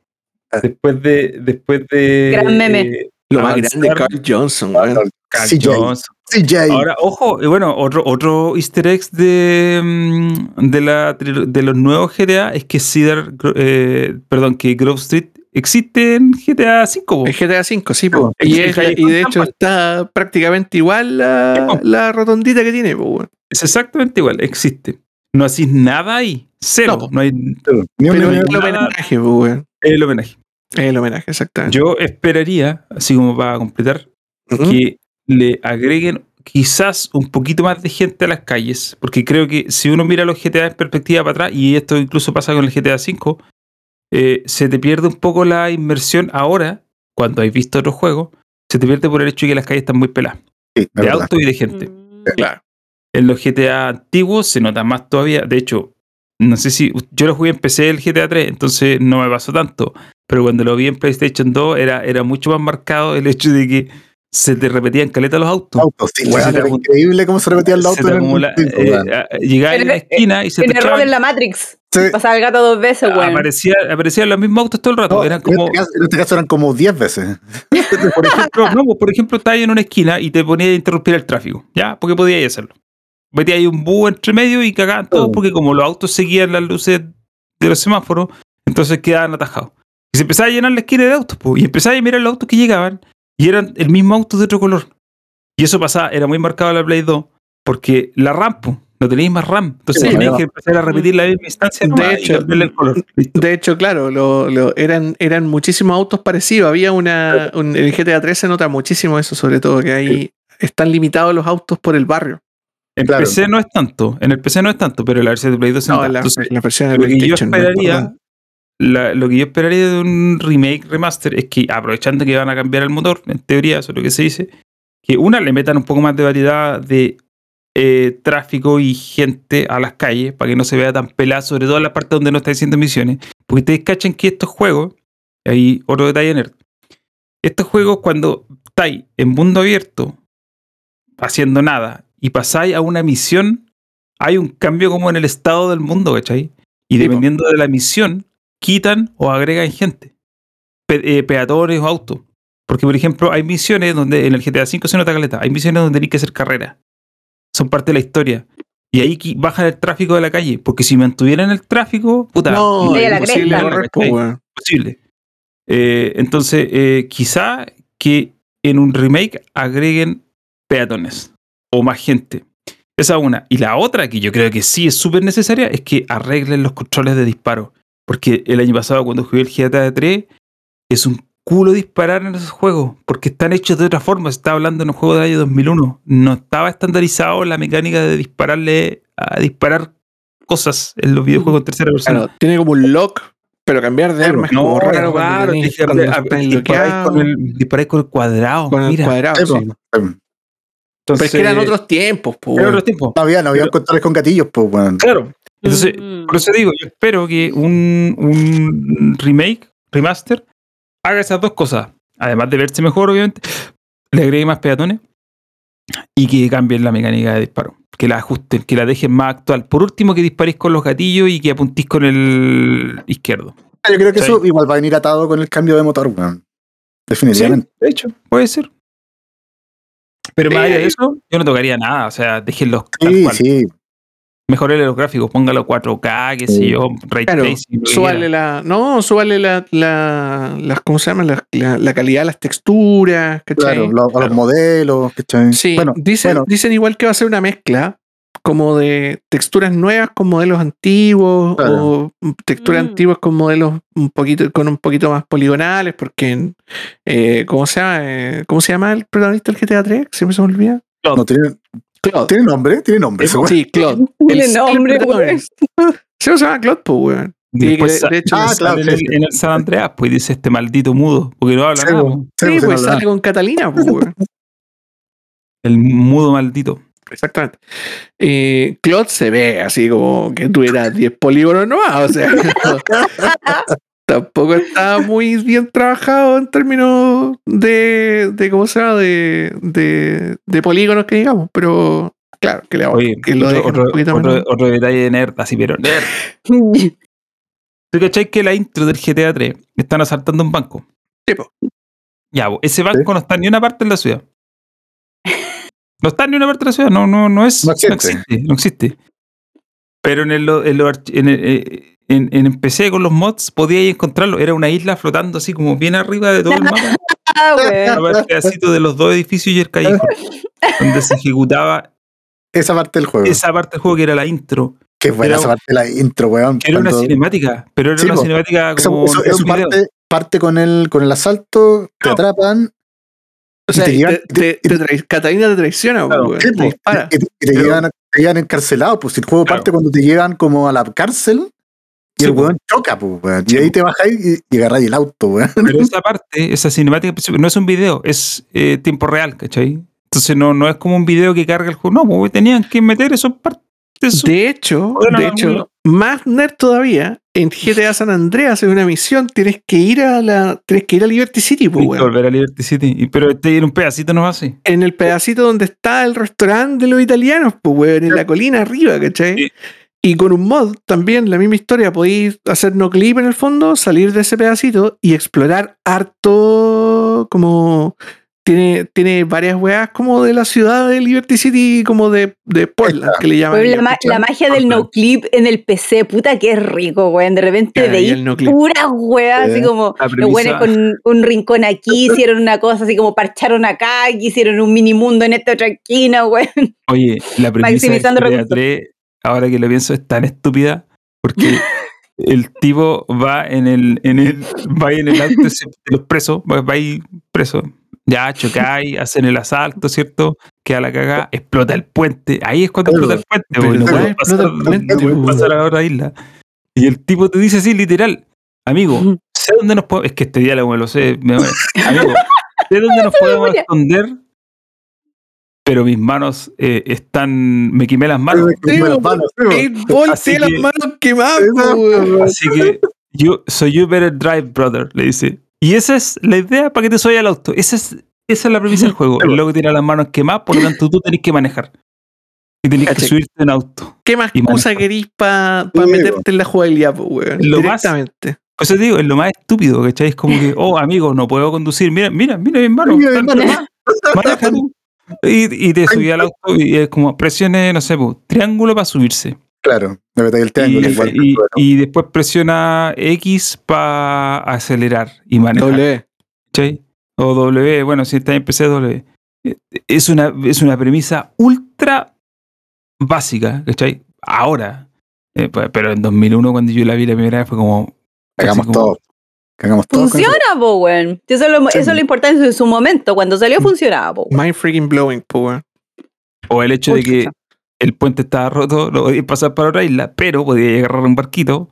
[SPEAKER 2] Después de. Después de
[SPEAKER 4] Gran meme.
[SPEAKER 2] eh,
[SPEAKER 1] Lo más grande, Carl Johnson.
[SPEAKER 2] Carl
[SPEAKER 3] CJ.
[SPEAKER 2] Johnson.
[SPEAKER 3] CJ.
[SPEAKER 2] Ahora, ojo, y bueno, otro, otro easter egg de, mm, de, la, de los nuevos GTA es que Cedar, eh, perdón, que Grove Street existe en GTA V.
[SPEAKER 1] El GTA V, sí, po. Y, es- y de hecho está prácticamente igual la, la rotondita que tiene, po.
[SPEAKER 2] Es exactamente igual, existe. No hacís nada ahí. Cero.
[SPEAKER 1] No,
[SPEAKER 2] hay
[SPEAKER 3] Ni un-
[SPEAKER 1] Pero el homenaje,
[SPEAKER 2] el homenaje.
[SPEAKER 1] Es el homenaje, exactamente.
[SPEAKER 2] Yo esperaría, así como para completar, que le agreguen quizás un poquito más de gente a las calles, porque creo que si uno mira los GTA en perspectiva para atrás, y esto incluso pasa con el GTA V, eh, se te pierde un poco la inmersión ahora, cuando has visto otros juegos, se te pierde por el hecho de que las calles están muy peladas,
[SPEAKER 3] Sí,
[SPEAKER 2] de
[SPEAKER 3] verdad.
[SPEAKER 2] auto y de gente.
[SPEAKER 4] Mm.
[SPEAKER 1] Claro.
[SPEAKER 2] En los GTA antiguos se nota más todavía. De hecho, no sé si. Yo lo jugué en PC el GTA 3, entonces no me pasó tanto. Pero cuando lo vi en PlayStation 2 era, era mucho más marcado el hecho de que se te repetían caleta los autos.
[SPEAKER 3] Autos, sí,
[SPEAKER 2] te
[SPEAKER 3] era increíble cómo se repetían los autos en el
[SPEAKER 2] eh,
[SPEAKER 3] weón.
[SPEAKER 2] a- llegabas en la esquina y se te
[SPEAKER 4] error en la Matrix.
[SPEAKER 3] Sí.
[SPEAKER 4] Pasaba el gato dos veces, weón.
[SPEAKER 2] aparecía, aparecían los mismos autos todo el rato.
[SPEAKER 3] No,
[SPEAKER 2] eran
[SPEAKER 3] en,
[SPEAKER 2] como,
[SPEAKER 3] este caso, en este caso eran como 10 veces. (laughs)
[SPEAKER 2] por ejemplo, no, pues, por ejemplo, estabas en una esquina y te ponías a interrumpir el tráfico, ¿ya? Porque podías hacerlo. Metías ahí un búho entre medio y cagaban todos
[SPEAKER 3] Oh.
[SPEAKER 2] porque como los autos seguían las luces de los semáforos, entonces quedaban atajados. Y se empezaba a llenar la esquina de autos, po, y empezaba a mirar los autos que llegaban y eran el mismo auto de otro color. Y eso pasaba, era muy marcado la Play 2, porque la RAM, po, no tenéis más RAM. Entonces
[SPEAKER 3] Sí,
[SPEAKER 2] que empezar a repetir la misma instancia
[SPEAKER 1] De hecho,
[SPEAKER 2] el color.
[SPEAKER 1] De hecho, claro, lo, lo- eran, eran muchísimos autos parecidos. Había una. un- el GTA 3 se nota muchísimo eso, sobre todo, que ahí están limitados los autos por el barrio.
[SPEAKER 2] En
[SPEAKER 3] Claro.
[SPEAKER 2] PC no es tanto, en el PC no es tanto, pero en la versión de Play 2 se
[SPEAKER 1] No, en la,
[SPEAKER 2] Entonces,
[SPEAKER 1] en la versión de
[SPEAKER 2] lo que yo esperaría, la- lo que yo esperaría de un remake, remaster, es que aprovechando que van a cambiar el motor, en teoría, eso es lo que se dice, que una le metan un poco más de variedad de eh, tráfico y gente a las calles para que no se vea tan pelada, sobre todo en la parte donde no está haciendo misiones. Porque ustedes cachan que estos juegos, hay otro detalle nerd, estos juegos cuando estáis en mundo abierto, haciendo nada, y pasáis a una misión, hay un cambio como en el estado del mundo, ¿cachai? Y dependiendo de la misión, quitan o agregan gente, Pe- eh, peatones o autos. Porque, por ejemplo, hay misiones donde en el GTA V se nota caleta, hay misiones donde tenéis que hacer carrera. Son parte de la historia. Y ahí bajan el tráfico de la calle. Porque si mantuvieran el tráfico, puta,
[SPEAKER 1] No,
[SPEAKER 2] posible. Eh, entonces, eh, quizá que en un remake agreguen peatones o más gente. Esa una. Y la otra, que yo creo que sí es súper necesaria, es que arreglen los controles de disparo. Porque el año pasado, cuando jugué el GTA 3, es un culo disparar en esos juegos. Porque están hechos de otra forma. Se está hablando en un juego del año 2001. No estaba estandarizado la mecánica de dispararle a disparar cosas en los videojuegos en tercera persona.
[SPEAKER 1] Claro, tiene como un lock, pero cambiar de arma es
[SPEAKER 2] No,
[SPEAKER 1] como raro.
[SPEAKER 2] claro, disparáis con el, disparáis con el cuadrado.
[SPEAKER 1] con el
[SPEAKER 2] mira.
[SPEAKER 1] cuadrado.
[SPEAKER 3] Sí,
[SPEAKER 1] Pero es que eran otros tiempos, po,
[SPEAKER 2] eran otros tiempos.
[SPEAKER 3] No había, no había
[SPEAKER 2] Pero-
[SPEAKER 3] controles con gatillos, pues, weón.
[SPEAKER 2] Claro. Entonces,
[SPEAKER 4] Mm.
[SPEAKER 2] por eso digo, yo espero que un, un remake, remaster, haga esas dos cosas. Además de verse mejor, obviamente, le agregue más peatones y que cambien la mecánica de disparo. Que la ajusten, que la dejen más actual. Por último, que disparéis con los gatillos y que apuntís con el izquierdo.
[SPEAKER 3] Yo creo que
[SPEAKER 2] Sí.
[SPEAKER 3] eso igual va a venir atado con el cambio de motor, weón. Definitivamente.
[SPEAKER 2] Sí, de hecho, puede ser. Pero más allá de eso, yo no tocaría nada. O sea, déjenlos tal
[SPEAKER 3] Sí,
[SPEAKER 2] cual.
[SPEAKER 3] sí.
[SPEAKER 2] Mejorele los gráficos, póngalo 4K, qué sé yo, ray
[SPEAKER 1] Claro,
[SPEAKER 2] tracing,
[SPEAKER 1] súbale la. No, súbale la, la, las, ¿cómo se llama? La, la- la calidad de las texturas, ¿cachai?
[SPEAKER 3] Claro, lo- a
[SPEAKER 2] Claro.
[SPEAKER 3] los modelos, ¿cachai?
[SPEAKER 1] Sí,
[SPEAKER 3] Bueno,
[SPEAKER 1] dicen,
[SPEAKER 3] bueno,
[SPEAKER 1] dicen igual que va a ser una mezcla como de texturas nuevas con modelos antiguos
[SPEAKER 3] Claro.
[SPEAKER 1] o texturas
[SPEAKER 4] Mm.
[SPEAKER 1] antiguas con modelos un poquito con un poquito más poligonales porque eh, ¿cómo se llama? Eh, ¿Cómo se llama el protagonista del GTA 3? Siempre se me olvida.
[SPEAKER 3] no tiene,
[SPEAKER 1] Claude.
[SPEAKER 3] tiene nombre, tiene nombre.
[SPEAKER 1] Sí, Claude. (laughs)
[SPEAKER 4] Tiene
[SPEAKER 1] El-
[SPEAKER 4] nombre.
[SPEAKER 1] Sí, se llama Claude, pues, weón.
[SPEAKER 2] Sa-
[SPEAKER 1] de hecho
[SPEAKER 3] Ah, claro, sí,
[SPEAKER 2] en,
[SPEAKER 3] sí.
[SPEAKER 2] el, en el San Andreas, pues dice este maldito mudo, porque no habla
[SPEAKER 3] Sí,
[SPEAKER 2] nada.
[SPEAKER 3] Sí,
[SPEAKER 1] sí,
[SPEAKER 3] pues,
[SPEAKER 1] pues sale con Catalina, pues, weón.
[SPEAKER 2] El mudo maldito.
[SPEAKER 1] Exactamente. Eh, Claude se ve así como que tuviera 10 polígonos nomás, o sea, (laughs) tampoco está muy bien trabajado en términos de, de ¿cómo se llama? De, de, de polígonos que digamos, pero claro, que, le,
[SPEAKER 2] Oye,
[SPEAKER 1] que lo
[SPEAKER 2] otro, detalle de nerd, así, pero nerd. (laughs) ¿Tú cachai que la intro del GTA 3 están asaltando un banco?
[SPEAKER 1] Sí, po.
[SPEAKER 2] Ya, ese banco no está en ni una parte en la ciudad. No está en ni una parte de la ciudad, no, no, no es.
[SPEAKER 3] No existe.
[SPEAKER 2] no existe. no existe. Pero en, el, en, arch- en, el- eh, en, en PC con los mods podíais encontrarlo. Era una isla flotando así como bien arriba de todo el mapa. (laughs)
[SPEAKER 4] Ah,
[SPEAKER 2] el pedacito de los dos edificios y el callejón. (laughs) donde se ejecutaba
[SPEAKER 3] Esa parte del juego.
[SPEAKER 2] esa parte del juego que era la intro.
[SPEAKER 3] Qué buena
[SPEAKER 2] era-
[SPEAKER 3] esa parte de la intro, weón.
[SPEAKER 2] Que era una cinemática, pero era
[SPEAKER 3] Sí,
[SPEAKER 2] una
[SPEAKER 3] po.
[SPEAKER 2] cinemática
[SPEAKER 3] Eso,
[SPEAKER 2] como.
[SPEAKER 3] eso- eso
[SPEAKER 2] un video.
[SPEAKER 3] parte, parte con el, con el asalto, te
[SPEAKER 2] Claro.
[SPEAKER 3] atrapan,
[SPEAKER 1] O
[SPEAKER 3] Y
[SPEAKER 1] sea,
[SPEAKER 3] te
[SPEAKER 1] te,
[SPEAKER 3] llevan-
[SPEAKER 1] te- te trai- Catalina te traiciona,
[SPEAKER 2] Claro.
[SPEAKER 3] sí,
[SPEAKER 1] te dispara.
[SPEAKER 3] te, te
[SPEAKER 2] Pero-
[SPEAKER 3] llevan, te llevan encarcelado. Pues si el juego
[SPEAKER 2] Claro.
[SPEAKER 3] parte cuando te llevan como a la cárcel y
[SPEAKER 2] Sí,
[SPEAKER 3] el weón choca, pues, Y ahí
[SPEAKER 2] po.
[SPEAKER 3] te bajáis y, y agarráis el auto, weón.
[SPEAKER 2] Pero esa parte, esa cinemática, pues, no es un video, es eh, tiempo real, ¿cachai? Entonces no, no es como un video que carga el juego. No, pues tenían que meter eso parte de eso.
[SPEAKER 1] De hecho,
[SPEAKER 2] Bueno,
[SPEAKER 1] de
[SPEAKER 2] no,
[SPEAKER 1] hecho,
[SPEAKER 2] no.
[SPEAKER 1] más nerd todavía, en GTA San Andreas en una misión tienes que ir a la tienes que ir a Liberty City, pues,
[SPEAKER 2] volver a Liberty City. Y- Pero te en un pedacito nomás así.
[SPEAKER 1] En el pedacito donde está el restaurante de los italianos, pues, weón, en la colina arriba, ¿cachai?
[SPEAKER 2] Sí.
[SPEAKER 1] Y con un mod también, la misma historia, podéis hacer no clip en el fondo, salir de ese pedacito y explorar harto como tiene, tiene varias weas como de la ciudad de Liberty City, como de, de Portland, que le llaman.
[SPEAKER 4] La, magia del no clip en el PC, puta que rico, weón. De repente veis
[SPEAKER 1] no
[SPEAKER 4] puras weas, así como los weones con un rincón aquí, (laughs) hicieron una cosa así como parcharon acá, aquí hicieron un mini mundo en esta otra esquina, weón.
[SPEAKER 2] Oye, la premisa de
[SPEAKER 4] Maximizando
[SPEAKER 2] GTA
[SPEAKER 4] recursos.
[SPEAKER 2] 3, ahora que lo pienso, es tan estúpida porque (laughs) el tipo va en el, en el, va en el auto de los presos, va, va ahí preso. Ya chocáis, hacen el asalto, ¿cierto? Queda la cagada, explota el puente. Ahí es cuando explota el puente. No pasar,
[SPEAKER 1] el puente,
[SPEAKER 2] no pueden
[SPEAKER 1] pues.
[SPEAKER 2] pasar a la otra isla. Y el tipo te dice así, literal, amigo, sé dónde nos podemos. Es que este diálogo me lo sé. me- (laughs) amigo, sé dónde nos podemos esconder, pero mis manos eh, están. Me quemé las manos.
[SPEAKER 3] Me quemé las manos, sí,
[SPEAKER 2] Así
[SPEAKER 1] las
[SPEAKER 2] que-
[SPEAKER 1] manos quemadas.
[SPEAKER 2] Así que, you, so you better drive, brother, le dice. Y esa es la idea para que te soy al auto. Esa es, esa es la premisa del juego. El loco tiene las manos quemadas, por lo tanto tú tenés que manejar. Y tenés que
[SPEAKER 1] Caché.
[SPEAKER 2] subirte en auto.
[SPEAKER 1] ¿Qué más
[SPEAKER 2] manejar.
[SPEAKER 1] querís para
[SPEAKER 3] Sí,
[SPEAKER 1] meterte en la jugabilidad, pues, weón?
[SPEAKER 2] Lo más-
[SPEAKER 1] Directamente.
[SPEAKER 2] Por eso te digo, es lo más estúpido, ¿cachai? Es como que, (laughs) oh, amigo, no puedo conducir. Mira, mira, mira, mi hermano.
[SPEAKER 3] Mira.
[SPEAKER 2] Maneja tú. Y, y te subí al auto y es como presione, no sé, pues, triángulo para subirse.
[SPEAKER 3] Claro, me metáis el
[SPEAKER 2] Y,
[SPEAKER 3] triángulo igual.
[SPEAKER 2] y- y después presiona X para acelerar y manejar.
[SPEAKER 1] Doble.
[SPEAKER 2] ¿cachai? O W, bueno, si está en PC, W. Eh, Es una, es una premisa ultra básica, ¿cachai? Ahora. Eh, pero en 2001, cuando yo la vi la primera vez, fue como.
[SPEAKER 3] Hagamos
[SPEAKER 2] como-
[SPEAKER 3] todo. Hagamos todo.
[SPEAKER 4] Funciona, po, weón. Eso es, lo,
[SPEAKER 3] Sí.
[SPEAKER 4] eso es lo importante en su momento. Cuando salió, funcionaba, po. weón.
[SPEAKER 1] Mind freaking blowing, weón.
[SPEAKER 2] O el hecho de que el puente estaba roto, (laughs) no podías pasar para otra isla, pero podías agarrar un barquito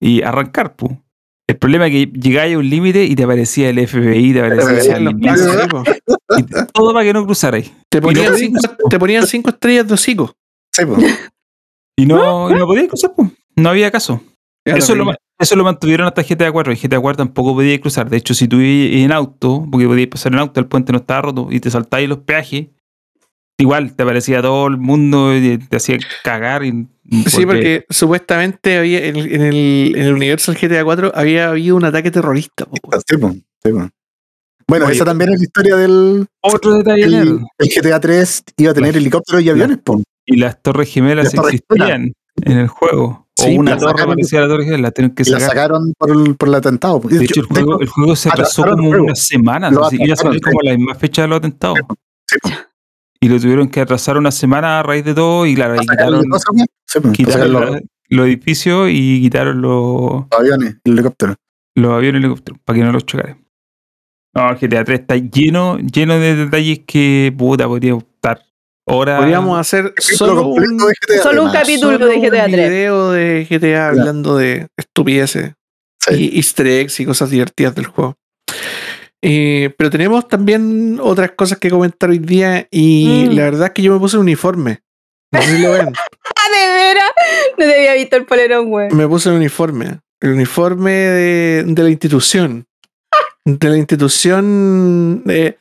[SPEAKER 2] y arrancar, pu. El problema es que llegáis a un límite y te aparecía el FBI, te aparecía
[SPEAKER 1] Aparecían
[SPEAKER 2] el
[SPEAKER 1] los
[SPEAKER 2] INASA,
[SPEAKER 1] planes, sí, po.
[SPEAKER 2] y todo para que no cruzarais.
[SPEAKER 1] Te ponían,
[SPEAKER 2] no
[SPEAKER 1] cinco,
[SPEAKER 2] podías.
[SPEAKER 1] te ponían cinco estrellas de hocico.
[SPEAKER 3] Sí, pues.
[SPEAKER 2] Y no, y no podías cruzar, pu. No había caso. Eso lo, eso lo mantuvieron hasta GTA 4. Y GTA 4 tampoco podía cruzar. De hecho, si tú ibas en auto, porque podías pasar en auto, el puente no estaba roto y te saltáis los peajes, igual te aparecía todo el mundo y te hacía cagar. Y,
[SPEAKER 1] Sí, porque supuestamente había en el, en el, en el universo del GTA 4 había habido un ataque terrorista. po.
[SPEAKER 3] Sí. Sí. Bueno,
[SPEAKER 2] Oye.
[SPEAKER 3] esa también es la historia del
[SPEAKER 2] Otro detalle,
[SPEAKER 3] el, GTA 3 iba a tener
[SPEAKER 2] Claro.
[SPEAKER 3] helicópteros y aviones, pues.
[SPEAKER 2] Y las torres gemelas
[SPEAKER 3] Las torres
[SPEAKER 2] existían en el juego.
[SPEAKER 3] Sí,
[SPEAKER 2] o una
[SPEAKER 3] las
[SPEAKER 2] torre parecía la torre gemela, la tienen que
[SPEAKER 3] Y la
[SPEAKER 2] sacar.
[SPEAKER 3] sacaron por el, por el atentado.
[SPEAKER 2] De hecho, el juego, el juego se
[SPEAKER 3] atrasaron el
[SPEAKER 2] como
[SPEAKER 3] juego.
[SPEAKER 2] unas semanas.
[SPEAKER 3] Lo
[SPEAKER 2] así, iba a salir como la misma fecha de los atentados.
[SPEAKER 3] Sí, pues.
[SPEAKER 2] Y lo tuvieron que atrasar una semana a raíz de todo. Y claro, quitaron,
[SPEAKER 3] pues. Sí,
[SPEAKER 2] quitaron
[SPEAKER 3] los,
[SPEAKER 2] edificios y quitaron los,
[SPEAKER 3] los aviones, el helicóptero.
[SPEAKER 2] los aviones y helicópteros para que no los chocaran. No, el GTA 3 está lleno, lleno de detalles que puta podría estar horas.
[SPEAKER 1] Podríamos hacer
[SPEAKER 3] Solo
[SPEAKER 1] solo un,
[SPEAKER 3] completo de GTA,
[SPEAKER 4] solo un capítulo
[SPEAKER 1] solo
[SPEAKER 4] de GTA
[SPEAKER 1] un
[SPEAKER 4] 3.
[SPEAKER 1] video de GTA hablando de estupideces
[SPEAKER 3] Sí.
[SPEAKER 1] y easter eggs y cosas divertidas del juego. Eh, pero tenemos también otras cosas que comentar hoy día y
[SPEAKER 4] Mm.
[SPEAKER 1] la verdad es que yo me puse un uniforme. No sé si lo ven. (laughs)
[SPEAKER 4] ¡Ah, de veras! No te había visto el polerón, weón.
[SPEAKER 1] me puse el uniforme. El uniforme de, de la institución. De la institución. eh,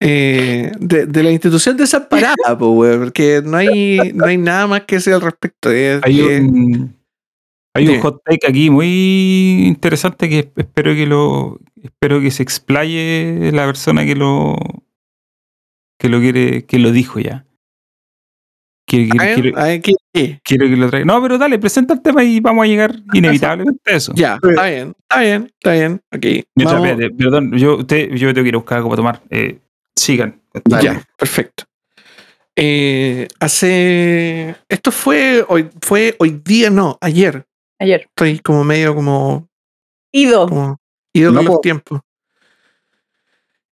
[SPEAKER 1] eh, de, de la institución desamparada, (laughs) po, weón, porque no hay, no hay nada más que decir al respecto. Es-
[SPEAKER 2] Hay
[SPEAKER 1] es-
[SPEAKER 2] un, hay un hot take aquí muy interesante que espero que lo espero que se explaye la persona que lo que lo quiere que lo dijo ya. Quiere,
[SPEAKER 1] A
[SPEAKER 2] quiere-
[SPEAKER 1] ver,
[SPEAKER 2] quiere-
[SPEAKER 1] a ver, ¿qué- qué?
[SPEAKER 2] quiere que lo traiga. No, pero dale, presenta el tema y vamos a llegar (laughs) inevitablemente a eso.
[SPEAKER 1] Ya, está bien, está bien, está bien. Ok.
[SPEAKER 2] Mientras,
[SPEAKER 1] vamos-
[SPEAKER 2] espérate, perdón, yo, usted, yo tengo que ir a buscar algo para tomar. Eh, sigan.
[SPEAKER 3] Dale.
[SPEAKER 1] Ya, perfecto. Eh, hace. Esto fue hoy, fue hoy día, no, ayer.
[SPEAKER 4] Ayer.
[SPEAKER 1] Estoy como medio como,
[SPEAKER 4] Ido.
[SPEAKER 1] como ido
[SPEAKER 3] No,
[SPEAKER 1] con los
[SPEAKER 3] po.
[SPEAKER 1] tiempos.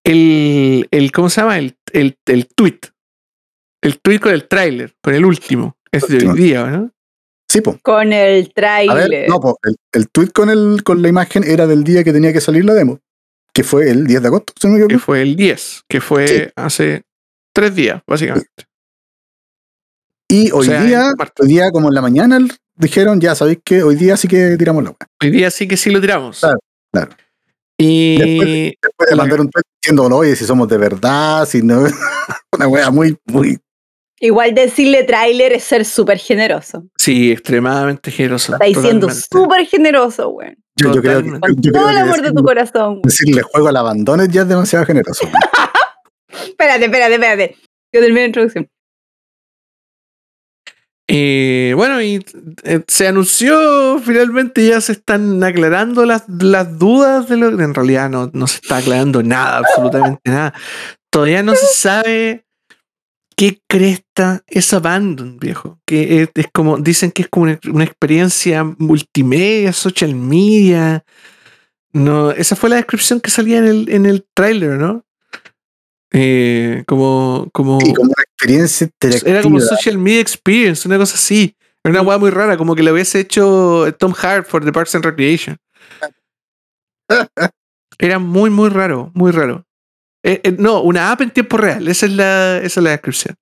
[SPEAKER 1] El, el, ¿cómo se llama? El, el, el tweet. El tweet con el tráiler, con el último. Es de hoy día, ¿no?
[SPEAKER 3] Sí, po.
[SPEAKER 4] Con el
[SPEAKER 3] ver, no, po, el, el tweet con, el, con la imagen era del día que tenía que salir la demo, que fue el 10 de agosto, si no me
[SPEAKER 1] Que
[SPEAKER 3] equivoco.
[SPEAKER 1] fue el 10, que fue
[SPEAKER 3] Sí.
[SPEAKER 1] hace tres días, básicamente.
[SPEAKER 3] Y hoy
[SPEAKER 1] sea,
[SPEAKER 3] día, hoy día como en la mañana, el- dijeron, ya sabéis que hoy día sí que tiramos la web.
[SPEAKER 1] Hoy día sí que sí lo tiramos.
[SPEAKER 3] Claro, claro.
[SPEAKER 1] Y
[SPEAKER 3] Después de mandar un tweet diciendo, oye, si somos de verdad, si no. (laughs) Una wea muy, muy.
[SPEAKER 4] Igual decirle trailer es ser súper generoso.
[SPEAKER 1] sí, extremadamente generoso.
[SPEAKER 4] Está diciendo súper generoso, güey.
[SPEAKER 3] Yo, yo creo que, yo creo
[SPEAKER 4] todo el amor de tu corazón. güey.
[SPEAKER 3] decirle juego al abandono ya es demasiado generoso. (laughs)
[SPEAKER 4] Espérate, espérate, espérate. Yo termino la introducción.
[SPEAKER 1] Eh, bueno, y eh, se anunció, finalmente ya se están aclarando las, las dudas de lo en realidad no, no se está aclarando nada, absolutamente nada. Todavía no se sabe qué cresta es Abandon, viejo. Que es, como, dicen que es como una, una experiencia multimedia, social media. No, esa fue la descripción que salía en el, en el ¿no? Eh, como, como,
[SPEAKER 3] Y como una experiencia interactiva.
[SPEAKER 1] era como social media experience, una cosa así. Era una weá muy rara, como que lo hubiese hecho Tom Hartford de Parks and Recreation. (laughs) Era muy, muy raro, muy raro. Eh, eh, no, una app en tiempo real, esa es la, esa es la descripción.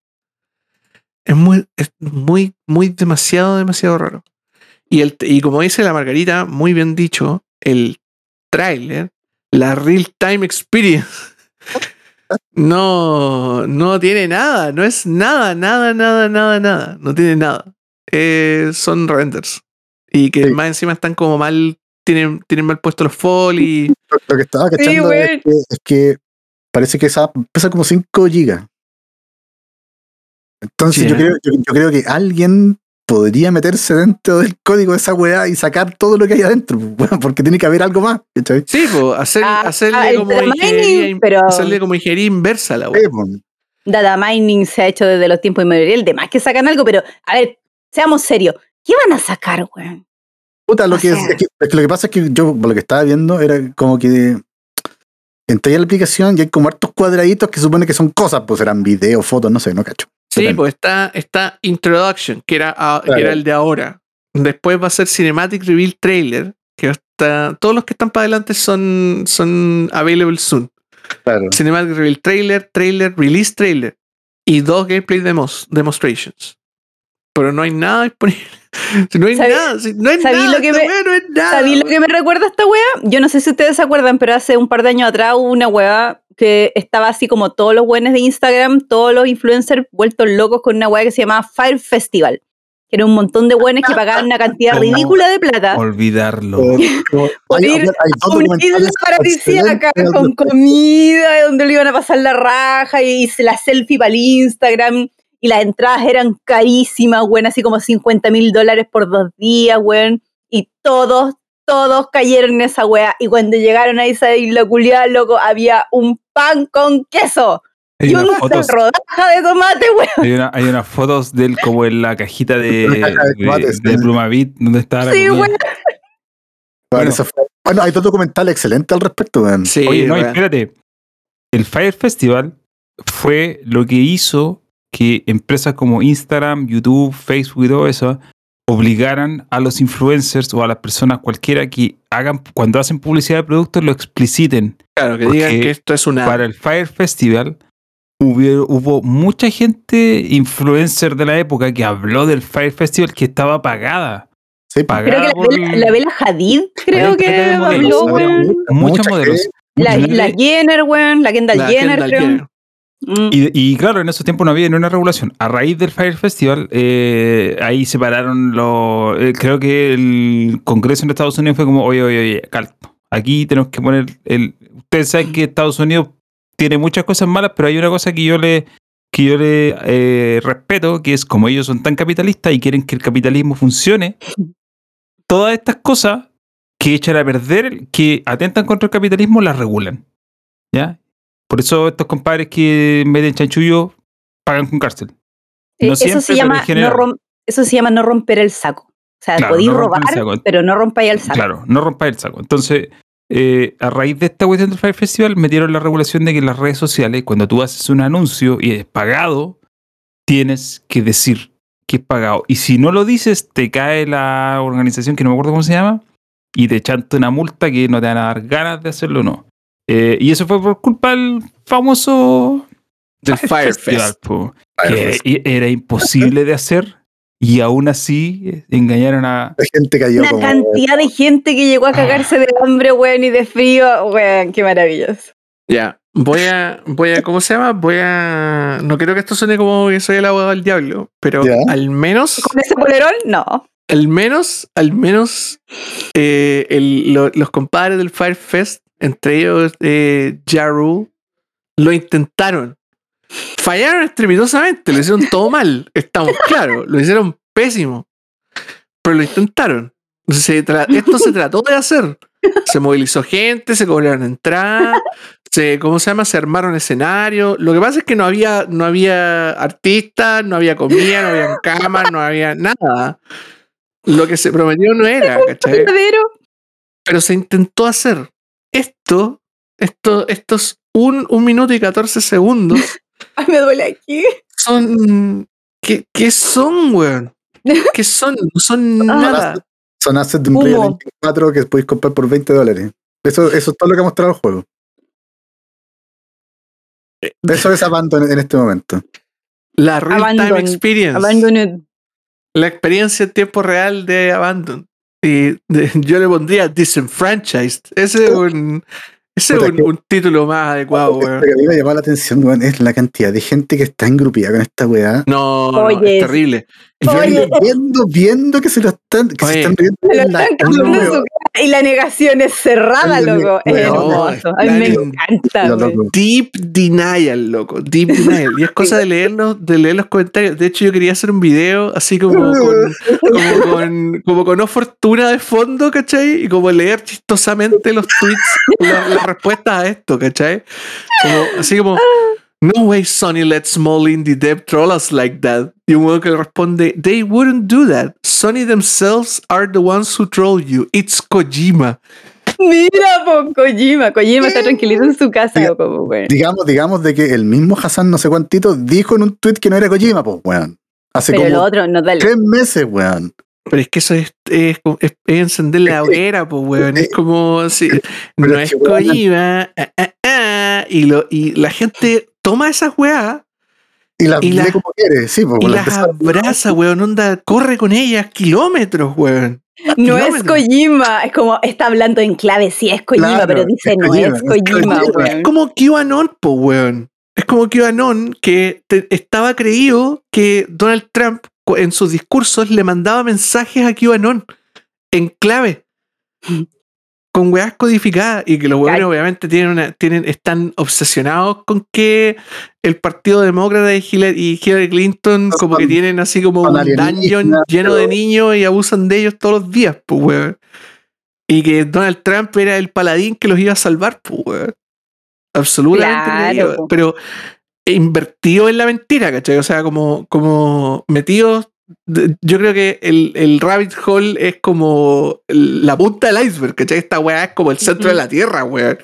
[SPEAKER 1] Es muy, es muy, muy demasiado, demasiado raro. Y, el, y como dice la Margarita, muy bien dicho, el tráiler, la real time experience, no, no tiene nada, no es nada, nada, nada, nada, nada, no tiene nada. Eh, son renders. Y que
[SPEAKER 3] Sí.
[SPEAKER 1] más encima están como mal, tienen, tienen mal puestos los foley.
[SPEAKER 3] Lo, lo que estaba cachando
[SPEAKER 4] güey.
[SPEAKER 3] es, que, es que parece que esa pesa como 5 gigas. Entonces yo, creo, yo, yo creo que alguien podría meterse dentro del código de esa weá y sacar todo lo que hay adentro, (laughs) weón, porque tiene que haber algo más. ¿cachai?
[SPEAKER 1] Sí, pues, hacer,
[SPEAKER 4] Ah,
[SPEAKER 1] hacerle,
[SPEAKER 4] ah,
[SPEAKER 1] como
[SPEAKER 4] mining, pero
[SPEAKER 1] hacerle como ingeniería inversa a la.
[SPEAKER 3] Sí, po.
[SPEAKER 4] data mining se ha hecho desde los tiempos inmemoriales. De más que sacan algo, pero a ver, seamos serios. ¿Qué van a sacar, güey?
[SPEAKER 3] Puta, lo que, es,
[SPEAKER 4] sea-
[SPEAKER 3] es que, es que lo que pasa es que yo por lo que estaba viendo era como que entré a la aplicación y hay como hartos cuadraditos que supone que son cosas, pues eran videos, fotos, no sé, no cacho.
[SPEAKER 1] Sí, pues está, está Introduction, que era, que era el de ahora. Después va a ser Cinematic Reveal Trailer, que está, todos los que están para adelante son, son available soon.
[SPEAKER 3] Claro.
[SPEAKER 1] Cinematic Reveal Trailer, Trailer, Release Trailer y dos Gameplay demos, Demonstrations. Pero no hay nada disponible. Si (laughs) no hay
[SPEAKER 4] ¿Sabí-
[SPEAKER 1] nada, si no hay
[SPEAKER 4] sabí
[SPEAKER 1] nada,
[SPEAKER 4] lo que me-
[SPEAKER 1] no es nada.
[SPEAKER 4] ¿Sabéis lo que me recuerda esta wea? Yo no sé si ustedes se acuerdan, pero hace un par de años atrás hubo una wea que estaba así como todos los buenos de Instagram, todos los influencers vueltos locos con una wea que se llamaba Fire Festival. Que era un montón de buenos que pagaban una cantidad
[SPEAKER 2] ¿Cómo?
[SPEAKER 4] ridícula de plata.
[SPEAKER 2] Olvidarlo.
[SPEAKER 4] Por (laughs)
[SPEAKER 3] hay,
[SPEAKER 4] ir
[SPEAKER 3] hay- hay
[SPEAKER 4] a una isla paradisíaca con comida, donde le iban a pasar la raja y la selfie para el Instagram. Y las entradas eran carísimas, güey, así como 50 mil dólares por dos días, güey. Y todos, todos cayeron en esa wea. Y cuando llegaron a esa isla culiada, loco, había un pan con queso
[SPEAKER 2] Hay
[SPEAKER 4] y una
[SPEAKER 2] fotos,
[SPEAKER 4] rodaja de tomate, güey.
[SPEAKER 2] hay, una- hay unas fotos de él como en la cajita de,
[SPEAKER 3] de
[SPEAKER 2] de. Plumavit, donde estaba la
[SPEAKER 4] Sí,
[SPEAKER 2] comida.
[SPEAKER 4] güey.
[SPEAKER 3] Bueno,
[SPEAKER 2] Bueno.
[SPEAKER 3] eso fue- bueno, hay dos documentales excelentes al respecto, weón.
[SPEAKER 1] Sí,
[SPEAKER 2] Oye, no,
[SPEAKER 1] weá.
[SPEAKER 2] espérate. El Fire Festival fue lo que hizo que empresas como Instagram, YouTube, Facebook y todo eso obligaran a los influencers o a las personas cualquiera que hagan, cuando hacen publicidad de productos, lo expliciten.
[SPEAKER 1] Claro, que
[SPEAKER 2] porque
[SPEAKER 1] digan que esto es una.
[SPEAKER 2] Para el Fire Festival hubo, hubo mucha gente influencer de la época que habló del Fire Festival que estaba pagada.
[SPEAKER 3] Sí, pues.
[SPEAKER 4] Creo que la,
[SPEAKER 2] Pagada por-
[SPEAKER 4] la Bella Hadid, creo que
[SPEAKER 2] modelos,
[SPEAKER 4] habló,
[SPEAKER 2] muchos modelos.
[SPEAKER 4] La. Jenner, güey, la Kendall
[SPEAKER 1] la
[SPEAKER 4] Jenner,
[SPEAKER 1] Kendall
[SPEAKER 4] creo.
[SPEAKER 1] Jenner.
[SPEAKER 4] Mm.
[SPEAKER 2] Y, claro, en esos tiempos no había ni una regulación. A raíz del Fire Festival, eh, ahí separaron los. eh, creo que el Congreso en Estados Unidos fue como, oye, oye, oye, calto. Aquí tenemos que poner el. Ustedes saben que Estados Unidos tiene muchas cosas malas, pero hay una cosa que yo le, que yo le eh, respeto, que es como ellos son tan capitalistas y quieren que el capitalismo funcione, todas estas cosas que echan a perder, que atentan contra el capitalismo, las regulan. ¿Ya? Por eso estos compadres que meten chanchullo pagan con cárcel.
[SPEAKER 4] Eh, eso, se llama no rom- eso se llama no romper el saco. O sea,
[SPEAKER 2] Claro,
[SPEAKER 4] podéis
[SPEAKER 2] no
[SPEAKER 4] robar, pero no rompáis el saco.
[SPEAKER 2] Claro, no rompa el saco. Entonces, eh, a raíz de esta cuestión del Fire Festival, metieron la regulación de que en las redes sociales, cuando tú haces un anuncio y es pagado, tienes que decir que es pagado. Y si no lo dices, te cae la organización que no me acuerdo cómo se llama y te chanta una multa que no te van a dar ganas de hacerlo o no. Eh, y eso fue por culpa del famoso
[SPEAKER 1] Del (laughs) Fire
[SPEAKER 2] Festival,
[SPEAKER 1] Fest.
[SPEAKER 2] po,
[SPEAKER 3] Fire
[SPEAKER 2] que
[SPEAKER 3] Fest.
[SPEAKER 2] era imposible de hacer y aún así eh, engañaron a,
[SPEAKER 3] La gente cayó
[SPEAKER 4] Una
[SPEAKER 3] como.
[SPEAKER 4] cantidad de gente que llegó a cagarse de hambre, weón, y de frío, weón, qué maravilloso.
[SPEAKER 1] Ya, voy a, voy a, ¿cómo se llama? Voy a, no quiero que esto suene como que soy el abogado del diablo, pero
[SPEAKER 3] Ya.
[SPEAKER 1] al menos,
[SPEAKER 4] ¿Con ese polerón? No.
[SPEAKER 1] al menos, al menos, eh, el- lo- los compadres del Fire Fest, entre ellos eh, Ja Rule, lo intentaron. Fallaron estrepitosamente, lo hicieron todo mal, estamos claros, lo hicieron pésimo, pero lo intentaron. Se esto se trató de hacer. Se movilizó gente, se cobraron entradas, se, ¿cómo se llama? Se armaron escenarios. Lo que pasa es que no había, no había artistas, no había comida, no había cámaras, no había nada. Lo que se prometió no era, (laughs) ¿cachai?
[SPEAKER 4] ¿Verdadero?
[SPEAKER 1] Pero se intentó hacer. Esto, esto, estos un, un minuto y 14 segundos
[SPEAKER 4] Ay, (laughs) me duele aquí.
[SPEAKER 1] son. ¿Qué, qué son, weón? (laughs) ¿Qué son? No son
[SPEAKER 4] Ah.
[SPEAKER 1] nada.
[SPEAKER 3] Son assets de un. Real 24 que podéis comprar por 20 dólares. Eso, eso es todo lo que ha mostrado el juego. Eso es Abandon en este momento.
[SPEAKER 1] La real time experience.
[SPEAKER 4] Abandoned.
[SPEAKER 1] La experiencia en tiempo real de Abandon. Y de- yo le pondría Disenfranchised. Ese es un, ese es un,
[SPEAKER 3] que-
[SPEAKER 1] un título más adecuado,
[SPEAKER 3] Lo
[SPEAKER 1] weón.
[SPEAKER 3] que a mí me llamó la atención, weón, es la cantidad de gente que está engrupida con esta weá.
[SPEAKER 1] No, no, es terrible.
[SPEAKER 4] Oye.
[SPEAKER 3] viendo, viendo que se lo están, que
[SPEAKER 1] Oye.
[SPEAKER 3] se están riendo
[SPEAKER 4] Se lo están en su cara y la negación es cerrada,
[SPEAKER 3] Oye,
[SPEAKER 4] loco. Es hermoso. A mí me encanta,
[SPEAKER 3] Lo loco.
[SPEAKER 1] Deep denial, loco. Deep denial. Y es cosa de leerlos, de leer los comentarios. De hecho, yo quería hacer un video así como con, como con, como con no fortuna de fondo, ¿cachai? Y como leer chistosamente los tweets, la- las respuestas a esto, ¿cachai? Como, así como, no way Sony let small indie dev troll us like that. Y un huevo que le responde, they wouldn't do that. Sony themselves are the ones who troll you. It's Kojima.
[SPEAKER 4] Mira, po, Kojima. Kojima está tranquilito en su casa,
[SPEAKER 3] Diga-
[SPEAKER 4] como, güey.
[SPEAKER 3] Digamos, digamos de que el mismo Hassan no sé cuántito dijo en un tweet que no era Kojima, pues, weón. Hace
[SPEAKER 4] Pero lo
[SPEAKER 3] como
[SPEAKER 4] otro, no dale.
[SPEAKER 3] tres meses, weón.
[SPEAKER 1] Pero es que eso es, es, como- es- es encender la hoguera, pues, weón. Es como así. No es Kojima. ah, ah, ah, y, lo, y la gente toma esas weas
[SPEAKER 3] Y las
[SPEAKER 1] Y la-
[SPEAKER 3] como quiere, sí, pues,
[SPEAKER 1] y
[SPEAKER 3] weón.
[SPEAKER 1] las abraza, weón. Onda, corre con ellas kilómetros, weón.
[SPEAKER 4] No es. Kojima. Es como, está hablando en clave, sí es Kojima,
[SPEAKER 3] Claro,
[SPEAKER 4] pero dice
[SPEAKER 3] es
[SPEAKER 4] no
[SPEAKER 3] Kojima,
[SPEAKER 4] es
[SPEAKER 3] es
[SPEAKER 4] Kojima,
[SPEAKER 3] Kojima.
[SPEAKER 1] Es como QAnon, po, weón. Es como QAnon que te- estaba creído que Donald Trump en sus discursos le mandaba mensajes a QAnon en clave. Con weas codificadas y que los weones obviamente tienen una, tienen, están obsesionados con que el Partido Demócrata y Hillary, y Hillary Clinton como que tienen así como un dungeon lleno de niños y abusan de ellos todos los días, pues weón. Y que Donald Trump era el paladín que los iba a salvar, pues weón. Absolutamente
[SPEAKER 4] Claro,
[SPEAKER 1] pero invertido en la mentira, ¿cachai? O sea, como, como metidos. Yo creo que el, el rabbit hole es como la punta del iceberg, ¿cachai? Esta weá es como el centro de la tierra, weón.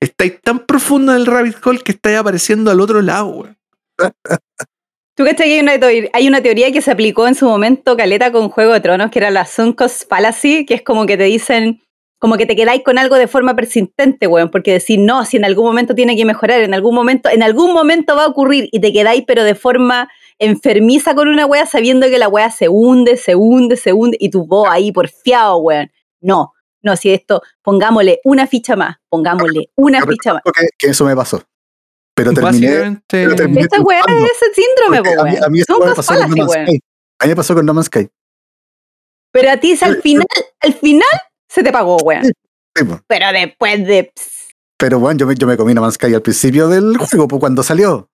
[SPEAKER 1] Estáis tan profundo en el rabbit hole que estáis apareciendo al otro lado, weón. (laughs)
[SPEAKER 4] Tú cachai que hay una, teoría, hay una teoría que se aplicó en su momento, Caleta, con Juego de Tronos, que era la Sunk Cost Fallacy, que es como que te dicen, como que te quedáis con algo de forma persistente, weón, porque decir, no, si en algún momento tiene que mejorar, en algún momento, en algún momento va a ocurrir, y te quedáis, pero de forma enfermiza con una wea, sabiendo que la wea se hunde, se hunde, se hunde, y tu voz ahí porfiado, weón. No, no, si esto, pongámosle una ficha más, pongámosle (laughs) una ficha más.
[SPEAKER 3] que, que eso me pasó. Pero terminé. Pero terminé
[SPEAKER 4] Esta weá es ese síndrome, po,
[SPEAKER 3] a mí,
[SPEAKER 4] weón.
[SPEAKER 3] a mí me pasó con No. Sky. A mí me pasó con No Man's Sky.
[SPEAKER 4] Pero a ti al final, al final se te pagó, weón.
[SPEAKER 3] Sí.
[SPEAKER 4] Pero después de.
[SPEAKER 3] Pero bueno, yo me, yo me comí No Man's Sky al principio del juego, pues cuando salió.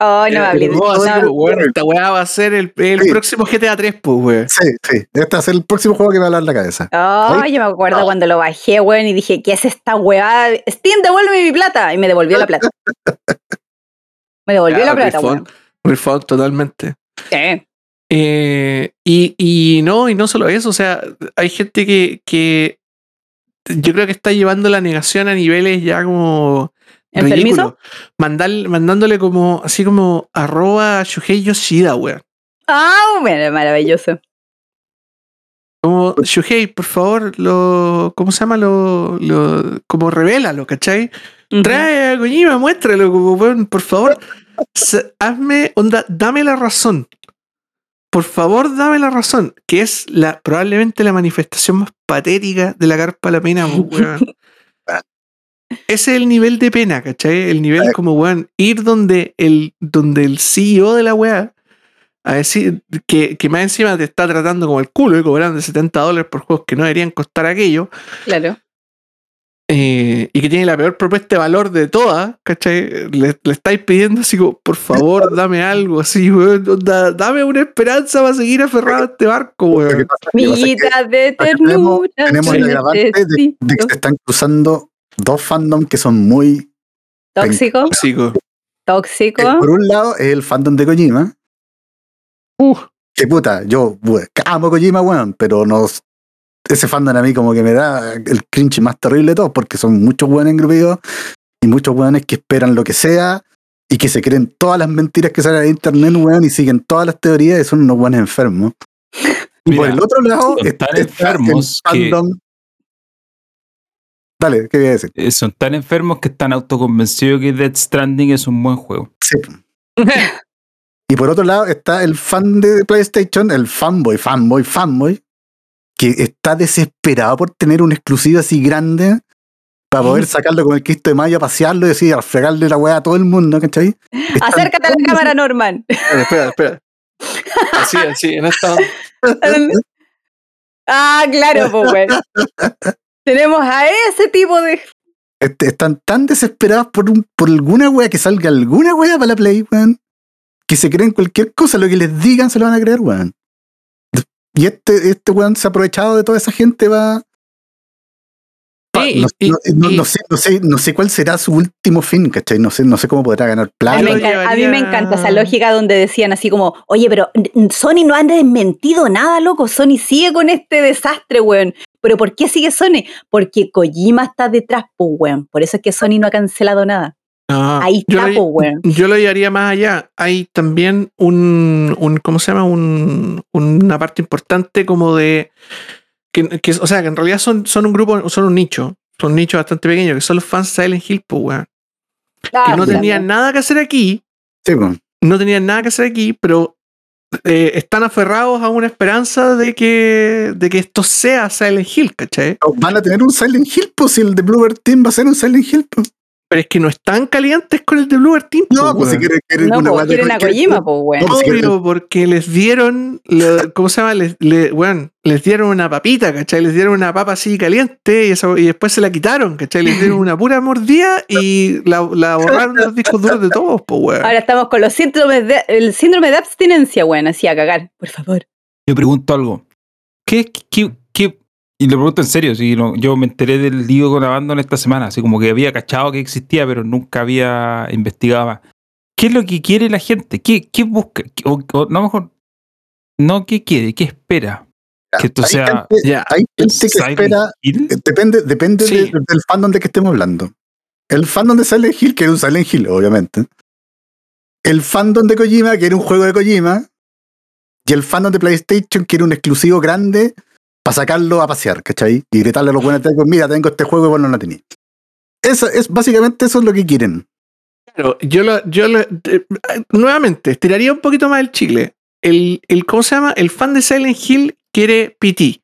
[SPEAKER 4] Ay, no me hablé de
[SPEAKER 1] Pero así
[SPEAKER 4] no,
[SPEAKER 1] como, weón, esta weá va a ser el, el
[SPEAKER 3] Sí.
[SPEAKER 1] próximo GTA 3, pues, weón.
[SPEAKER 3] Sí, sí. Este va a ser el próximo juego que me va a dar la cabeza.
[SPEAKER 4] Ay, yo me acuerdo cuando lo bajé, weón, y dije, ¿qué es esta weá? Steam, devuélveme mi plata. Y me devolvió la plata. (laughs) Me devolvió la plata,
[SPEAKER 1] refund,
[SPEAKER 4] weón.
[SPEAKER 1] refund totalmente.
[SPEAKER 4] Sí.
[SPEAKER 1] Eh, y, y no, y no solo eso, o sea, hay gente que, que yo creo que está llevando la negación a niveles ya como
[SPEAKER 4] ¿Enfermizo?
[SPEAKER 1] Mandar- mandándole como, así como arroba Shuhei Yoshida, weón.
[SPEAKER 4] Ah, bueno, maravilloso.
[SPEAKER 1] Como Shuhei, por favor, lo, ¿cómo se llama? Lo, lo, como revélalo, ¿cachai?
[SPEAKER 4] Ujú.
[SPEAKER 1] Trae a Kojima, muéstralo, como, weón, por favor. Hazme, onda, dame la razón. Por favor, dame la razón. Que es la, probablemente la manifestación más patética de la carpa a la pena, weón. (laughs) Ese es el nivel de pena, ¿cachai? El nivel como, weón, ir donde el, donde el CEO de la weá a decir que, que más encima te está tratando como el culo y cobrando 70 dólares por juegos que no deberían costar aquello
[SPEAKER 4] Claro.
[SPEAKER 1] eh, y que tiene la peor propuesta de valor de todas, ¿cachai? Le, le estáis pidiendo así como, por favor, (laughs) dame algo así, weón, dame una esperanza para seguir aferrado a este barco, weón.
[SPEAKER 4] Miguitas de
[SPEAKER 3] tenemos-
[SPEAKER 4] ternura.
[SPEAKER 3] tenemos el agravante de, de que se están cruzando dos fandom que son muy.
[SPEAKER 4] Tóxico,
[SPEAKER 1] Tóxico.
[SPEAKER 4] tóxico.
[SPEAKER 3] eh, por un lado, es el fandom de Kojima.
[SPEAKER 1] Uh,
[SPEAKER 3] Que puta, yo we- amo Kojima, weón, pero nos, ese fandom a mí como que me da el cringe más terrible de todos, porque son muchos weones engrupidos y muchos weones que esperan lo que sea y que se creen todas las mentiras que salen de internet, weón, y siguen todas las teorías y son unos weones enfermos. Y por
[SPEAKER 2] Mira,
[SPEAKER 3] el otro lado,
[SPEAKER 2] son
[SPEAKER 3] está,
[SPEAKER 2] tan
[SPEAKER 3] está
[SPEAKER 2] enfermos
[SPEAKER 3] el
[SPEAKER 2] que-
[SPEAKER 3] fandom. Dale, ¿qué voy a decir?
[SPEAKER 2] eh, son tan enfermos que están autoconvencidos que Death Stranding es un buen juego.
[SPEAKER 3] Sí. (laughs) Y por otro lado está el fan de PlayStation, el fanboy, fanboy, fanboy, que está desesperado por tener una exclusiva así grande para poder sacarlo con el Cristo de Mayo a pasearlo y decir, a fregarle la weá a todo el mundo, ¿cachai? Están
[SPEAKER 4] Acércate a la cámara, Norman.
[SPEAKER 1] espera, espera, espera. Así, así, en esta (laughs)
[SPEAKER 4] ah, claro, pues. Tenemos a ese tipo de.
[SPEAKER 3] Este, están tan desesperados por, por alguna wea que salga alguna wea para la Play, weón, que se creen cualquier cosa, lo que les digan se lo van a creer, weón. Y este, este weón se ha aprovechado de toda esa gente va. No,
[SPEAKER 1] y-
[SPEAKER 3] no- no-
[SPEAKER 1] y-
[SPEAKER 3] no sé, no, sé, no sé cuál será su último fin, ¿cachai? No sé, no sé cómo podrá ganar
[SPEAKER 4] A
[SPEAKER 3] plata.
[SPEAKER 4] a mí me encanta esa lógica donde decían así como, oye, pero Sony no han desmentido nada, loco. Sony sigue con este desastre, weón. Pero ¿por qué sigue Sony? Porque Kojima está detrás, pues, weón. Por eso es que Sony no ha cancelado nada. Ahí
[SPEAKER 1] yo
[SPEAKER 4] está,
[SPEAKER 1] lo-
[SPEAKER 4] pues, weón.
[SPEAKER 1] Yo lo llevaría más allá. Hay también un, un ¿cómo se llama? Un, una parte importante como de, que, que- o sea, que en realidad son, son un grupo, son un nicho, un nicho bastante pequeño, que son los fans de Silent Hill, pues, weón. Que
[SPEAKER 4] Ah,
[SPEAKER 1] no
[SPEAKER 4] claro.
[SPEAKER 1] tenían nada que hacer aquí,
[SPEAKER 3] Sí, weón.
[SPEAKER 1] no tenían nada que hacer aquí, pero eh, están aferrados a una esperanza de que, de que esto sea Silent Hill, ¿cachai?
[SPEAKER 3] Van a tener un Silent Hill, pues si el de Bluebird Team va a ser un Silent Hill, pues.
[SPEAKER 1] Pero es que no están calientes con el de Bluebird Team.
[SPEAKER 3] No,
[SPEAKER 1] pues,
[SPEAKER 3] pues si quieren, quieren
[SPEAKER 4] No,
[SPEAKER 3] una
[SPEAKER 4] pues, quieren a Kojima, pues, weón.
[SPEAKER 3] No,
[SPEAKER 1] Obvio, porque les dieron, le- ¿cómo se llama? Les, le- weón, les dieron una papita, ¿cachai? Les dieron una papa así caliente y, eso- y después se la quitaron, ¿cachai? Les dieron una pura mordida y la, la borraron los discos duros de todos, pues, weón.
[SPEAKER 4] Ahora estamos con los síndromes de, el síndrome de abstinencia, weón. Así a cagar, por favor.
[SPEAKER 2] Yo pregunto algo. ¿Qué, qué, qué- y lo pregunto en serio, si no, yo me enteré del lío con Abandon esta semana, así como que había cachado que existía, pero nunca había investigado más. ¿Qué es lo que quiere la gente? ¿Qué, qué busca? ¿Qué- O, o no mejor, no qué quiere, qué espera. Que esto
[SPEAKER 3] Hay
[SPEAKER 2] sea
[SPEAKER 3] gente,
[SPEAKER 1] Ya.
[SPEAKER 3] hay gente que
[SPEAKER 2] Silent
[SPEAKER 3] espera
[SPEAKER 2] Hill.
[SPEAKER 3] Depende, depende
[SPEAKER 1] Sí.
[SPEAKER 3] de- del fandom de que estemos hablando. El fandom de Silent Hill, que era un Silent Hill, obviamente. El fandom de Kojima, que era un juego de Kojima. Y el fandom de PlayStation, que era un exclusivo grande para sacarlo a pasear, ¿cachai? Y gritarle a los buenos técnicos, mira, tengo este juego y vos no lo tenéis. Eso es, básicamente eso es lo que quieren.
[SPEAKER 1] Claro, yo lo, yo lo- eh, nuevamente, estiraría un poquito más el chile. El, el, ¿cómo se llama? El fan de Silent Hill quiere PT.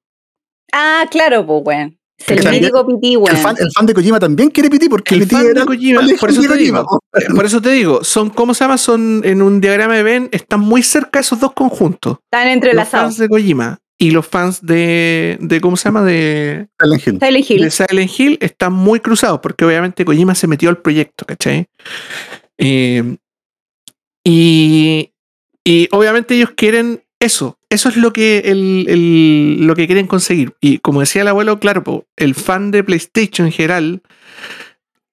[SPEAKER 4] Ah, claro, pues, weón. El pití, weón.
[SPEAKER 3] El, fan, el fan de Kojima también quiere PT porque
[SPEAKER 1] El
[SPEAKER 3] PT
[SPEAKER 1] fan de
[SPEAKER 3] era
[SPEAKER 1] Kojima, por eso te
[SPEAKER 3] Kojima,
[SPEAKER 1] digo. Eh, Por eso te digo, son, ¿cómo se llama? Son en un diagrama de Venn, están muy cerca esos dos conjuntos.
[SPEAKER 4] Están
[SPEAKER 1] Los
[SPEAKER 4] entrelazados.
[SPEAKER 1] fans de Kojima y los fans de, de ¿cómo se llama? De,
[SPEAKER 3] Silent Hill.
[SPEAKER 4] Silent Hill.
[SPEAKER 1] de Silent Hill están muy cruzados porque obviamente Kojima se metió al proyecto, ¿cachai? Eh, Y, y obviamente ellos quieren eso. Eso es lo que, el, el- lo que quieren conseguir. Y como decía el abuelo, claro, po, el fan de PlayStation en general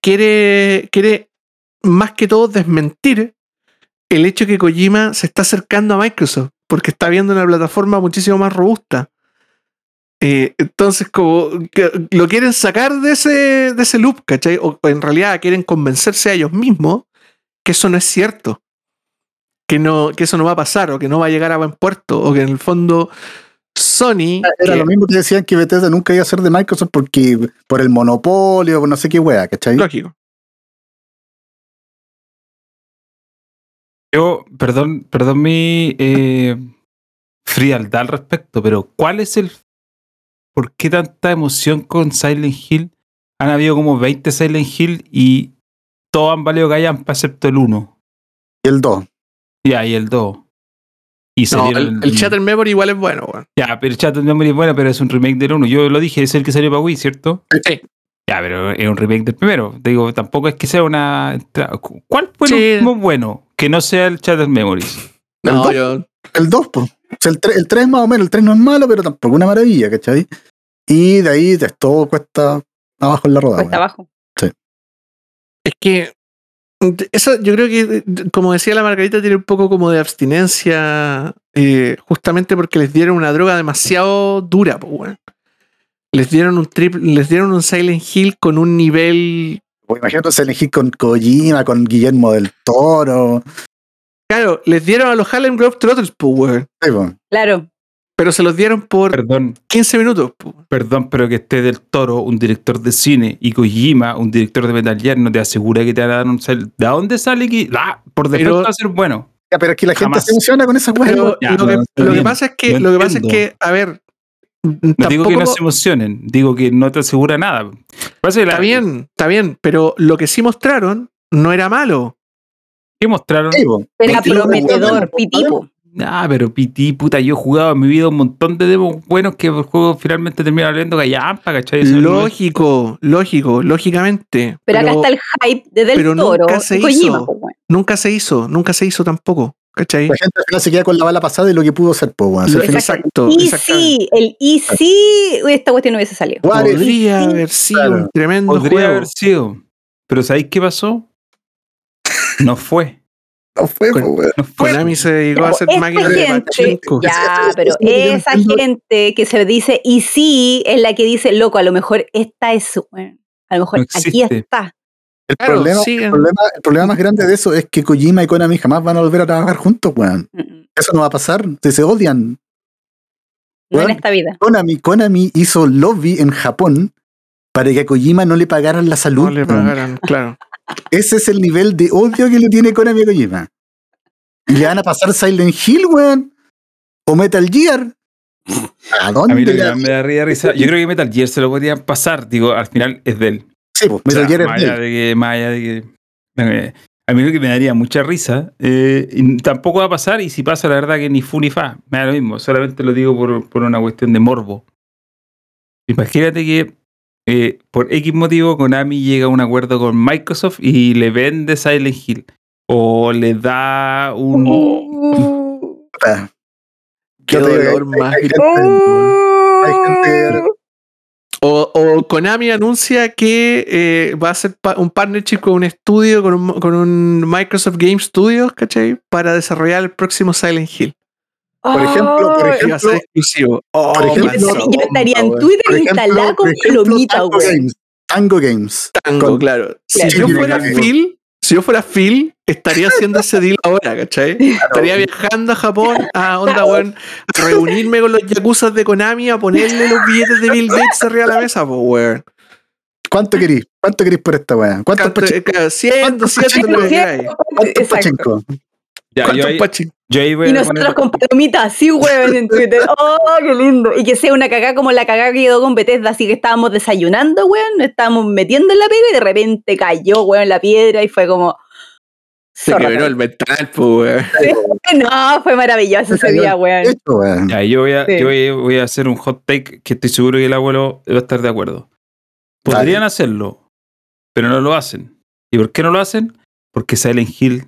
[SPEAKER 1] quiere, quiere más que todo desmentir el hecho que Kojima se está acercando a Microsoft porque está viendo una plataforma muchísimo más robusta. Eh, entonces, como que lo quieren sacar de ese, de ese loop, ¿cachai? O, en realidad quieren convencerse a ellos mismos que eso no es cierto. Que, no, que eso no va a pasar, o que no va a llegar a buen puerto, o que en el fondo Sony.
[SPEAKER 3] Era
[SPEAKER 1] que-
[SPEAKER 3] lo mismo que decían que Bethesda nunca iba a ser de Microsoft porque por el monopolio, por no sé qué wea, ¿cachai?
[SPEAKER 1] lógico.
[SPEAKER 2] Yo, perdón, perdón mi eh, frialdad al respecto, pero ¿cuál es el. ¿Por qué tanta emoción con Silent Hill? Han habido como 20 Silent Hill y todos han valido callampa excepto el 1.
[SPEAKER 3] Y el 2.
[SPEAKER 2] Y ahí el 2. Y
[SPEAKER 1] No,
[SPEAKER 2] salieron
[SPEAKER 1] el, el Shatter Memory igual es bueno, weón.
[SPEAKER 2] Ya, pero el chat de Memory es bueno, pero es un remake del 1. Yo lo dije, es el que salió para Wii, ¿cierto?
[SPEAKER 1] Sí.
[SPEAKER 2] Ya, pero es un remake del primero. Te digo, tampoco es que sea una. ¿Cuál fue
[SPEAKER 1] Sí.
[SPEAKER 2] el último bueno? Que no sea el Chat Memories.
[SPEAKER 3] ¿El
[SPEAKER 1] No, yo-
[SPEAKER 3] El 2, pues. O sea, el 3, el 3 más o menos, el 3 no es malo, pero tampoco una maravilla, ¿cachai? Y de ahí de todo cuesta abajo en la rodada.
[SPEAKER 4] Cuesta abajo.
[SPEAKER 1] Es que eso yo creo que, como decía la Margarita, tiene un poco como de abstinencia, eh, justamente porque les dieron una droga demasiado dura, po, weón. Les dieron un trip, les dieron un Silent Hill con un nivel.
[SPEAKER 3] Pues imagínate se elegir con Kojima, con Guillermo del Toro.
[SPEAKER 1] Claro, les dieron a los Harlem weón.
[SPEAKER 3] Sí, po.
[SPEAKER 4] Claro.
[SPEAKER 1] Pero se los dieron por
[SPEAKER 2] Perdón,
[SPEAKER 1] 15 minutos,
[SPEAKER 2] perdón, pero que esté del Toro, un director de cine, y Kojima, un director de Metal Gear, no te asegura que te van a dar un sal- ¿De dónde sale que.? Ah, por defecto
[SPEAKER 1] Pero-
[SPEAKER 2] va a ser bueno.
[SPEAKER 3] Ya, pero es que la gente se emociona con esas weas.
[SPEAKER 1] Pero
[SPEAKER 3] weón.
[SPEAKER 2] Ya,
[SPEAKER 1] lo, lo que pasa es que,
[SPEAKER 2] Lo
[SPEAKER 1] lo que pasa es que, a ver,
[SPEAKER 2] No digo que no se emocionen, digo que no te asegura nada. La-
[SPEAKER 1] está bien, está bien, pero lo que sí mostraron no era malo.
[SPEAKER 2] ¿Qué mostraron?
[SPEAKER 4] Era prometedor, pitipo.
[SPEAKER 2] Ah, pero Piti, puta, yo he jugado en mi vida un montón de demos buenos que el juego finalmente termina valiendo gallampa, ¿cachai? Eso no es-
[SPEAKER 1] Lógico, lógico, lógicamente.
[SPEAKER 4] Pero, acá está el hype de Del
[SPEAKER 1] pero
[SPEAKER 4] Toro
[SPEAKER 1] nunca se
[SPEAKER 4] Kojima,
[SPEAKER 1] hizo.
[SPEAKER 4] pues.
[SPEAKER 1] Nunca se hizo, nunca se hizo tampoco. ¿Cachai?
[SPEAKER 3] La gente al final se queda con la bala pasada y lo que pudo ser, pues,
[SPEAKER 1] Exacto.
[SPEAKER 4] Y sí, el y sí, esta cuestión no hubiese salido.
[SPEAKER 1] Podría haber sido
[SPEAKER 3] Claro.
[SPEAKER 1] un tremendo
[SPEAKER 2] Podría
[SPEAKER 1] juego.
[SPEAKER 2] haber sido. Pero ¿sabéis qué pasó? No fue.
[SPEAKER 3] no fue,
[SPEAKER 1] Con-.
[SPEAKER 2] No fue.
[SPEAKER 1] Konami se dedicó a hacer máquinas de pachinko.
[SPEAKER 4] ya, pero esa gente que se dice y sí es la que dice, loco, a lo mejor esta es, weón, a lo mejor
[SPEAKER 2] No
[SPEAKER 4] aquí está.
[SPEAKER 3] El,
[SPEAKER 1] Claro,
[SPEAKER 3] problema, el, problema, el problema más grande de eso es que Kojima y Konami jamás van a volver a trabajar juntos, weón.
[SPEAKER 4] Mm,
[SPEAKER 3] Eso no va a pasar. Se odian.
[SPEAKER 4] No en esta vida.
[SPEAKER 3] Konami, Konami hizo lobby en Japón para que a Kojima no le pagaran la salud.
[SPEAKER 1] No le
[SPEAKER 3] weón.
[SPEAKER 1] pagaran, claro.
[SPEAKER 3] Ese es el nivel de odio que le tiene Konami a Kojima. Y le van a pasar Silent Hill, weón. O Metal Gear. ¿A
[SPEAKER 2] A mí
[SPEAKER 3] dónde?
[SPEAKER 2] lo que me da risa, risa- Yo creo que Metal Gear se lo podían pasar. Digo, al final es de él.
[SPEAKER 3] Sí, pues,
[SPEAKER 2] O
[SPEAKER 3] Metal
[SPEAKER 2] sea,
[SPEAKER 3] Gear
[SPEAKER 2] más
[SPEAKER 3] de
[SPEAKER 2] allá
[SPEAKER 3] él.
[SPEAKER 2] de que, más allá de que- eh, a mí lo que me daría mucha risa, eh, y tampoco va a pasar, y si pasa, la verdad que ni fu ni fa, me da lo mismo, solamente lo digo por, por una cuestión de morbo. Imagínate que eh, por X motivo Konami llega a un acuerdo con Microsoft y le vende Silent Hill, o le da un...
[SPEAKER 3] Puta.
[SPEAKER 1] Qué dolor más
[SPEAKER 3] hay hay gente-
[SPEAKER 1] O, o Konami anuncia que eh, va a hacer pa- un partnership con un estudio, con un, con un Microsoft Game Studios, ¿cachai? Para desarrollar el próximo Silent Hill.
[SPEAKER 3] Por ejemplo, por
[SPEAKER 1] a ser
[SPEAKER 3] ejemplo,
[SPEAKER 1] exclusivo. Oh,
[SPEAKER 3] por ejemplo,
[SPEAKER 4] yo, yo estaría en. Twitter
[SPEAKER 3] por ejemplo,
[SPEAKER 4] instalada con
[SPEAKER 3] por ejemplo,
[SPEAKER 4] plomita,
[SPEAKER 3] Tango
[SPEAKER 4] güey.
[SPEAKER 3] Games. Tango Games.
[SPEAKER 1] Tango,
[SPEAKER 3] Con-
[SPEAKER 1] claro. Si
[SPEAKER 4] Claro.
[SPEAKER 1] yo fuera. Phil, si yo fuera Phil, estaría haciendo ese deal ahora, ¿cachai? (laughs) Estaría viajando a Japón a onda, weón, a reunirme con los yakuzas de Konami a ponerle los billetes de Bill Gates arriba de la mesa, pues, weón.
[SPEAKER 3] ¿Cuánto querís? ¿Cuánto querís por esta weá? ¿Cuántos
[SPEAKER 1] Canto-
[SPEAKER 3] pachin-
[SPEAKER 1] claro, 100,
[SPEAKER 3] ¿Cuánto
[SPEAKER 1] 200, lo que queráis.
[SPEAKER 3] cuántos pachinko?
[SPEAKER 2] Ya,
[SPEAKER 1] ¿Cuántos
[SPEAKER 2] ahí,
[SPEAKER 1] pachin-
[SPEAKER 2] yo ahí voy
[SPEAKER 4] Y
[SPEAKER 2] a
[SPEAKER 4] nosotros
[SPEAKER 2] poner-
[SPEAKER 4] con palomitas así, weón, en Twitter. (laughs) ¡Oh, qué lindo! Y que sea una cagada como la cagada que quedó con Bethesda, así que estábamos desayunando, weón, nos estábamos metiendo en la pega y de repente cayó, weón, la piedra y fue como...
[SPEAKER 1] Se
[SPEAKER 4] zorra,
[SPEAKER 1] quebró el ventanal, pues, weón.
[SPEAKER 4] No, fue maravilloso ese día, weón.
[SPEAKER 2] Ya, yo voy a,
[SPEAKER 4] Sí.
[SPEAKER 2] yo voy, voy a hacer un hot take que estoy seguro que el abuelo va a estar de acuerdo. Podrían hacerlo, pero no lo hacen. ¿Y por qué no lo hacen? Porque Silent Hill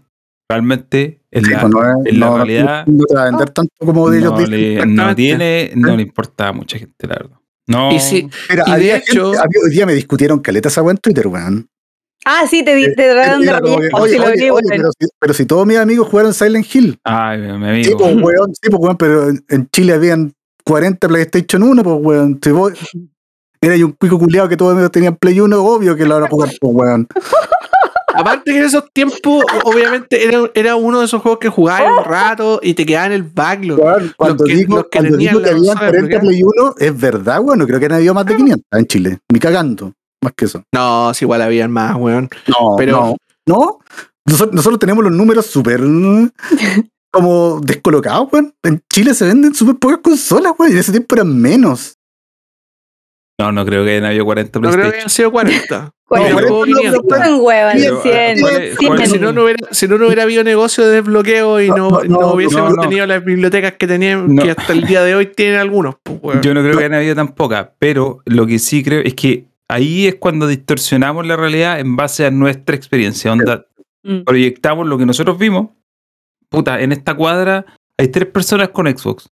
[SPEAKER 2] realmente en
[SPEAKER 3] Sí,
[SPEAKER 2] la,
[SPEAKER 3] pues no, es-
[SPEAKER 2] en la
[SPEAKER 3] no-
[SPEAKER 2] realidad
[SPEAKER 3] no te va a vender tanto como de ellos
[SPEAKER 2] no,
[SPEAKER 3] dicen.
[SPEAKER 2] le, no
[SPEAKER 1] Exactamente.
[SPEAKER 2] tiene, no le importa a mucha gente, la verdad. No,
[SPEAKER 1] Y si-
[SPEAKER 3] Mira,
[SPEAKER 1] Y de
[SPEAKER 3] había
[SPEAKER 1] hecho-
[SPEAKER 3] gente- había- hoy día me discutieron caleta esa en Twitter, weón.
[SPEAKER 4] Ah, sí, te, di- te trataron de sí
[SPEAKER 3] pero, si, todos mis amigos jugaron Silent Hill.
[SPEAKER 2] ay, mi
[SPEAKER 3] Sí,
[SPEAKER 2] amigo.
[SPEAKER 3] pues, weón, sí, pues, weón, pero en- en Chile habían 40 PlayStation 1, pues, weón. Si vos era un pico culiado que todos tenían Play 1, obvio que lo van a jugar, pues, weón. (laughs)
[SPEAKER 1] Aparte que en esos tiempos, obviamente, era, era uno de esos juegos que jugabas un rato y te quedaba en el backlog.
[SPEAKER 3] Cuando
[SPEAKER 1] que-
[SPEAKER 3] digo,
[SPEAKER 1] los que
[SPEAKER 3] cuando
[SPEAKER 1] tenían
[SPEAKER 3] digo que
[SPEAKER 1] la
[SPEAKER 3] habían
[SPEAKER 1] consola
[SPEAKER 3] 40
[SPEAKER 1] desbloqueada.
[SPEAKER 3] Play 1, es verdad, weón. No creo que haya habido más de 500 en Chile. Ni cagando. Más que eso.
[SPEAKER 1] No, si igual habían más, weón.
[SPEAKER 3] No,
[SPEAKER 1] Pero-
[SPEAKER 3] no. No. Nosotros, nosotros tenemos los números súper como descolocados, weón. En Chile se venden súper pocas consolas, weón. Y en ese tiempo eran menos.
[SPEAKER 2] No, no creo que hayan habido 40
[SPEAKER 1] No creo que
[SPEAKER 2] PlayStation.
[SPEAKER 1] hayan sido 40.
[SPEAKER 4] Bueno,
[SPEAKER 1] Yo creo
[SPEAKER 3] no,
[SPEAKER 1] 500.
[SPEAKER 3] no, no,
[SPEAKER 4] Son huevas,
[SPEAKER 3] Pero,
[SPEAKER 4] 100,
[SPEAKER 3] ¿cuál
[SPEAKER 2] es-
[SPEAKER 4] 100.
[SPEAKER 2] cuál es
[SPEAKER 1] si, no, no hubiera, si no, no hubiera habido negocio de desbloqueo y
[SPEAKER 3] No,
[SPEAKER 1] no,
[SPEAKER 3] no,
[SPEAKER 1] no,
[SPEAKER 3] no,
[SPEAKER 1] hubiésemos
[SPEAKER 2] no, no.
[SPEAKER 1] tenido las bibliotecas que tenían,
[SPEAKER 2] No.
[SPEAKER 1] que hasta el día de hoy tienen algunos. Pues.
[SPEAKER 2] Yo no creo que hayan habido tan pocas, pero lo que sí creo es que ahí es cuando distorsionamos la realidad en base a nuestra experiencia. Onda,
[SPEAKER 4] Mm.
[SPEAKER 2] proyectamos lo que nosotros vimos. Puta, en esta cuadra hay tres personas con Xbox.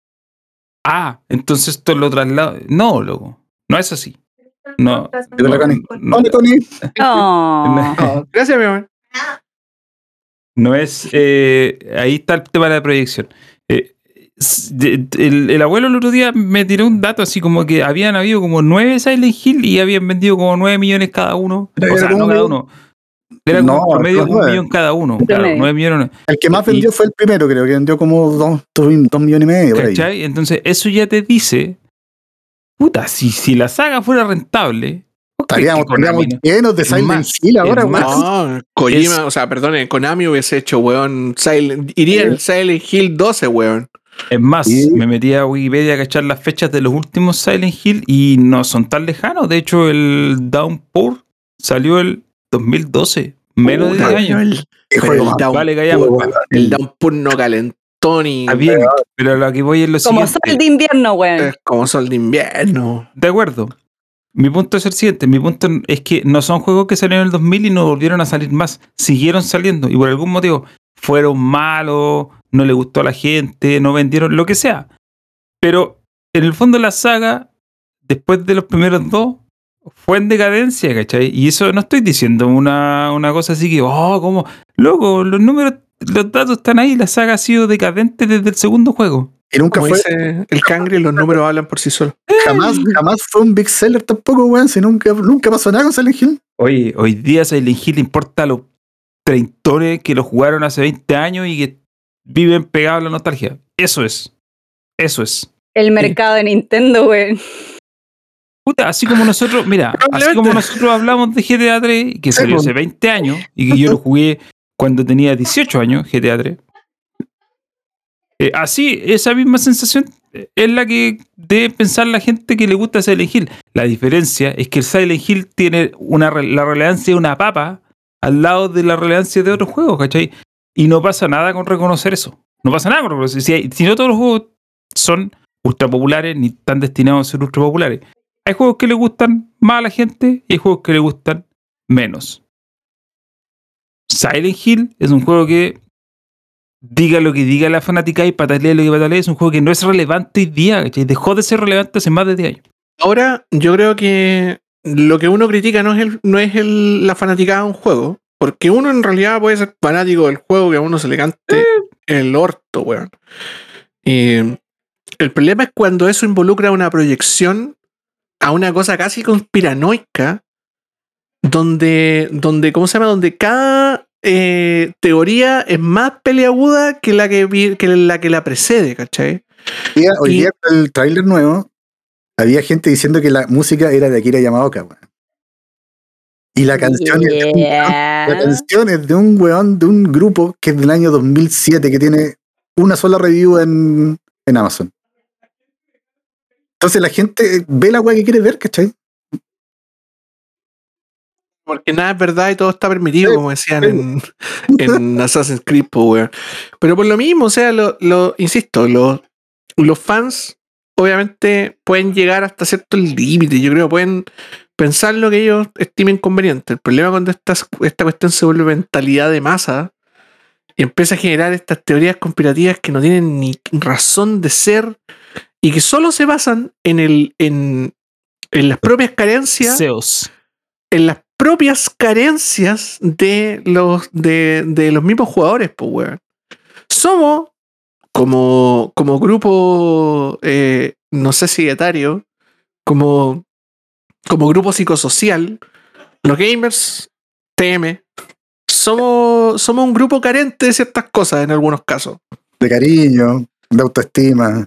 [SPEAKER 2] Ah, entonces esto lo traslado. No, loco. No es así. No.
[SPEAKER 3] La Connie.
[SPEAKER 2] no,
[SPEAKER 3] Hola, Connie.
[SPEAKER 4] Oh.
[SPEAKER 1] No, (laughs) gracias, mi amor.
[SPEAKER 2] No es. eh, ahí está el tema de la proyección. Eh, el, el abuelo el otro día me tiró un dato así como que habían habido como nueve Silent Hill y habían vendido como nueve millones cada uno. O sea, no cada
[SPEAKER 3] un-
[SPEAKER 2] uno. Era
[SPEAKER 3] No,
[SPEAKER 2] como promedio un millón cada uno. Claro, nueve millones.
[SPEAKER 3] El que más
[SPEAKER 2] Y-
[SPEAKER 3] vendió fue el primero, creo que vendió como dos, dos, dos millones y medio.
[SPEAKER 2] Entonces, eso ya te dice. Puta, si, si la saga fuera rentable. ¿vos crees
[SPEAKER 3] Estaríamos, llenos de Silent
[SPEAKER 2] más,
[SPEAKER 3] Hill ahora, weón.
[SPEAKER 1] No, Kojima,
[SPEAKER 2] Es-
[SPEAKER 1] o sea, perdone, Konami hubiese hecho, weón, Silent, iría en el Silent Hill 12, weón.
[SPEAKER 2] Es más,
[SPEAKER 3] Sí.
[SPEAKER 2] me metí a Wikipedia a cachar las fechas de los últimos Silent Hill y no son tan lejanos. De hecho, el Downpour salió el 2012, menos de
[SPEAKER 1] Puta,
[SPEAKER 2] 10 años.
[SPEAKER 1] El, el Down-
[SPEAKER 2] Vale,
[SPEAKER 3] weón.
[SPEAKER 1] el Downpour no calentó ni.
[SPEAKER 2] Está bien, pero lo que voy es lo
[SPEAKER 4] Como
[SPEAKER 2] siguiente.
[SPEAKER 4] sol de invierno, weón.
[SPEAKER 1] Es como sol de invierno.
[SPEAKER 2] De acuerdo. Mi punto es el siguiente. Mi punto es que no son juegos que salieron en el 2000 y no volvieron a salir más. Siguieron saliendo y por algún motivo fueron malos, no le gustó a la gente, no vendieron, lo que sea. Pero en el fondo la saga, después de los primeros dos, fue en decadencia, ¿cachai? Y eso no estoy diciendo una, una cosa así que, oh, como, loco, los números, los datos están ahí, la saga ha sido decadente desde el segundo juego.
[SPEAKER 3] Y nunca
[SPEAKER 1] Como
[SPEAKER 3] fue,
[SPEAKER 1] dice el cangre, los números hablan por sí solos.
[SPEAKER 3] jamás, jamás fue un big seller tampoco, weón. Si nunca, nunca pasó nada con Silent Hill.
[SPEAKER 2] Oye, hoy día Silent Hill le importa a los treintones que lo jugaron hace 20 años y que viven pegados a la nostalgia. Eso es. Eso es.
[SPEAKER 4] El mercado de Nintendo, weón.
[SPEAKER 2] Puta, así como nosotros, mira, así como nosotros hablamos de GTA 3, que salió hace 20 años y que yo lo jugué cuando tenía 18 años, GTA 3. eh, así, esa misma sensación eh, es la que debe pensar la gente que le gusta Silent Hill. La diferencia es que el Silent Hill tiene una, la relevancia de una papa al lado de la relevancia de otros juegos, ¿cachai? Y no pasa nada con reconocer eso. No pasa nada con reconocer. Si, si no todos los juegos son ultra populares ni están destinados a ser ultra populares. Hay juegos que le gustan más a la gente y hay juegos que le gustan menos. Silent Hill es un juego que diga lo que diga la fanática y patalee lo que patalee, es un juego que no es relevante hoy día, ¿cachai? Dejó de ser relevante hace más de 10 años.
[SPEAKER 1] Ahora, yo creo que lo que uno critica no es, el, no es el, la fanaticada de un juego, porque uno en realidad puede ser fanático del juego que a uno se le cante el orto, weón. Y el problema es cuando eso involucra una proyección a una cosa casi conspiranoica, donde, donde ¿cómo se llama? Donde cada eh, teoría es más peleaguda que la que, vi- que la que la precede, ¿cachai?
[SPEAKER 3] Hoy día, hoy
[SPEAKER 1] Y-
[SPEAKER 3] día con el tráiler nuevo, había gente diciendo que la música era de Akira Yamaoka, weón. Y la canción, es de un- la canción es de un weón, de un grupo que es del año 2007, que tiene una sola review en, en Amazon. Entonces la gente ve la weá que quiere ver, ¿cachai?
[SPEAKER 1] Porque nada es verdad y todo está permitido,
[SPEAKER 3] Sí,
[SPEAKER 1] como decían
[SPEAKER 3] sí.
[SPEAKER 1] en, (laughs) en Assassin's Creed, po, weón. Pero por lo mismo, o sea, lo, lo- insisto, lo- los fans obviamente pueden llegar hasta cierto límite. Yo creo pueden pensar lo que ellos estimen conveniente. El problema cuando esta, esta cuestión se vuelve mentalidad de masa y empieza a generar estas teorías conspirativas que no tienen ni razón de ser y que solo se basan en, el, en, en las propias carencias,
[SPEAKER 2] Zeus.
[SPEAKER 1] en las propias carencias de los, de, de los mismos jugadores, pues, weón. Somos, como, como grupo, eh, no sé si etario, como, como grupo psicosocial, los gamers, TM, somos, somos un grupo carente de ciertas cosas en algunos casos.
[SPEAKER 3] De cariño, de autoestima,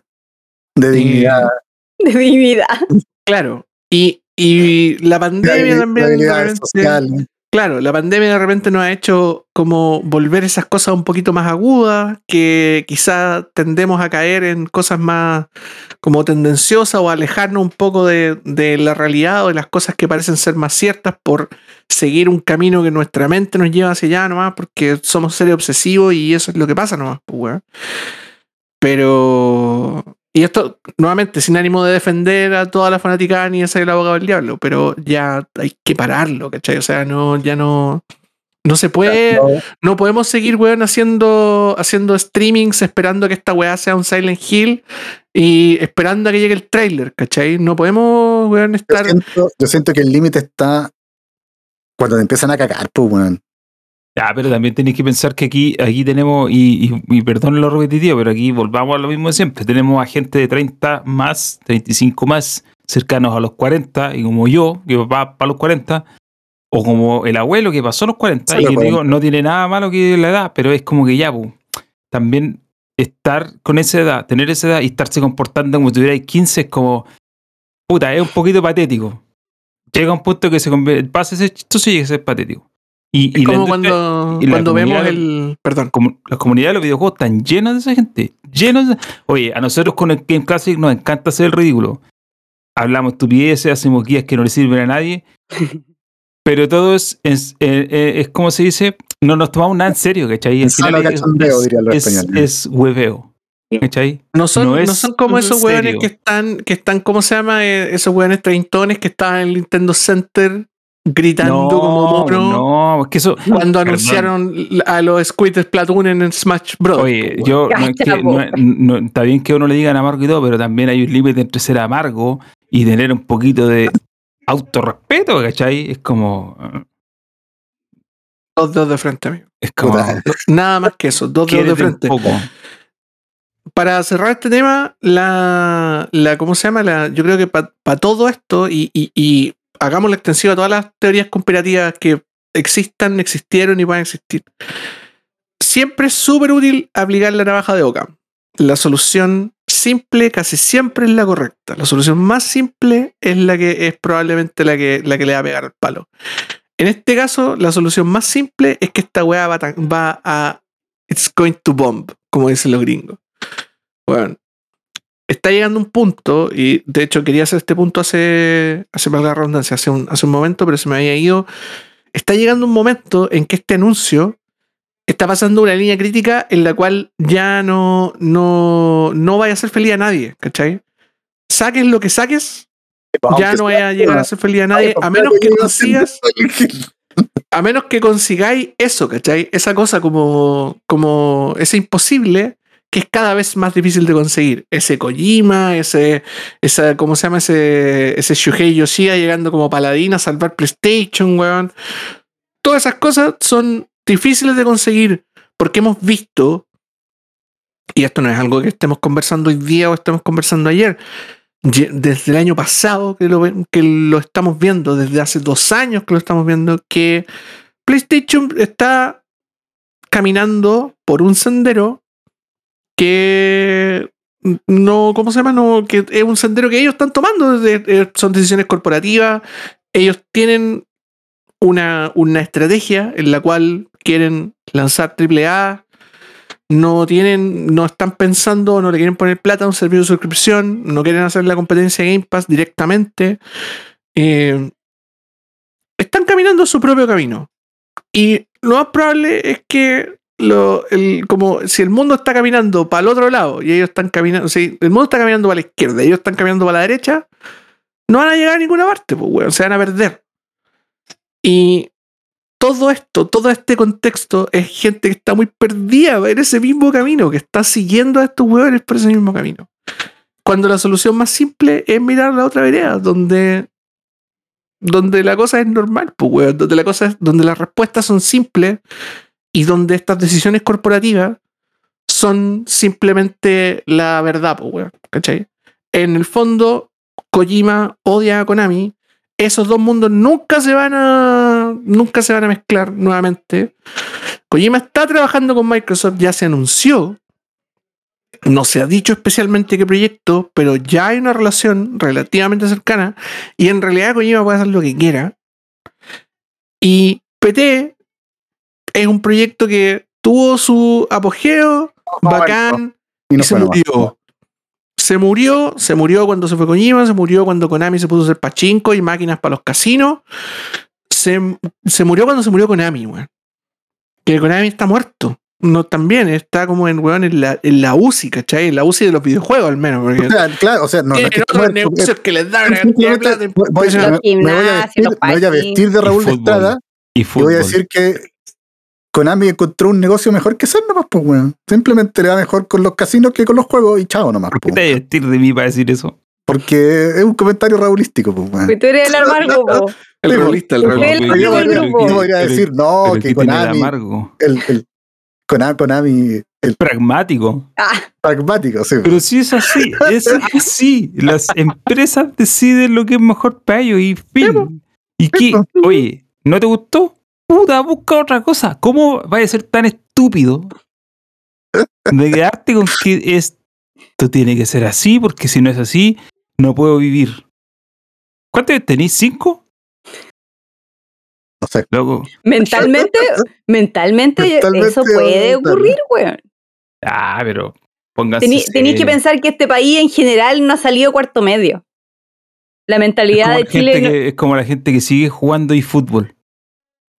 [SPEAKER 3] de dignidad,
[SPEAKER 4] De mi vida.
[SPEAKER 1] Claro. Y, y la
[SPEAKER 3] de
[SPEAKER 1] pandemia
[SPEAKER 3] habil-
[SPEAKER 1] también. repente-
[SPEAKER 3] sociales.
[SPEAKER 1] Claro, la pandemia de repente nos ha hecho como volver esas cosas un poquito más agudas, que quizá tendemos a caer en cosas más como tendenciosas o alejarnos un poco de, de la realidad o de las cosas que parecen ser más ciertas por seguir un camino que nuestra mente nos lleva hacia allá nomás, porque somos seres obsesivos y eso es lo que pasa nomás, pues, weón. Pero... Y esto, nuevamente, sin ánimo de defender a toda la fanática ni de ser el abogado del diablo, pero ya hay que pararlo, ¿cachai? O sea, no, ya no. No se puede.
[SPEAKER 3] No,
[SPEAKER 1] No podemos seguir, weón, haciendo, haciendo streamings esperando que esta weá sea un Silent Hill y esperando a que llegue el trailer, ¿cachai? No podemos, weón,
[SPEAKER 3] yo,
[SPEAKER 1] estar.
[SPEAKER 3] siento, yo siento que el límite está cuando te empiezan a cagar, pues, weón.
[SPEAKER 2] Ya, pero también tenéis que pensar que aquí, aquí tenemos, y, y, y perdón lo repetitivo, pero aquí volvamos a lo mismo de siempre. Tenemos a gente de 30 más, 35 más, cercanos a los 40, y como yo, que va para los 40, o como el abuelo que pasó los 40,
[SPEAKER 3] Sí,
[SPEAKER 2] y que
[SPEAKER 3] 40.
[SPEAKER 2] digo, no tiene nada malo que la edad, pero es como que ya, pu, también estar con esa edad, tener esa edad y estarse comportando como si tuvierais 15 es como, puta, es un poquito patético. Llega un punto que se convierte, pasa ese chistoso y llega a ser patético. Y,
[SPEAKER 1] Es
[SPEAKER 2] y
[SPEAKER 1] como cuando,
[SPEAKER 2] y
[SPEAKER 1] cuando vemos el. Perdón.
[SPEAKER 2] como las comunidades de los videojuegos están llenas de esa gente. Llenas de- Oye, a nosotros con el Game Classic nos encanta hacer el ridículo. Hablamos estupideces, hacemos guías que no le sirven a nadie. (laughs) Pero todo es, es, eh, eh, es como se dice, no nos tomamos nada en serio, ¿cachai?
[SPEAKER 3] Sano
[SPEAKER 2] final es,
[SPEAKER 3] cachondeo, los
[SPEAKER 2] es-
[SPEAKER 3] españoles.
[SPEAKER 2] es hueveo. ¿Cachai?
[SPEAKER 1] No son,
[SPEAKER 2] No
[SPEAKER 1] no son como esos weones que están, que están, ¿cómo se llama? Eh, esos weones treintones que estaban en el Nintendo Center gritando como mono
[SPEAKER 2] no, es que eso.
[SPEAKER 1] cuando
[SPEAKER 2] perdón.
[SPEAKER 1] anunciaron a los Squid Splatoon en Smash Bros.
[SPEAKER 2] Oye, yo no es que- no es- no- está bien que uno le digan amargo y todo, pero también hay un límite entre ser amargo y tener un poquito de autorrespeto, ¿cachai? Es como.
[SPEAKER 1] Dos dedos de frente, amigo.
[SPEAKER 2] Es como.
[SPEAKER 3] Puta.
[SPEAKER 1] Nada más que eso, dos dedos de
[SPEAKER 2] un
[SPEAKER 1] frente.
[SPEAKER 2] poco.
[SPEAKER 1] Para cerrar este tema, la, la ¿cómo se llama? La, yo creo que para todo esto, y, y, y hagamos la extensiva a todas las teorías conspirativas que existan, existieron y van a existir. Siempre es súper útil aplicar la navaja de Ockham. La solución simple casi siempre es la correcta. La solución más simple es la que es probablemente la que, la que le va a pegar al palo. En este caso, la solución más simple es que esta weá va, va a. It's going to bomb, como dicen los gringos. Bueno, está llegando un punto, y de hecho quería hacer este punto hace, hace la redundancia, hace un, hace un momento, pero se me había ido. Está llegando un momento en que este anuncio está pasando una línea crítica en la cual ya no, no, no vaya a hacer feliz a nadie, ¿cachai? Saques lo que saques, ya no vaya a llegar a hacer feliz a nadie, a menos que consigas a menos que consigáis eso, ¿cachai? Esa cosa como, como ese imposible que es cada vez más difícil de conseguir. Ese Kojima, ese, esa, ¿cómo se llama? Ese, ese Shuhei Yoshida llegando como paladín a salvar PlayStation, weón. Todas esas cosas son difíciles de conseguir porque hemos visto, y esto no es algo que estemos conversando hoy día o estemos conversando ayer, ye- desde el año pasado que lo, que lo estamos viendo, desde hace dos años que lo estamos viendo, que PlayStation está caminando por un sendero que no, ¿cómo se llama? No, que es un sendero que ellos están tomando, son decisiones corporativas, ellos tienen una, una estrategia en la cual quieren lanzar AAA, no tienen, no están pensando, no le quieren poner plata a un servicio de suscripción, no quieren hacer la competencia Game Pass directamente. Eh, están caminando su propio camino. Y lo más probable es que como si el mundo está caminando para el otro lado y ellos están caminando, si el mundo está caminando para la izquierda y ellos están caminando para la derecha, no van a llegar a ninguna parte, pues, weón, se van a perder. Y todo esto, todo este contexto es gente que está muy perdida en ese mismo camino, que está siguiendo a estos hueones por ese mismo camino. Cuando la solución más simple es mirar la otra vereda, donde, donde la cosa es normal, pues, weón, donde, la cosa es- donde las respuestas son simples y donde estas decisiones corporativas son simplemente la verdad, pues, weón, ¿cachai? En el fondo, Kojima odia a Konami. Esos dos mundos nunca se van a. nunca se van a mezclar nuevamente. Kojima está trabajando con Microsoft, ya se anunció. No se ha dicho especialmente qué proyecto, pero ya hay una relación relativamente cercana. Y en realidad Kojima puede hacer lo que quiera. Y PT es un proyecto que tuvo su apogeo, bacán,
[SPEAKER 3] Y
[SPEAKER 1] y
[SPEAKER 3] no
[SPEAKER 1] se murió. Se murió, se murió cuando se fue Kojima, se murió cuando Konami se puso a hacer pachinko y máquinas para los casinos. Se, se murió cuando se murió Konami, weón. Que Konami está muerto. No, también está como en, weón, en la, en la UCI, ¿cachai? En la UCI de los videojuegos, al menos. Porque
[SPEAKER 3] O sea, claro, o sea, no,
[SPEAKER 1] tienen otros
[SPEAKER 3] muerto,
[SPEAKER 1] negocios que les dan una
[SPEAKER 3] es
[SPEAKER 1] cantidad de
[SPEAKER 3] simplemente
[SPEAKER 1] plata
[SPEAKER 3] voy- voy-
[SPEAKER 1] impresionante.
[SPEAKER 3] me, me voy a vestir,
[SPEAKER 4] los
[SPEAKER 3] me voy a vestir de
[SPEAKER 2] Y
[SPEAKER 3] Raúl
[SPEAKER 2] fútbol.
[SPEAKER 3] Estrada
[SPEAKER 2] Y
[SPEAKER 3] y voy a decir que Konami encontró un negocio mejor que ser nomás, pues, weón. Simplemente le va mejor con los casinos que con los juegos y chao nomás,
[SPEAKER 2] ¿Por qué
[SPEAKER 3] pues.
[SPEAKER 2] te vestir de mí para decir eso?
[SPEAKER 3] Porque es un comentario raulístico, pues, weón.
[SPEAKER 4] Pues tú eres el amargo, po.
[SPEAKER 1] El
[SPEAKER 3] Sí,
[SPEAKER 1] realista, el
[SPEAKER 4] él-
[SPEAKER 3] Yo podría, decir, no, que
[SPEAKER 2] ¿qué tiene de
[SPEAKER 3] Konami, el, el Konami, Konami, el
[SPEAKER 2] Pragmático.
[SPEAKER 4] Ah,
[SPEAKER 3] pragmático, sí.
[SPEAKER 2] Pero si es así, es así. Las empresas deciden lo que es mejor para ellos y fin. ¿Y qué? Oye, ¿no te gustó? Puta, busca otra cosa. ¿Cómo vas a ser tan estúpido de quedarte con que esto tiene que ser así? Porque si no es así, no puedo vivir. ¿Cuántos tenéis? ¿Cinco?
[SPEAKER 3] No sé.
[SPEAKER 2] Loco.
[SPEAKER 4] mentalmente, mentalmente,
[SPEAKER 3] Mentalmente,
[SPEAKER 4] eso puede ocurrir, weón.
[SPEAKER 2] Ah, pero pónganse.
[SPEAKER 4] Tenéis que pensar que este país en general no ha salido cuarto medio. La mentalidad de Chile. no-
[SPEAKER 2] que- es como la gente que sigue jugando eFootball.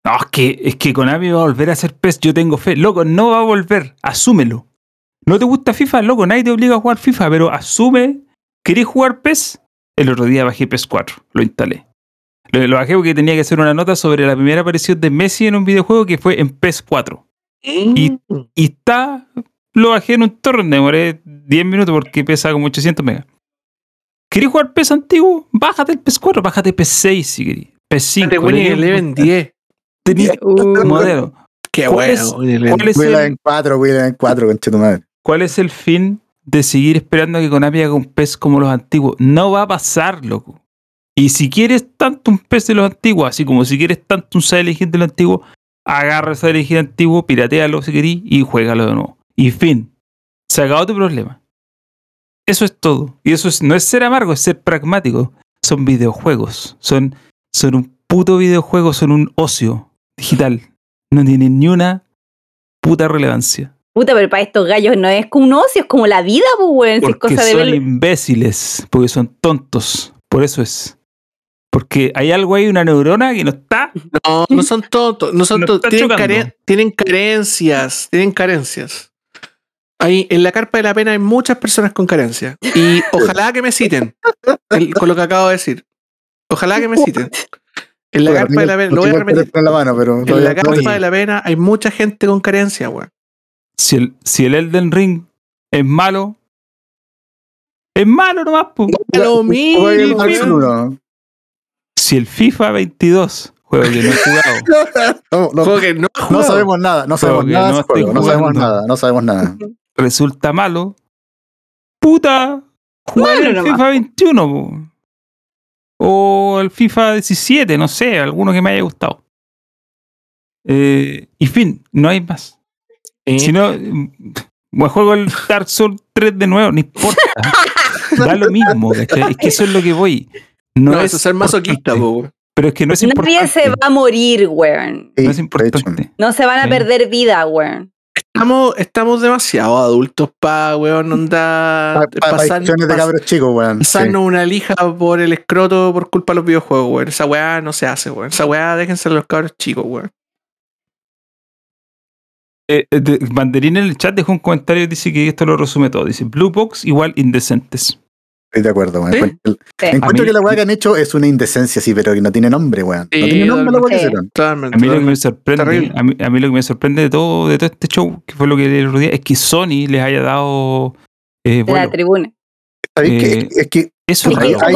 [SPEAKER 2] No, es que, es que Konami va a volver a hacer PES, yo tengo fe. Loco, no va a volver, asúmelo. ¿No te gusta FIFA? Loco, nadie te obliga a jugar FIFA, pero asume. ¿Querés jugar PES? El otro día bajé PES 4, lo instalé. Lo, lo bajé porque tenía que hacer una nota sobre la primera aparición de Messi en un videojuego que fue en PES 4. Y- Y está, lo bajé en un torrent, demoré 10 minutos porque pesa como 800 megas. ¿Querés jugar PES antiguo? Bájate el PES 4, bájate PES 6 si querés. PES 5.
[SPEAKER 1] de Winning Eleven 10.
[SPEAKER 2] Tenía (laughs)
[SPEAKER 4] Uh,
[SPEAKER 2] modelo.
[SPEAKER 1] Qué
[SPEAKER 2] ¿Cuál
[SPEAKER 1] bueno.
[SPEAKER 2] ¿Cuál es,
[SPEAKER 3] en 4, Wheel en 4, conche tu madre.
[SPEAKER 2] ¿Cuál es el fin de seguir esperando a que Konami haga un PES como los antiguos? No va a pasar, loco. Y si quieres tanto un PES de los antiguos, así como si quieres tanto un Silent Hill de los antiguos, agarra ese Silent Hill antiguo, piratealo si querís y juégalo de nuevo. Y fin. Se acabó tu problema. Eso es todo. Y eso es- no es ser amargo, es ser pragmático. Son videojuegos. Son, son un puto videojuego, son un ocio digital. No tienen ni una puta relevancia.
[SPEAKER 4] Puta, pero para estos gallos no es como un ocio, es como la vida, pues, weón. Si es
[SPEAKER 2] Porque
[SPEAKER 4] cosa de
[SPEAKER 2] son imbéciles, porque son tontos. Por eso es. Porque hay algo ahí, una neurona que no está.
[SPEAKER 1] No, no son tontos, no son tontos. Tienen,
[SPEAKER 2] chocando.
[SPEAKER 1] care- tienen carencias, tienen carencias. Ahí, en la carpa de la pena hay muchas personas con carencias. Y ojalá que me citen el- con lo que acabo de decir. Ojalá que me citen. En la
[SPEAKER 3] Bueno,
[SPEAKER 1] carpa de la pena, lo voy a repetir.
[SPEAKER 3] en la mano, pero
[SPEAKER 1] En la carpa de la pena hay mucha gente con carencia, weón.
[SPEAKER 2] Si el, si el Elden Ring es malo, es malo nomás. po.
[SPEAKER 1] Da lo mismo.
[SPEAKER 2] Si el FIFA 22, juego que no he jugado, (laughs)
[SPEAKER 3] No, no,
[SPEAKER 1] Juego que no, he
[SPEAKER 3] no
[SPEAKER 1] jugado.
[SPEAKER 3] sabemos nada, no sabemos
[SPEAKER 2] que
[SPEAKER 3] nada
[SPEAKER 2] no
[SPEAKER 3] juego, no sabemos nada, no sabemos nada.
[SPEAKER 2] resulta malo, puta, jugar el
[SPEAKER 4] nomás,
[SPEAKER 2] FIFA 21 po. O el FIFA 17, no sé, alguno que me haya gustado. Eh, y fin, no hay más.
[SPEAKER 1] Sí.
[SPEAKER 2] Si no, mm, me juego el Dark Souls 3 de nuevo, no importa. (laughs) da lo mismo, ¿cachai? Es que eso es lo que voy. No,
[SPEAKER 1] No,
[SPEAKER 2] es
[SPEAKER 1] eso es ser masoquista, po.
[SPEAKER 2] Pero es que no es
[SPEAKER 4] Nadie
[SPEAKER 2] importante.
[SPEAKER 4] se va a morir, weón.
[SPEAKER 3] Sí,
[SPEAKER 2] No es importante.
[SPEAKER 4] No se van a perder vida, weón.
[SPEAKER 1] Estamos, estamos demasiado adultos para, weón, onda.
[SPEAKER 3] Pa- pa- pa
[SPEAKER 1] pasar-
[SPEAKER 3] discusiones de cabros chicos, weón. sí.
[SPEAKER 1] pasarnos una lija por el escroto por culpa de los videojuegos, weón. Esa weá no se hace, weón. Esa weá déjense a los cabros chicos, weón.
[SPEAKER 2] Eh, eh, de- Banderín en el chat dejó un comentario y dice que esto lo resume todo. Dice Blue Box igual indecentes.
[SPEAKER 3] Estoy de acuerdo, weón.
[SPEAKER 1] ¿Sí?
[SPEAKER 3] Encuentro-
[SPEAKER 4] Sí.
[SPEAKER 3] Encuentro
[SPEAKER 2] A mí-
[SPEAKER 3] que la weá que han hecho es una indecencia, sí, pero que no tiene nombre, weón.
[SPEAKER 1] Sí,
[SPEAKER 3] no tiene nombre la weá que
[SPEAKER 4] totalmente.
[SPEAKER 3] hicieron.
[SPEAKER 1] Totalmente.
[SPEAKER 2] A mí lo que me sorprende, a mí, a mí lo que me sorprende de todo, de todo este show, que fue lo que le otro día, es que Sony les haya dado eh, vuelo.
[SPEAKER 4] la tribuna.
[SPEAKER 3] ¿Sabéis
[SPEAKER 2] Eh,
[SPEAKER 3] que, es que
[SPEAKER 2] Eso
[SPEAKER 4] Es que es esa la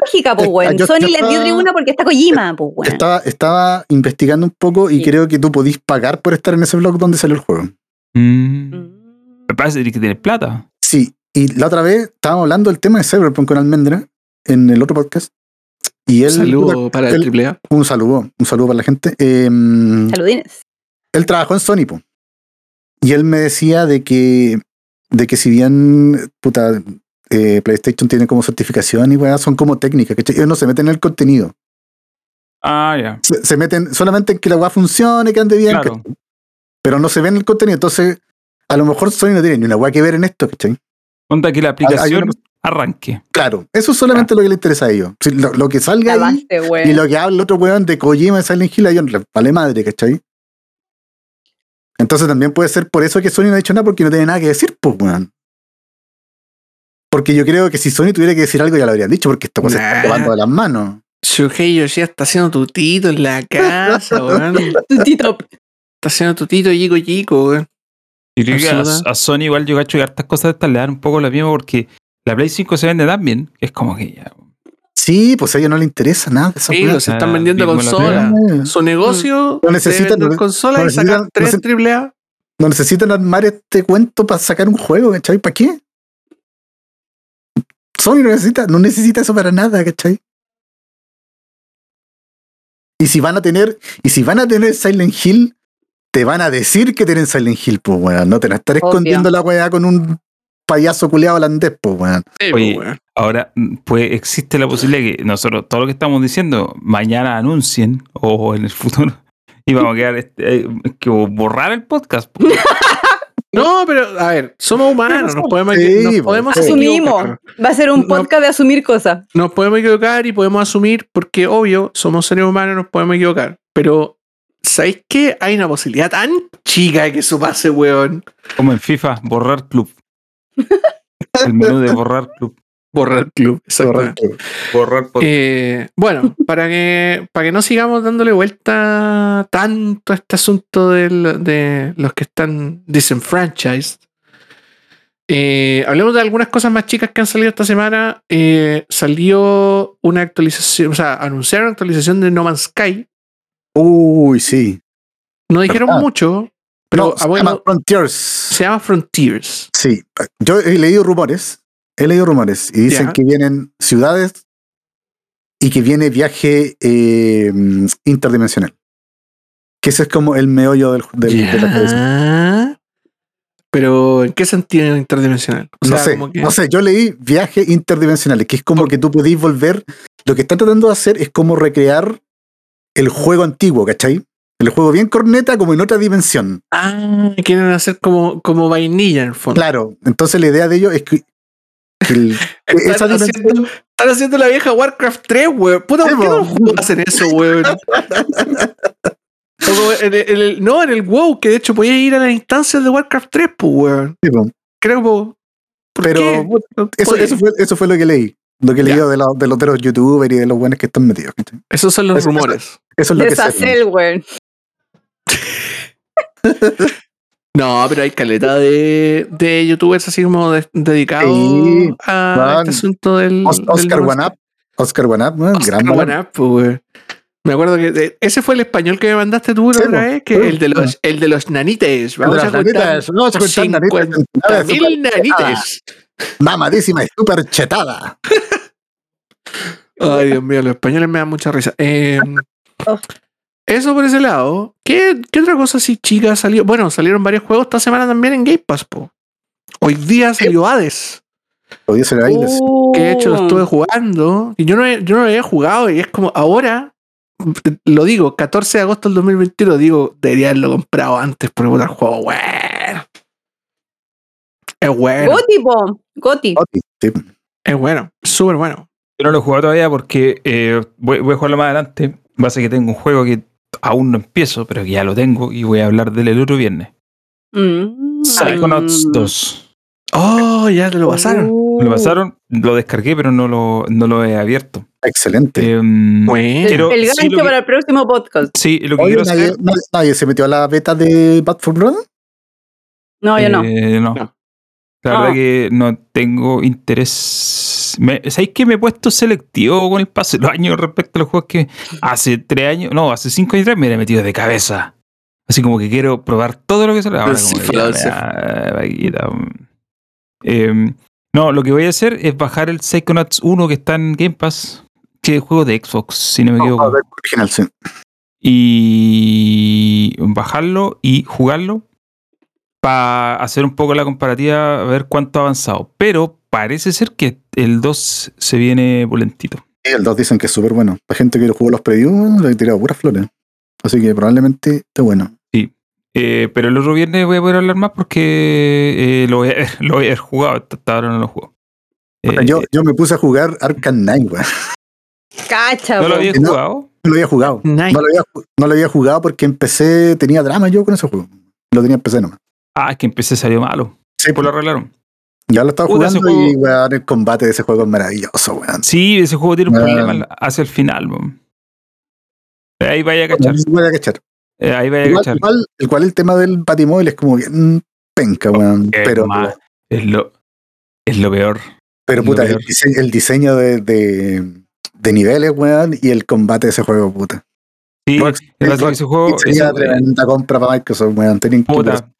[SPEAKER 4] lógica, pues, weón.
[SPEAKER 3] yo-
[SPEAKER 4] Sony les dio tribuna porque está Kojima, pues, weón.
[SPEAKER 3] estaba, estaba investigando un poco y
[SPEAKER 4] Sí.
[SPEAKER 3] creo que tú podís pagar por estar en ese blog donde salió el juego.
[SPEAKER 2] Mm,
[SPEAKER 4] Mm.
[SPEAKER 2] me parece que tienes plata.
[SPEAKER 3] Sí, y la otra vez estábamos hablando del tema de Cyberpunk con Almendra en el otro podcast. Y él,
[SPEAKER 1] Saludo para el
[SPEAKER 3] él-
[SPEAKER 1] triple A.
[SPEAKER 3] un saludo, un saludo para la gente. Eh,
[SPEAKER 4] Saludines.
[SPEAKER 3] él trabajó en Sony, po. y él me decía de que, de que si bien puta, eh, PlayStation tiene como certificación y weá, son como técnicas, ¿cachai? Ellos no se meten en el contenido.
[SPEAKER 2] Ah, ya.
[SPEAKER 3] Se, se meten solamente en que la weá funcione, que ande bien, pero no se ven el contenido. Entonces, a lo mejor Sony no tiene ni una weá que ver en esto, ¿cachai?
[SPEAKER 2] Onda que la aplicación
[SPEAKER 3] una-
[SPEAKER 2] arranque.
[SPEAKER 3] Claro, eso es solamente lo que le interesa a ellos. Si lo, lo que salga ahí y lo que habla el otro weón de Kojima de Silent Hill, a ellos les vale madre, ¿cachai? Entonces también puede ser por eso que Sony no ha dicho nada porque no tiene nada que decir, pues, weón. Porque yo creo que si Sony tuviera que decir algo ya lo habrían dicho, porque esta cosa se
[SPEAKER 1] Nah.
[SPEAKER 3] está tomando de las manos.
[SPEAKER 1] Shuhei Yoshida está haciendo tutito en la casa, (laughs) weón.
[SPEAKER 4] Tutito.
[SPEAKER 1] Está haciendo tutito Yico Yico, weón.
[SPEAKER 2] Yo creo que a, Sony igual yo cacho que hartas cosas de estas le dan un poco lo mismo porque la Play 5 se vende tan bien es como que ya.
[SPEAKER 3] Sí, pues a ellos no les interesa nada esa
[SPEAKER 1] Sí, los están
[SPEAKER 2] Ah,
[SPEAKER 1] vendiendo consolas. Su negocio
[SPEAKER 3] No necesitan- no-
[SPEAKER 1] consolas
[SPEAKER 3] no
[SPEAKER 1] y sacar tres
[SPEAKER 3] no se-
[SPEAKER 1] triple A.
[SPEAKER 3] No necesitan armar este cuento para sacar un juego, ¿cachai? ¿Para qué? Sony no necesita, no necesita eso para nada, ¿cachai? Y si van a tener, y si van a tener Silent Hill, te van a decir que tienen Silent Hill, pues weón. No te van a estar
[SPEAKER 4] Obvio.
[SPEAKER 3] escondiendo la weá con un payaso culeado holandés, pues weón.
[SPEAKER 1] Sí,
[SPEAKER 2] Oye,
[SPEAKER 1] weón.
[SPEAKER 2] Ahora, mm, pues existe la posibilidad que nosotros, todo lo que estamos diciendo, mañana anuncien o en el futuro (laughs) y vamos a quedar este, eh, que borrar el podcast. po. (laughs)
[SPEAKER 1] No, pero a ver, somos humanos, nos podemos,
[SPEAKER 3] Sí,
[SPEAKER 1] nos podemos
[SPEAKER 3] sí.
[SPEAKER 4] Asumimos.
[SPEAKER 1] equivocar.
[SPEAKER 4] Va a ser un
[SPEAKER 1] No.
[SPEAKER 4] podcast de asumir cosas.
[SPEAKER 1] Nos podemos equivocar y podemos asumir, porque obvio, somos seres humanos, nos podemos equivocar. Pero, ¿sabéis qué? Hay una posibilidad tan chica de que eso pase, weón.
[SPEAKER 2] Como en FIFA, borrar club. El menú de borrar club.
[SPEAKER 1] Borrar club, exactamente.
[SPEAKER 3] Correcto.
[SPEAKER 2] Borrar podcast.
[SPEAKER 1] Eh, bueno, para que, para que no sigamos dándole vuelta tanto a este asunto del- de los que están disenfranchised, eh, hablemos de algunas cosas más chicas que han salido esta semana. Eh, salió una actualización, o sea, anunciaron una actualización de No Man's Sky.
[SPEAKER 3] Uy, sí.
[SPEAKER 1] No dijeron
[SPEAKER 3] ¿Verdad?
[SPEAKER 1] mucho, pero
[SPEAKER 3] No,
[SPEAKER 1] ah,
[SPEAKER 3] se
[SPEAKER 1] bueno,
[SPEAKER 3] llama Frontiers.
[SPEAKER 1] se llama Frontiers.
[SPEAKER 3] Sí, yo he leído rumores, he leído rumores y dicen que vienen ciudades y que viene viaje eh, interdimensional. Que ese es como el meollo del, del- de la cabeza.
[SPEAKER 1] Pero, ¿en qué sentido interdimensional? O
[SPEAKER 3] No sé,
[SPEAKER 1] como que-
[SPEAKER 3] no sé, yo leí viaje interdimensional, que es como que tú podís volver. Lo que están tratando de hacer es como recrear el juego antiguo, ¿cachai? El juego bien corneta, como en otra dimensión.
[SPEAKER 1] Ah, quieren hacer como, como vainilla en el fondo.
[SPEAKER 3] Claro, entonces la idea de ello es que, que el- (laughs) esa
[SPEAKER 1] Están haciendo, están haciendo la vieja Warcraft 3, weón. Puta, ¿por qué no
[SPEAKER 3] po.
[SPEAKER 1] los juegos hacen eso, weón? O como en el- en el- no, en el WoW, que de hecho podías ir a las instancias de Warcraft 3, pues, weón.
[SPEAKER 3] sí.
[SPEAKER 1] Creo, ¿por
[SPEAKER 3] Pero
[SPEAKER 1] qué?
[SPEAKER 3] Eso, eso, fue, eso fue lo que leí. Lo que
[SPEAKER 1] Ya.
[SPEAKER 3] leí de, los de los de los youtubers y de los buenos que están metidos. ¿cachai?
[SPEAKER 1] Esos son los
[SPEAKER 3] eso-
[SPEAKER 1] rumores.
[SPEAKER 3] Eso es lo que sé.
[SPEAKER 4] Deshacer, weón. (laughs)
[SPEAKER 1] No, pero hay caleta de, de youtubers así como de- dedicados
[SPEAKER 3] Sí,
[SPEAKER 1] a
[SPEAKER 3] man.
[SPEAKER 1] este asunto del.
[SPEAKER 3] Os-
[SPEAKER 1] del
[SPEAKER 3] Oscar
[SPEAKER 1] No
[SPEAKER 3] Wanap. Oscar Wanap, ¿no?
[SPEAKER 1] Oscar
[SPEAKER 3] gran
[SPEAKER 1] One
[SPEAKER 3] man.
[SPEAKER 1] Up, pues, weón. Me acuerdo que de- ese fue el español que me mandaste tú la
[SPEAKER 3] Sí,
[SPEAKER 1] otra vez, que
[SPEAKER 3] Sí,
[SPEAKER 1] el de los, el de los nanites.
[SPEAKER 3] De
[SPEAKER 1] Vamos
[SPEAKER 3] las
[SPEAKER 1] a
[SPEAKER 3] a contar nanitas.
[SPEAKER 1] 50 mil nanites.
[SPEAKER 3] Mamadísima y súper chetada. (laughs)
[SPEAKER 1] Ay, Dios mío, los españoles me dan mucha risa. Eh,
[SPEAKER 4] Oh.
[SPEAKER 1] Eso por ese lado. ¿Qué, qué otra cosa así chica salió? Bueno, salieron varios juegos esta semana también en Game Pass, po. Hoy día salió Hades,
[SPEAKER 3] Podía ser ahí. les-
[SPEAKER 1] que de hecho lo estuve jugando. Y yo no, he- yo no lo había jugado y es como ahora, lo digo, 14 de agosto del 2021, digo, debería haberlo comprado antes puta, el juego, bueno. Es bueno,
[SPEAKER 4] Goti, po. Goti.
[SPEAKER 3] Oti, sí.
[SPEAKER 1] es bueno, súper bueno.
[SPEAKER 2] Yo no lo he jugado todavía porque eh, voy, voy a jugarlo más adelante. Base que tengo un juego que aún no empiezo, pero que ya lo tengo y voy a hablar de él el otro viernes.
[SPEAKER 4] Mm.
[SPEAKER 2] Psychonauts 2.
[SPEAKER 1] Oh, ya lo pasaron.
[SPEAKER 4] Uh.
[SPEAKER 2] Lo pasaron, lo descargué, pero no lo, no lo he abierto.
[SPEAKER 3] Excelente.
[SPEAKER 2] Em,
[SPEAKER 1] Bueno.
[SPEAKER 2] Quiero-
[SPEAKER 4] el gancho
[SPEAKER 2] que-
[SPEAKER 4] para el próximo podcast.
[SPEAKER 2] sí, lo que
[SPEAKER 3] Oye,
[SPEAKER 2] quiero
[SPEAKER 3] nadie,
[SPEAKER 2] hacer.
[SPEAKER 3] nadie- nadie se metió a la beta de Bad for Blood.
[SPEAKER 4] No, yo no.
[SPEAKER 2] eh, no.
[SPEAKER 1] No.
[SPEAKER 2] La
[SPEAKER 4] Ah.
[SPEAKER 2] verdad que no tengo interés. Me, ¿Sabéis que me he puesto selectivo con el paso de los años respecto a los juegos que hace tres años, no, hace cinco años atrás me he metido de cabeza? Así como que quiero probar todo lo que sale. Ahora
[SPEAKER 1] Sí,
[SPEAKER 2] como que ya. Em, no, lo que voy a hacer es bajar el Psychonauts 1 que está en Game Pass, que es juego de Xbox, si no me equivoco.
[SPEAKER 3] No, original, sí.
[SPEAKER 2] y bajarlo y jugarlo para hacer un poco la comparativa, a ver cuánto ha avanzado. Pero parece ser que el 2 se viene volentito.
[SPEAKER 3] Y el 2 dicen que es súper bueno. La gente que lo jugó los previews le he tirado puras flores. Así que probablemente esté bueno.
[SPEAKER 2] Eh, pero el otro viernes voy a poder hablar más porque eh, lo, voy a, (laughs) lo voy a haber jugado. Hasta ahora no lo juego. Eh,
[SPEAKER 3] yo, yo me puse a jugar Arkham Knight, weón.
[SPEAKER 4] Cacha,
[SPEAKER 2] ¿No lo había jugado?
[SPEAKER 3] No lo había jugado.
[SPEAKER 1] Nice.
[SPEAKER 3] No lo había, ju- no lo había jugado porque empecé, tenía drama yo con ese juego. Lo tenía en PC nomás.
[SPEAKER 2] Ah, es que empecé salió malo.
[SPEAKER 3] Sí,
[SPEAKER 2] Pues lo arreglaron.
[SPEAKER 3] ya lo estaba jugando y weón, el combate de ese juego es maravilloso, weón.
[SPEAKER 2] Sí, ese juego tiene un problema hacia el final. mo. Ahí vaya a cachar.
[SPEAKER 3] Voy a cachar.
[SPEAKER 2] Eh, ahí vaya a
[SPEAKER 3] Igual,
[SPEAKER 2] cachar.
[SPEAKER 3] igual- el cual el tema del Batimóvil es como bien penca, weón. Pero,
[SPEAKER 2] es lo, es lo peor.
[SPEAKER 3] pero puta, el diseño, el diseño de, de, de niveles, weón, y el combate de ese juego, puta.
[SPEAKER 2] Sí,
[SPEAKER 3] Rock-
[SPEAKER 2] el ese juego.
[SPEAKER 3] sería
[SPEAKER 2] eh,
[SPEAKER 3] tremenda compra para Microsoft, weón. Que-
[SPEAKER 2] puta.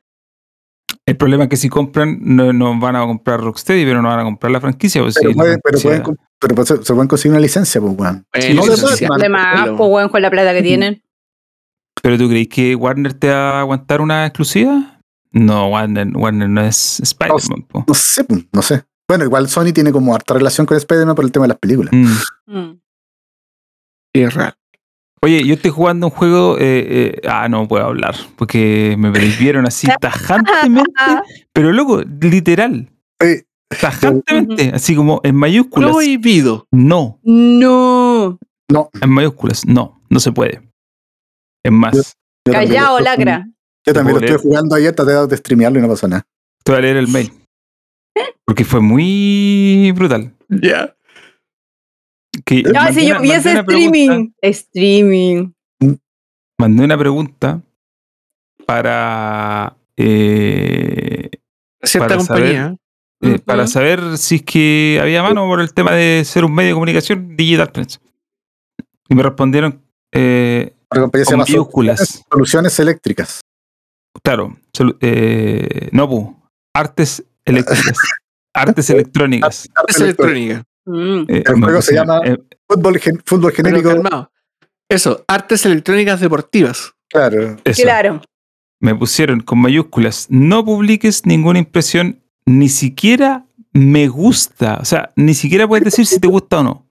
[SPEAKER 2] El problema es que si compran, no, no van a comprar Rocksteady, pero no van a comprar la franquicia. pues
[SPEAKER 3] Pero,
[SPEAKER 2] sí, la
[SPEAKER 3] pueden, pero,
[SPEAKER 2] franquicia-
[SPEAKER 3] pueden, pero pues se, se pueden conseguir una licencia, pues, weón.
[SPEAKER 1] Bueno,
[SPEAKER 3] no
[SPEAKER 2] sí,
[SPEAKER 3] pueden.
[SPEAKER 4] Además, pues, weón, con la plata que tienen.
[SPEAKER 2] ¿Pero tú crees que Warner te va a aguantar una exclusiva? No, Warner, Warner no es Spider-Man. po.
[SPEAKER 3] No sé, pues, no sé. Bueno, igual Sony tiene como harta relación con Spider-Man por el tema de las películas.
[SPEAKER 2] Mm.
[SPEAKER 4] Mm.
[SPEAKER 1] Sí, es real.
[SPEAKER 2] Oye, yo estoy jugando un juego. eh, eh, ah, no puedo hablar porque me prohibieron así (laughs) tajantemente. Pero loco, literal,
[SPEAKER 3] Eh,
[SPEAKER 2] tajantemente, así como en mayúsculas.
[SPEAKER 1] Prohibido.
[SPEAKER 2] No,
[SPEAKER 4] No.
[SPEAKER 3] no,
[SPEAKER 2] en mayúsculas, no, no se puede. Es más,
[SPEAKER 3] Yo- yo también
[SPEAKER 4] Callao, lacra.
[SPEAKER 3] Yo también lo
[SPEAKER 2] Te
[SPEAKER 3] estoy
[SPEAKER 2] puedo
[SPEAKER 3] jugando ayer, traté de streamearlo y no pasó nada.
[SPEAKER 2] te voy a leer el mail. Porque fue muy brutal.
[SPEAKER 1] Ya.
[SPEAKER 2] Que
[SPEAKER 4] No, si yo vi ese
[SPEAKER 2] pregunta-
[SPEAKER 4] streaming. Streaming.
[SPEAKER 2] mandé una pregunta para eh,
[SPEAKER 1] Cierta
[SPEAKER 2] Para saber-
[SPEAKER 1] compañía.
[SPEAKER 2] eh,
[SPEAKER 4] Ujú.
[SPEAKER 2] para saber si es que había mano por el tema de ser un medio de comunicación digital trends. Y me respondieron eh, con mayúsculas.
[SPEAKER 3] Soluciones Eléctricas.
[SPEAKER 2] Claro, solu- eh, no, pu, artes (laughs) eléctricas, artes electrónicas.
[SPEAKER 1] Es electrónica.
[SPEAKER 4] Mm.
[SPEAKER 2] Eh,
[SPEAKER 3] El juego se llama-
[SPEAKER 2] eh,
[SPEAKER 3] Fútbol, gen- fútbol genérico.
[SPEAKER 1] Eso, artes electrónicas deportivas.
[SPEAKER 3] Claro.
[SPEAKER 2] eso.
[SPEAKER 4] Claro.
[SPEAKER 2] me pusieron con mayúsculas, no publiques ninguna impresión, ni siquiera me gusta, o sea, ni siquiera puedes decir si te gusta o no.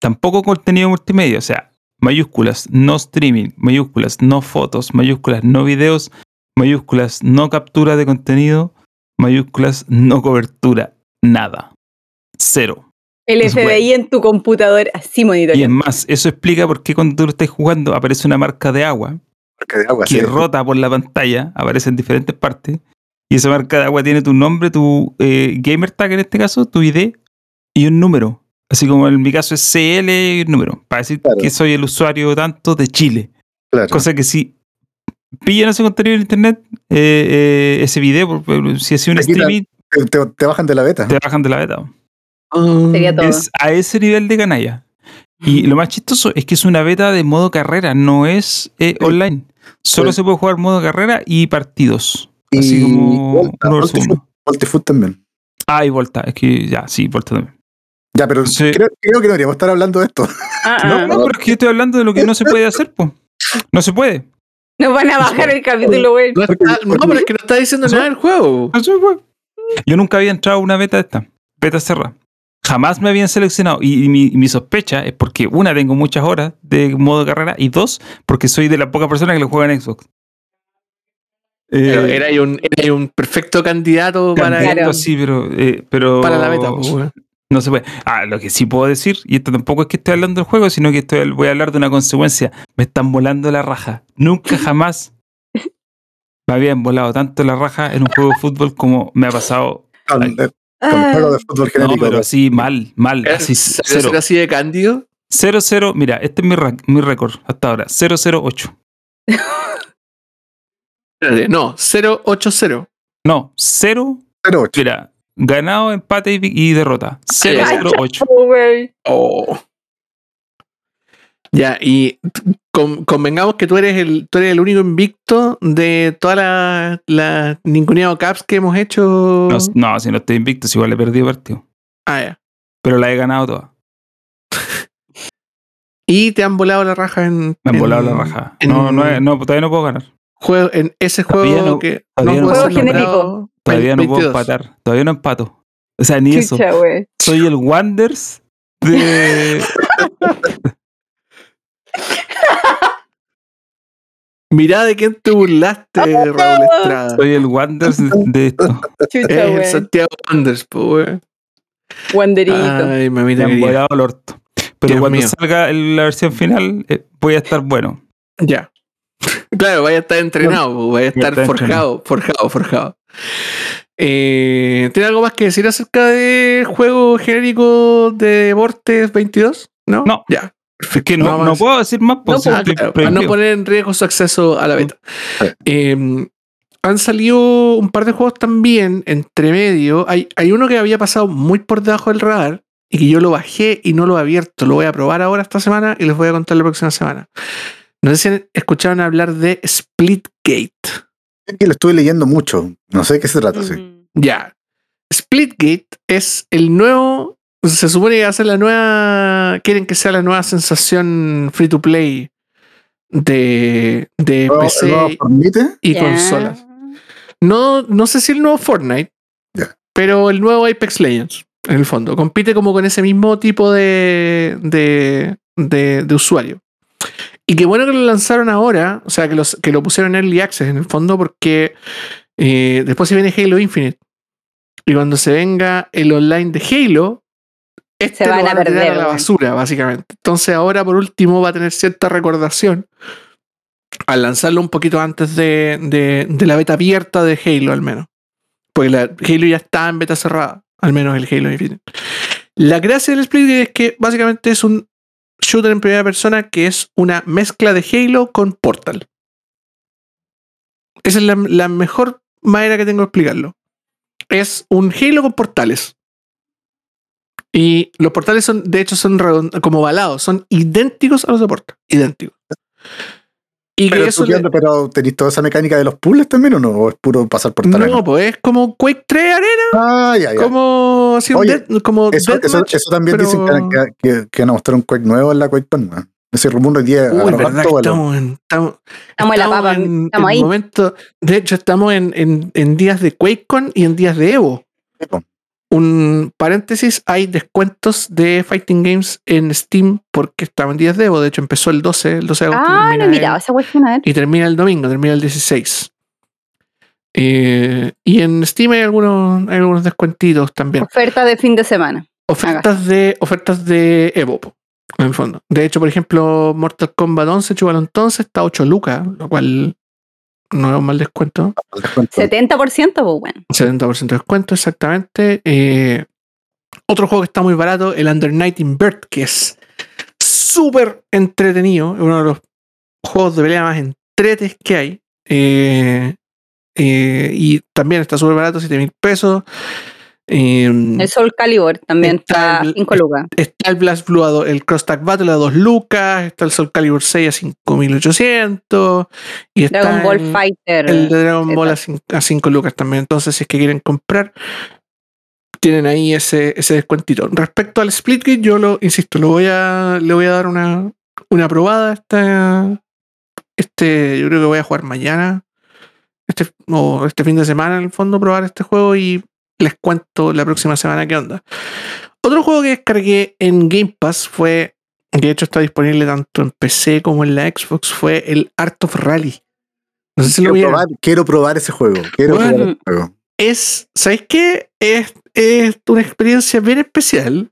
[SPEAKER 2] Tampoco contenido multimedia, o sea, mayúsculas, no streaming, mayúsculas, no fotos, mayúsculas, no videos, mayúsculas, no captura de contenido, mayúsculas, no cobertura, nada. Cero.
[SPEAKER 4] El
[SPEAKER 2] Es
[SPEAKER 4] FBI en tu computador, así
[SPEAKER 2] Y es
[SPEAKER 4] monitoreando.
[SPEAKER 2] más, eso explica por qué cuando tú lo estás jugando aparece una marca de agua
[SPEAKER 3] Marca de agua.
[SPEAKER 2] que
[SPEAKER 3] sí.
[SPEAKER 2] rota por la pantalla, aparece en diferentes partes, y esa marca de agua tiene tu nombre, tu eh, gamer tag en este caso, tu ID y un número. Así como en mi caso es CL y un número, para decir
[SPEAKER 3] Claro.
[SPEAKER 2] que soy el usuario tanto de Chile.
[SPEAKER 3] Claro.
[SPEAKER 2] Cosa que si pillan ese contenido en internet, eh, eh, ese video, si hacía un streaming,
[SPEAKER 3] Te, te- te bajan de la beta.
[SPEAKER 2] te bajan de la beta.
[SPEAKER 4] Sería todo.
[SPEAKER 2] Es a ese nivel de canalla. Y lo más chistoso es que es una beta de modo carrera, no es eh,
[SPEAKER 3] Sí.
[SPEAKER 2] online. Solo
[SPEAKER 3] Sí.
[SPEAKER 2] se puede jugar modo carrera y partidos.
[SPEAKER 3] Y
[SPEAKER 2] Así como
[SPEAKER 3] Volta,
[SPEAKER 2] uno uno.
[SPEAKER 3] Voltifoot también.
[SPEAKER 2] Ah, y Volta. Es que ya, sí, Volta también.
[SPEAKER 3] Ya, pero
[SPEAKER 2] Sí.
[SPEAKER 3] creo, creo que no deberíamos estar hablando de esto. (laughs)
[SPEAKER 4] Ah,
[SPEAKER 2] No,
[SPEAKER 4] ah.
[SPEAKER 2] no, pero es que yo estoy hablando de lo que no se puede hacer, pues. No se puede.
[SPEAKER 4] Nos van a bajar el capítulo, güey.
[SPEAKER 1] No, pero es que no está diciendo nada del juego.
[SPEAKER 2] No se puede. Yo nunca había entrado a una beta de esta. Beta cerrada. Jamás me habían seleccionado. Y, y mi, y mi sospecha es porque, una, tengo muchas horas de modo carrera. Y dos, porque soy de las pocas personas que lo juegan en Xbox.
[SPEAKER 1] Pero
[SPEAKER 2] Eh,
[SPEAKER 1] era un, era un perfecto candidato para,
[SPEAKER 2] candidato
[SPEAKER 4] Claro.
[SPEAKER 2] así, pero, eh, pero
[SPEAKER 1] para la beta. pues.
[SPEAKER 2] No se puede. Ah, lo que sí puedo decir, y esto tampoco es que estoy hablando del juego, sino que estoy, voy a hablar de una consecuencia. Me están volando la raja. Nunca jamás (laughs) me habían volado tanto la raja en un juego de fútbol como me ha pasado
[SPEAKER 4] Ah,
[SPEAKER 3] juego de fútbol
[SPEAKER 2] No,
[SPEAKER 3] genérico.
[SPEAKER 2] pero así mal, mal. Así
[SPEAKER 1] ¿Ser
[SPEAKER 2] cero.
[SPEAKER 1] así de cándido?
[SPEAKER 2] 0-0, mira, este es mi, mi récord hasta ahora. 0-0-8.
[SPEAKER 1] Espérate, No, 080.
[SPEAKER 2] No, 0,
[SPEAKER 3] 0-8.
[SPEAKER 2] mira, ganado, empate y, y derrota. 0-0-8.
[SPEAKER 4] oh, güey.
[SPEAKER 1] Oh. Ya, y con- convengamos que tú eres el, tú eres el único invicto de todas las la ninguneado caps que hemos hecho.
[SPEAKER 2] No, no, si no estoy invicto, si igual he perdido partido.
[SPEAKER 1] Ah, ya.
[SPEAKER 2] Pero la he ganado toda. (laughs)
[SPEAKER 1] Y te han volado la raja en.
[SPEAKER 2] Me han
[SPEAKER 1] en-
[SPEAKER 2] volado la raja.
[SPEAKER 1] en-
[SPEAKER 2] No, no, todavía no puedo ganar.
[SPEAKER 1] Juego, en ese
[SPEAKER 2] Todavía
[SPEAKER 1] juego
[SPEAKER 2] no-
[SPEAKER 1] que
[SPEAKER 2] todavía no
[SPEAKER 1] nombrado
[SPEAKER 2] Todavía no puedo
[SPEAKER 1] 22.
[SPEAKER 2] empatar. Todavía no empato. O sea, ni eso. Soy el Wonders de. (laughs)
[SPEAKER 1] Mirá de quién te burlaste, Raúl Estrada.
[SPEAKER 2] Soy el Wonders (laughs) de, esto.
[SPEAKER 4] Chucha,
[SPEAKER 1] Es el. Santiago Anders, pues, weón.
[SPEAKER 4] Wanderito.
[SPEAKER 1] Ay,
[SPEAKER 2] Me
[SPEAKER 1] mamita
[SPEAKER 2] han
[SPEAKER 1] querida.
[SPEAKER 2] volado el orto. Pero
[SPEAKER 1] Dios
[SPEAKER 2] cuando
[SPEAKER 1] mío.
[SPEAKER 2] salga la versión final, eh, voy a estar bueno.
[SPEAKER 1] Ya. (laughs) Claro, vaya a estar entrenado, vaya a
[SPEAKER 2] Voy a
[SPEAKER 1] estar
[SPEAKER 2] estar
[SPEAKER 1] forjado, forjado, forjado. Eh, ¿Tiene algo más que decir acerca del juego genérico de Deportes 22? ¿No?
[SPEAKER 2] No.
[SPEAKER 1] Ya.
[SPEAKER 2] Es que no, puedo decir más. Pues,
[SPEAKER 4] No,
[SPEAKER 1] Ah,
[SPEAKER 2] estoy
[SPEAKER 1] claro, para no poner en riesgo su acceso a la beta.
[SPEAKER 3] Sí.
[SPEAKER 1] Eh, han salido un par de juegos también entre medio. Hay, hay uno que había pasado muy por debajo del radar y que yo lo bajé y no lo he abierto. Lo voy a probar ahora esta semana y les voy a contar la próxima semana. No sé si han- escucharon hablar de Splitgate.
[SPEAKER 3] Es que lo estuve leyendo mucho. No sé de qué se trata. sí.
[SPEAKER 4] Mm.
[SPEAKER 1] Ya. Splitgate es el nuevo. Se supone que va a ser la nueva. Quieren que sea la nueva sensación free to play de, de
[SPEAKER 3] ¿El nuevo- el nuevo
[SPEAKER 1] PC y consolas. No, no sé si el nuevo Fortnite, pero el nuevo Apex Legends, en el fondo. Compite como con ese mismo tipo de, de, de, de usuario. Y qué bueno que lo lanzaron ahora, o sea, que, los, que lo pusieron en Early Access en el fondo, porque eh, después se viene Halo Infinite. Y cuando se venga el online de Halo, este
[SPEAKER 4] Se
[SPEAKER 1] lo
[SPEAKER 4] van a
[SPEAKER 1] a tirar
[SPEAKER 4] perder,
[SPEAKER 1] a la basura, básicamente. Entonces ahora, por último, va a tener cierta recordación al lanzarlo un poquito antes de, de- de la beta abierta de Halo, al menos. Porque la, Halo ya está en beta cerrada, al menos el Halo Infinite. La gracia del Split es que básicamente es un shooter en primera persona que es una mezcla de Halo con Portal. Esa es la, la mejor manera que tengo de explicarlo. Es un Halo con portales. Y los portales son, de hecho, son como balados, son idénticos a los de Portal. Idénticos. Y
[SPEAKER 3] Pero,
[SPEAKER 1] que eso le-
[SPEAKER 3] pero ¿tenéis toda esa mecánica de los puzzles también o no? ¿O es puro pasar por tareas?
[SPEAKER 1] No, pues es como Quake 3 Arena,
[SPEAKER 3] Ah, ya, ya.
[SPEAKER 1] como así un
[SPEAKER 3] Oye,
[SPEAKER 1] death- como
[SPEAKER 3] Eso, eso,
[SPEAKER 1] Deathmatch,
[SPEAKER 3] eso también
[SPEAKER 1] pero-
[SPEAKER 3] dicen que, que, que van a mostrar un Quake nuevo en la QuakeCon. ¿no? Ese rumor hoy día
[SPEAKER 1] Uy, verdad estamos en, estamos,
[SPEAKER 4] Estamos en la papa,
[SPEAKER 1] en-
[SPEAKER 4] estamos
[SPEAKER 1] en
[SPEAKER 4] ahí.
[SPEAKER 1] momento- de hecho, estamos en, en- en días de QuakeCon y en días de Evo. Un paréntesis, hay descuentos de Fighting Games en Steam porque estamos en días de Evo. De hecho, empezó el 12, el 12 de agosto.
[SPEAKER 4] Ah, no he mirado esa ver.
[SPEAKER 1] y termina el domingo, termina el 16. Eh, y en Steam hay algunos, hay algunos descuentitos también.
[SPEAKER 4] Oferta de fin de semana.
[SPEAKER 1] Ofertas de, ofertas de Evo, en el fondo. De hecho, por ejemplo, Mortal Kombat 11, Chubalón entonces está a 8 lucas, lo cual no es un mal descuento.
[SPEAKER 3] Al descuento.
[SPEAKER 4] 70%, pues bueno.
[SPEAKER 1] 70% de descuento, exactamente. Eh, otro juego que está muy barato, el Under Night Invert, que es súper entretenido. Es uno de los juegos de pelea más entretes que hay. Eh, eh, y también está súper barato, 7 mil pesos. Eh,
[SPEAKER 4] El Soul Calibur también
[SPEAKER 1] Está
[SPEAKER 4] está
[SPEAKER 1] el-
[SPEAKER 4] 5 lucas.
[SPEAKER 1] está el Blast Blue, a do- el Cross Tag Battle a 2 lucas. Está el Soul Calibur 6 a 5800. Y está
[SPEAKER 4] Dragon Ball
[SPEAKER 1] el-
[SPEAKER 4] Fighter.
[SPEAKER 1] el de Dragon
[SPEAKER 4] Z.
[SPEAKER 1] Ball a cin- a 5 lucas también. Entonces, si es que quieren comprar, tienen ahí ese, ese descuentito. Respecto al Splitgate, yo lo insisto, lo voy a, le voy a dar una, una probada. Esta, este, yo creo que voy a jugar mañana. Este, o este fin de semana, en el fondo, probar este juego y les cuento la próxima semana qué onda. Otro juego que descargué en Game Pass fue, de hecho está disponible tanto en PC como en la Xbox, fue el Art of Rally. No sé si lo
[SPEAKER 3] Quiero
[SPEAKER 1] vieron.
[SPEAKER 3] probar, quiero probar ese juego. Quiero
[SPEAKER 1] Bueno.
[SPEAKER 3] probar ese juego.
[SPEAKER 1] es, ¿sabéis qué? Es, es una experiencia bien especial.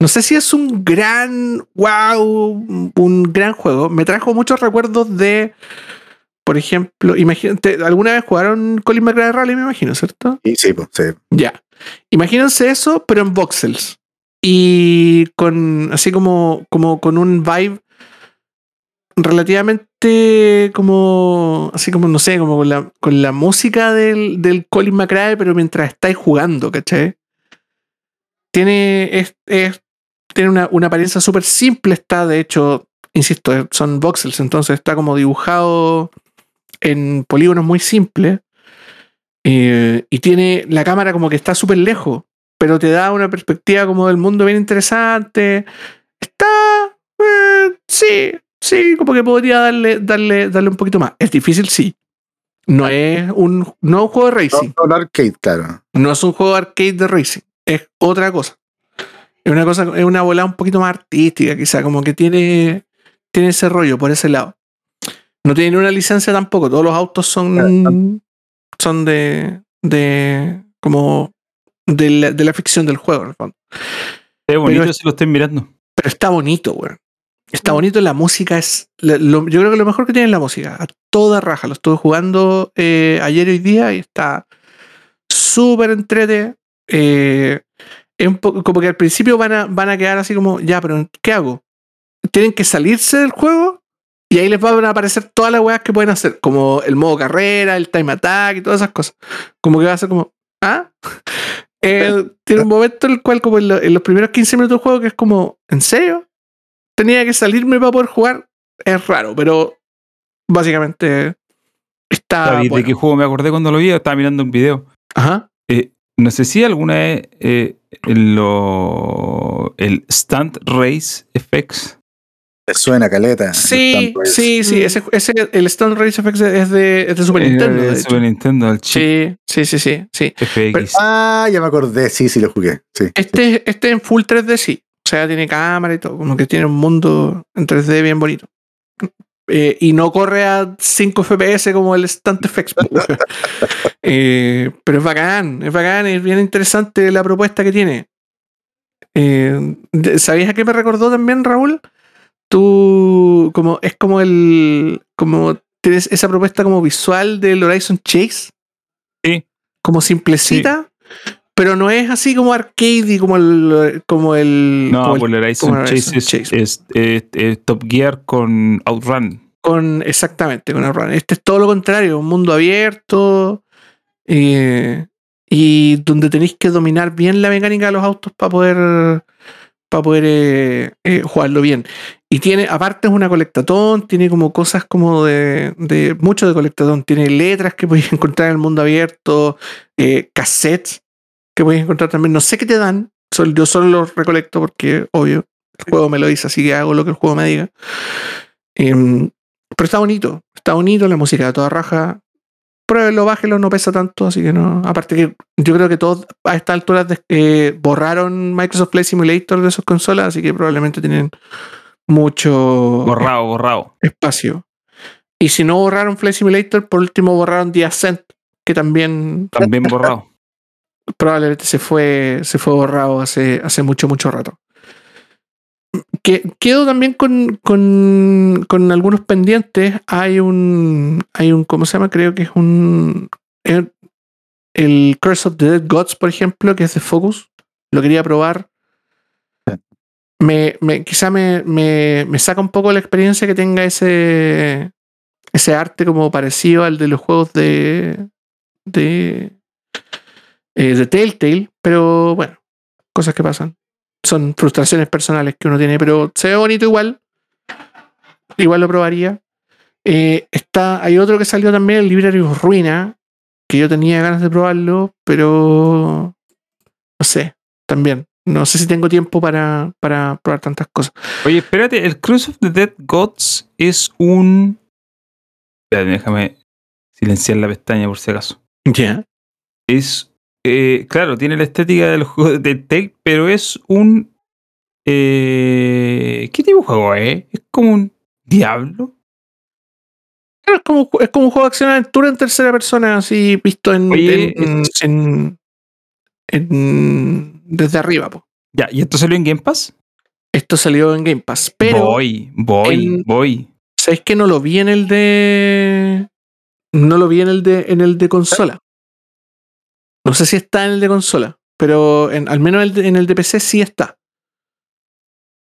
[SPEAKER 1] No sé si es un gran, wow, un gran juego. Me trajo muchos recuerdos de, por ejemplo, imagínate, ¿alguna vez jugaron Colin McRae Rally, me imagino, ¿cierto?
[SPEAKER 3] Y sí, pues, sí.
[SPEAKER 1] Ya. Imagínense eso, pero en voxels. Y con, así como, como con un vibe relativamente como, así como, no sé, como con la, con la música del, del Colin McRae, pero mientras estáis jugando, ¿cachai? Tiene, es, es- tiene una, una apariencia súper simple, está, de hecho, insisto, son voxels, entonces está como dibujado en polígonos muy simples. eh, y tiene la cámara como que está súper lejos, pero te da una perspectiva como del mundo bien interesante. Está, eh, sí, sí, como que podría darle, darle, darle un poquito más. Es difícil, sí. No es un, no un juego de racing.
[SPEAKER 3] No, no, arcade, claro.
[SPEAKER 1] No es un juego arcade de racing, es otra cosa. Es una cosa, es una volada un poquito más artística, quizá, como que tiene, tiene ese rollo por ese lado. No tiene una licencia tampoco, todos los autos son, son de, de como de la, de la ficción del juego, en el fondo.
[SPEAKER 2] Es bonito
[SPEAKER 1] es-
[SPEAKER 2] si lo estoy mirando.
[SPEAKER 1] Pero está bonito, weón. Está bonito, la música es. la- lo- yo creo que lo mejor que tiene es la música. A toda raja. Lo estuve jugando eh, ayer y hoy día y está súper entrete. Eh, es un poco como que al principio van a, van a quedar así como, ya, pero ¿qué hago? Tienen que salirse del juego y ahí les van a aparecer todas las weas que pueden hacer, como el modo carrera, el time attack y todas esas cosas. Como que va a ser como, ¿ah? (laughs) Tiene un momento en el cual, como en, lo- en los primeros 15 minutos del juego, que es como, ¿en serio? Tenía que salirme para poder jugar. Es raro, pero básicamente está.
[SPEAKER 2] ¿Sabéis
[SPEAKER 1] Ah, bueno.
[SPEAKER 2] ¿De qué juego me acordé cuando lo vi? Estaba mirando un video.
[SPEAKER 1] Ajá.
[SPEAKER 2] Eh, no sé si alguna vez eh, lo, el Stunt Race FX.
[SPEAKER 3] Te suena caleta.
[SPEAKER 1] Sí, sí, sí. Ese, ese, el Stone Race FX es de, es de Super
[SPEAKER 2] Eh,
[SPEAKER 1] Nintendo. de
[SPEAKER 2] de
[SPEAKER 1] hecho.
[SPEAKER 2] Super Nintendo, el chip
[SPEAKER 1] Sí, sí, sí, sí, sí.
[SPEAKER 2] FX.
[SPEAKER 3] Ah, ya me acordé. Sí, sí, lo jugué. Sí.
[SPEAKER 1] Este, este en full 3D sí. O sea, tiene cámara y todo. Como que tiene un mundo en 3D bien bonito. Eh, y no corre a 5 FPS como el Stunt FX. (laughs) Eh, pero es bacán, es bacán, es bien interesante la propuesta que tiene. Eh, ¿Sabías a qué me recordó también, Raúl? Tú, como, es como el. Como tienes esa propuesta como visual del Horizon Chase.
[SPEAKER 2] Sí.
[SPEAKER 1] Como simplecita. Pero no es así como arcade y como el. Como el
[SPEAKER 2] no,
[SPEAKER 1] como el-
[SPEAKER 2] pues el Horizon
[SPEAKER 1] como el
[SPEAKER 2] Chase,
[SPEAKER 1] Horizon
[SPEAKER 2] es,
[SPEAKER 1] Chase.
[SPEAKER 2] es- es- es Top Gear con Outrun.
[SPEAKER 1] con exactamente con Outrun. Este es todo lo contrario, un mundo abierto eh, y donde tenéis que dominar bien la mecánica de los autos para poder para poder eh, eh, jugarlo bien. Y tiene, aparte es una colectatón, tiene como cosas como de, de mucho de colectatón, tiene letras que podéis (laughs) encontrar en el mundo abierto, eh, cassettes que podéis encontrar también. No sé qué te dan, sol- yo solo los recolecto porque, obvio, el juego me lo dice, así que hago lo que el juego me diga. Em, pero está bonito, está bonito, la música de toda raja. Pruébenlo, bájenlo, no pesa tanto, así que no. Aparte que yo creo que todos a esta altura eh, borraron Microsoft Flight Simulator de sus consolas, así que probablemente tienen mucho
[SPEAKER 2] Borrado, borrado.
[SPEAKER 1] espacio. Y si no borraron Flight Simulator, por último borraron The Ascent, que también
[SPEAKER 2] También borrado. (laughs)
[SPEAKER 1] probablemente se fue, se fue borrado hace, hace mucho, mucho rato. Que, quedo también con, con, con algunos pendientes. Hay un, hay un, ¿cómo se llama? Creo que es un, el, el Curse of the Dead Gods, por ejemplo, que es de Focus. Lo quería probar. Me, me, quizá me, me, me saca un poco la experiencia que tenga ese, ese arte como parecido al de los juegos de, de, eh, de Telltale, pero bueno, cosas que pasan. Son frustraciones personales que uno tiene, pero se ve bonito igual. Igual lo probaría. Eh, está, hay otro que salió también, el Library of Ruina, que yo tenía ganas de probarlo, pero no sé, también. No sé si tengo tiempo para, para probar tantas cosas.
[SPEAKER 2] Oye, espérate, el Cruise of the Dead Gods es un. Espérate, déjame silenciar la pestaña por si acaso.
[SPEAKER 1] Ya.
[SPEAKER 2] Es. Eh, claro, tiene la estética del juego de Telltale, pero es un. eh, ¿Qué tipo de juego es? Es como un Diablo.
[SPEAKER 1] Es como, es como un juego de acción aventura en tercera persona, así visto en,
[SPEAKER 2] Oye,
[SPEAKER 1] en-
[SPEAKER 2] es-
[SPEAKER 1] en- en- desde arriba. po.
[SPEAKER 2] Ya, ¿y esto salió en Game Pass?
[SPEAKER 1] Esto salió en Game Pass, pero
[SPEAKER 2] voy, voy, voy.
[SPEAKER 1] ¿sabéis que no lo vi en el de No lo vi en el de, en el de consola. No sé si está en el de consola, pero en- al menos en el de PC sí está.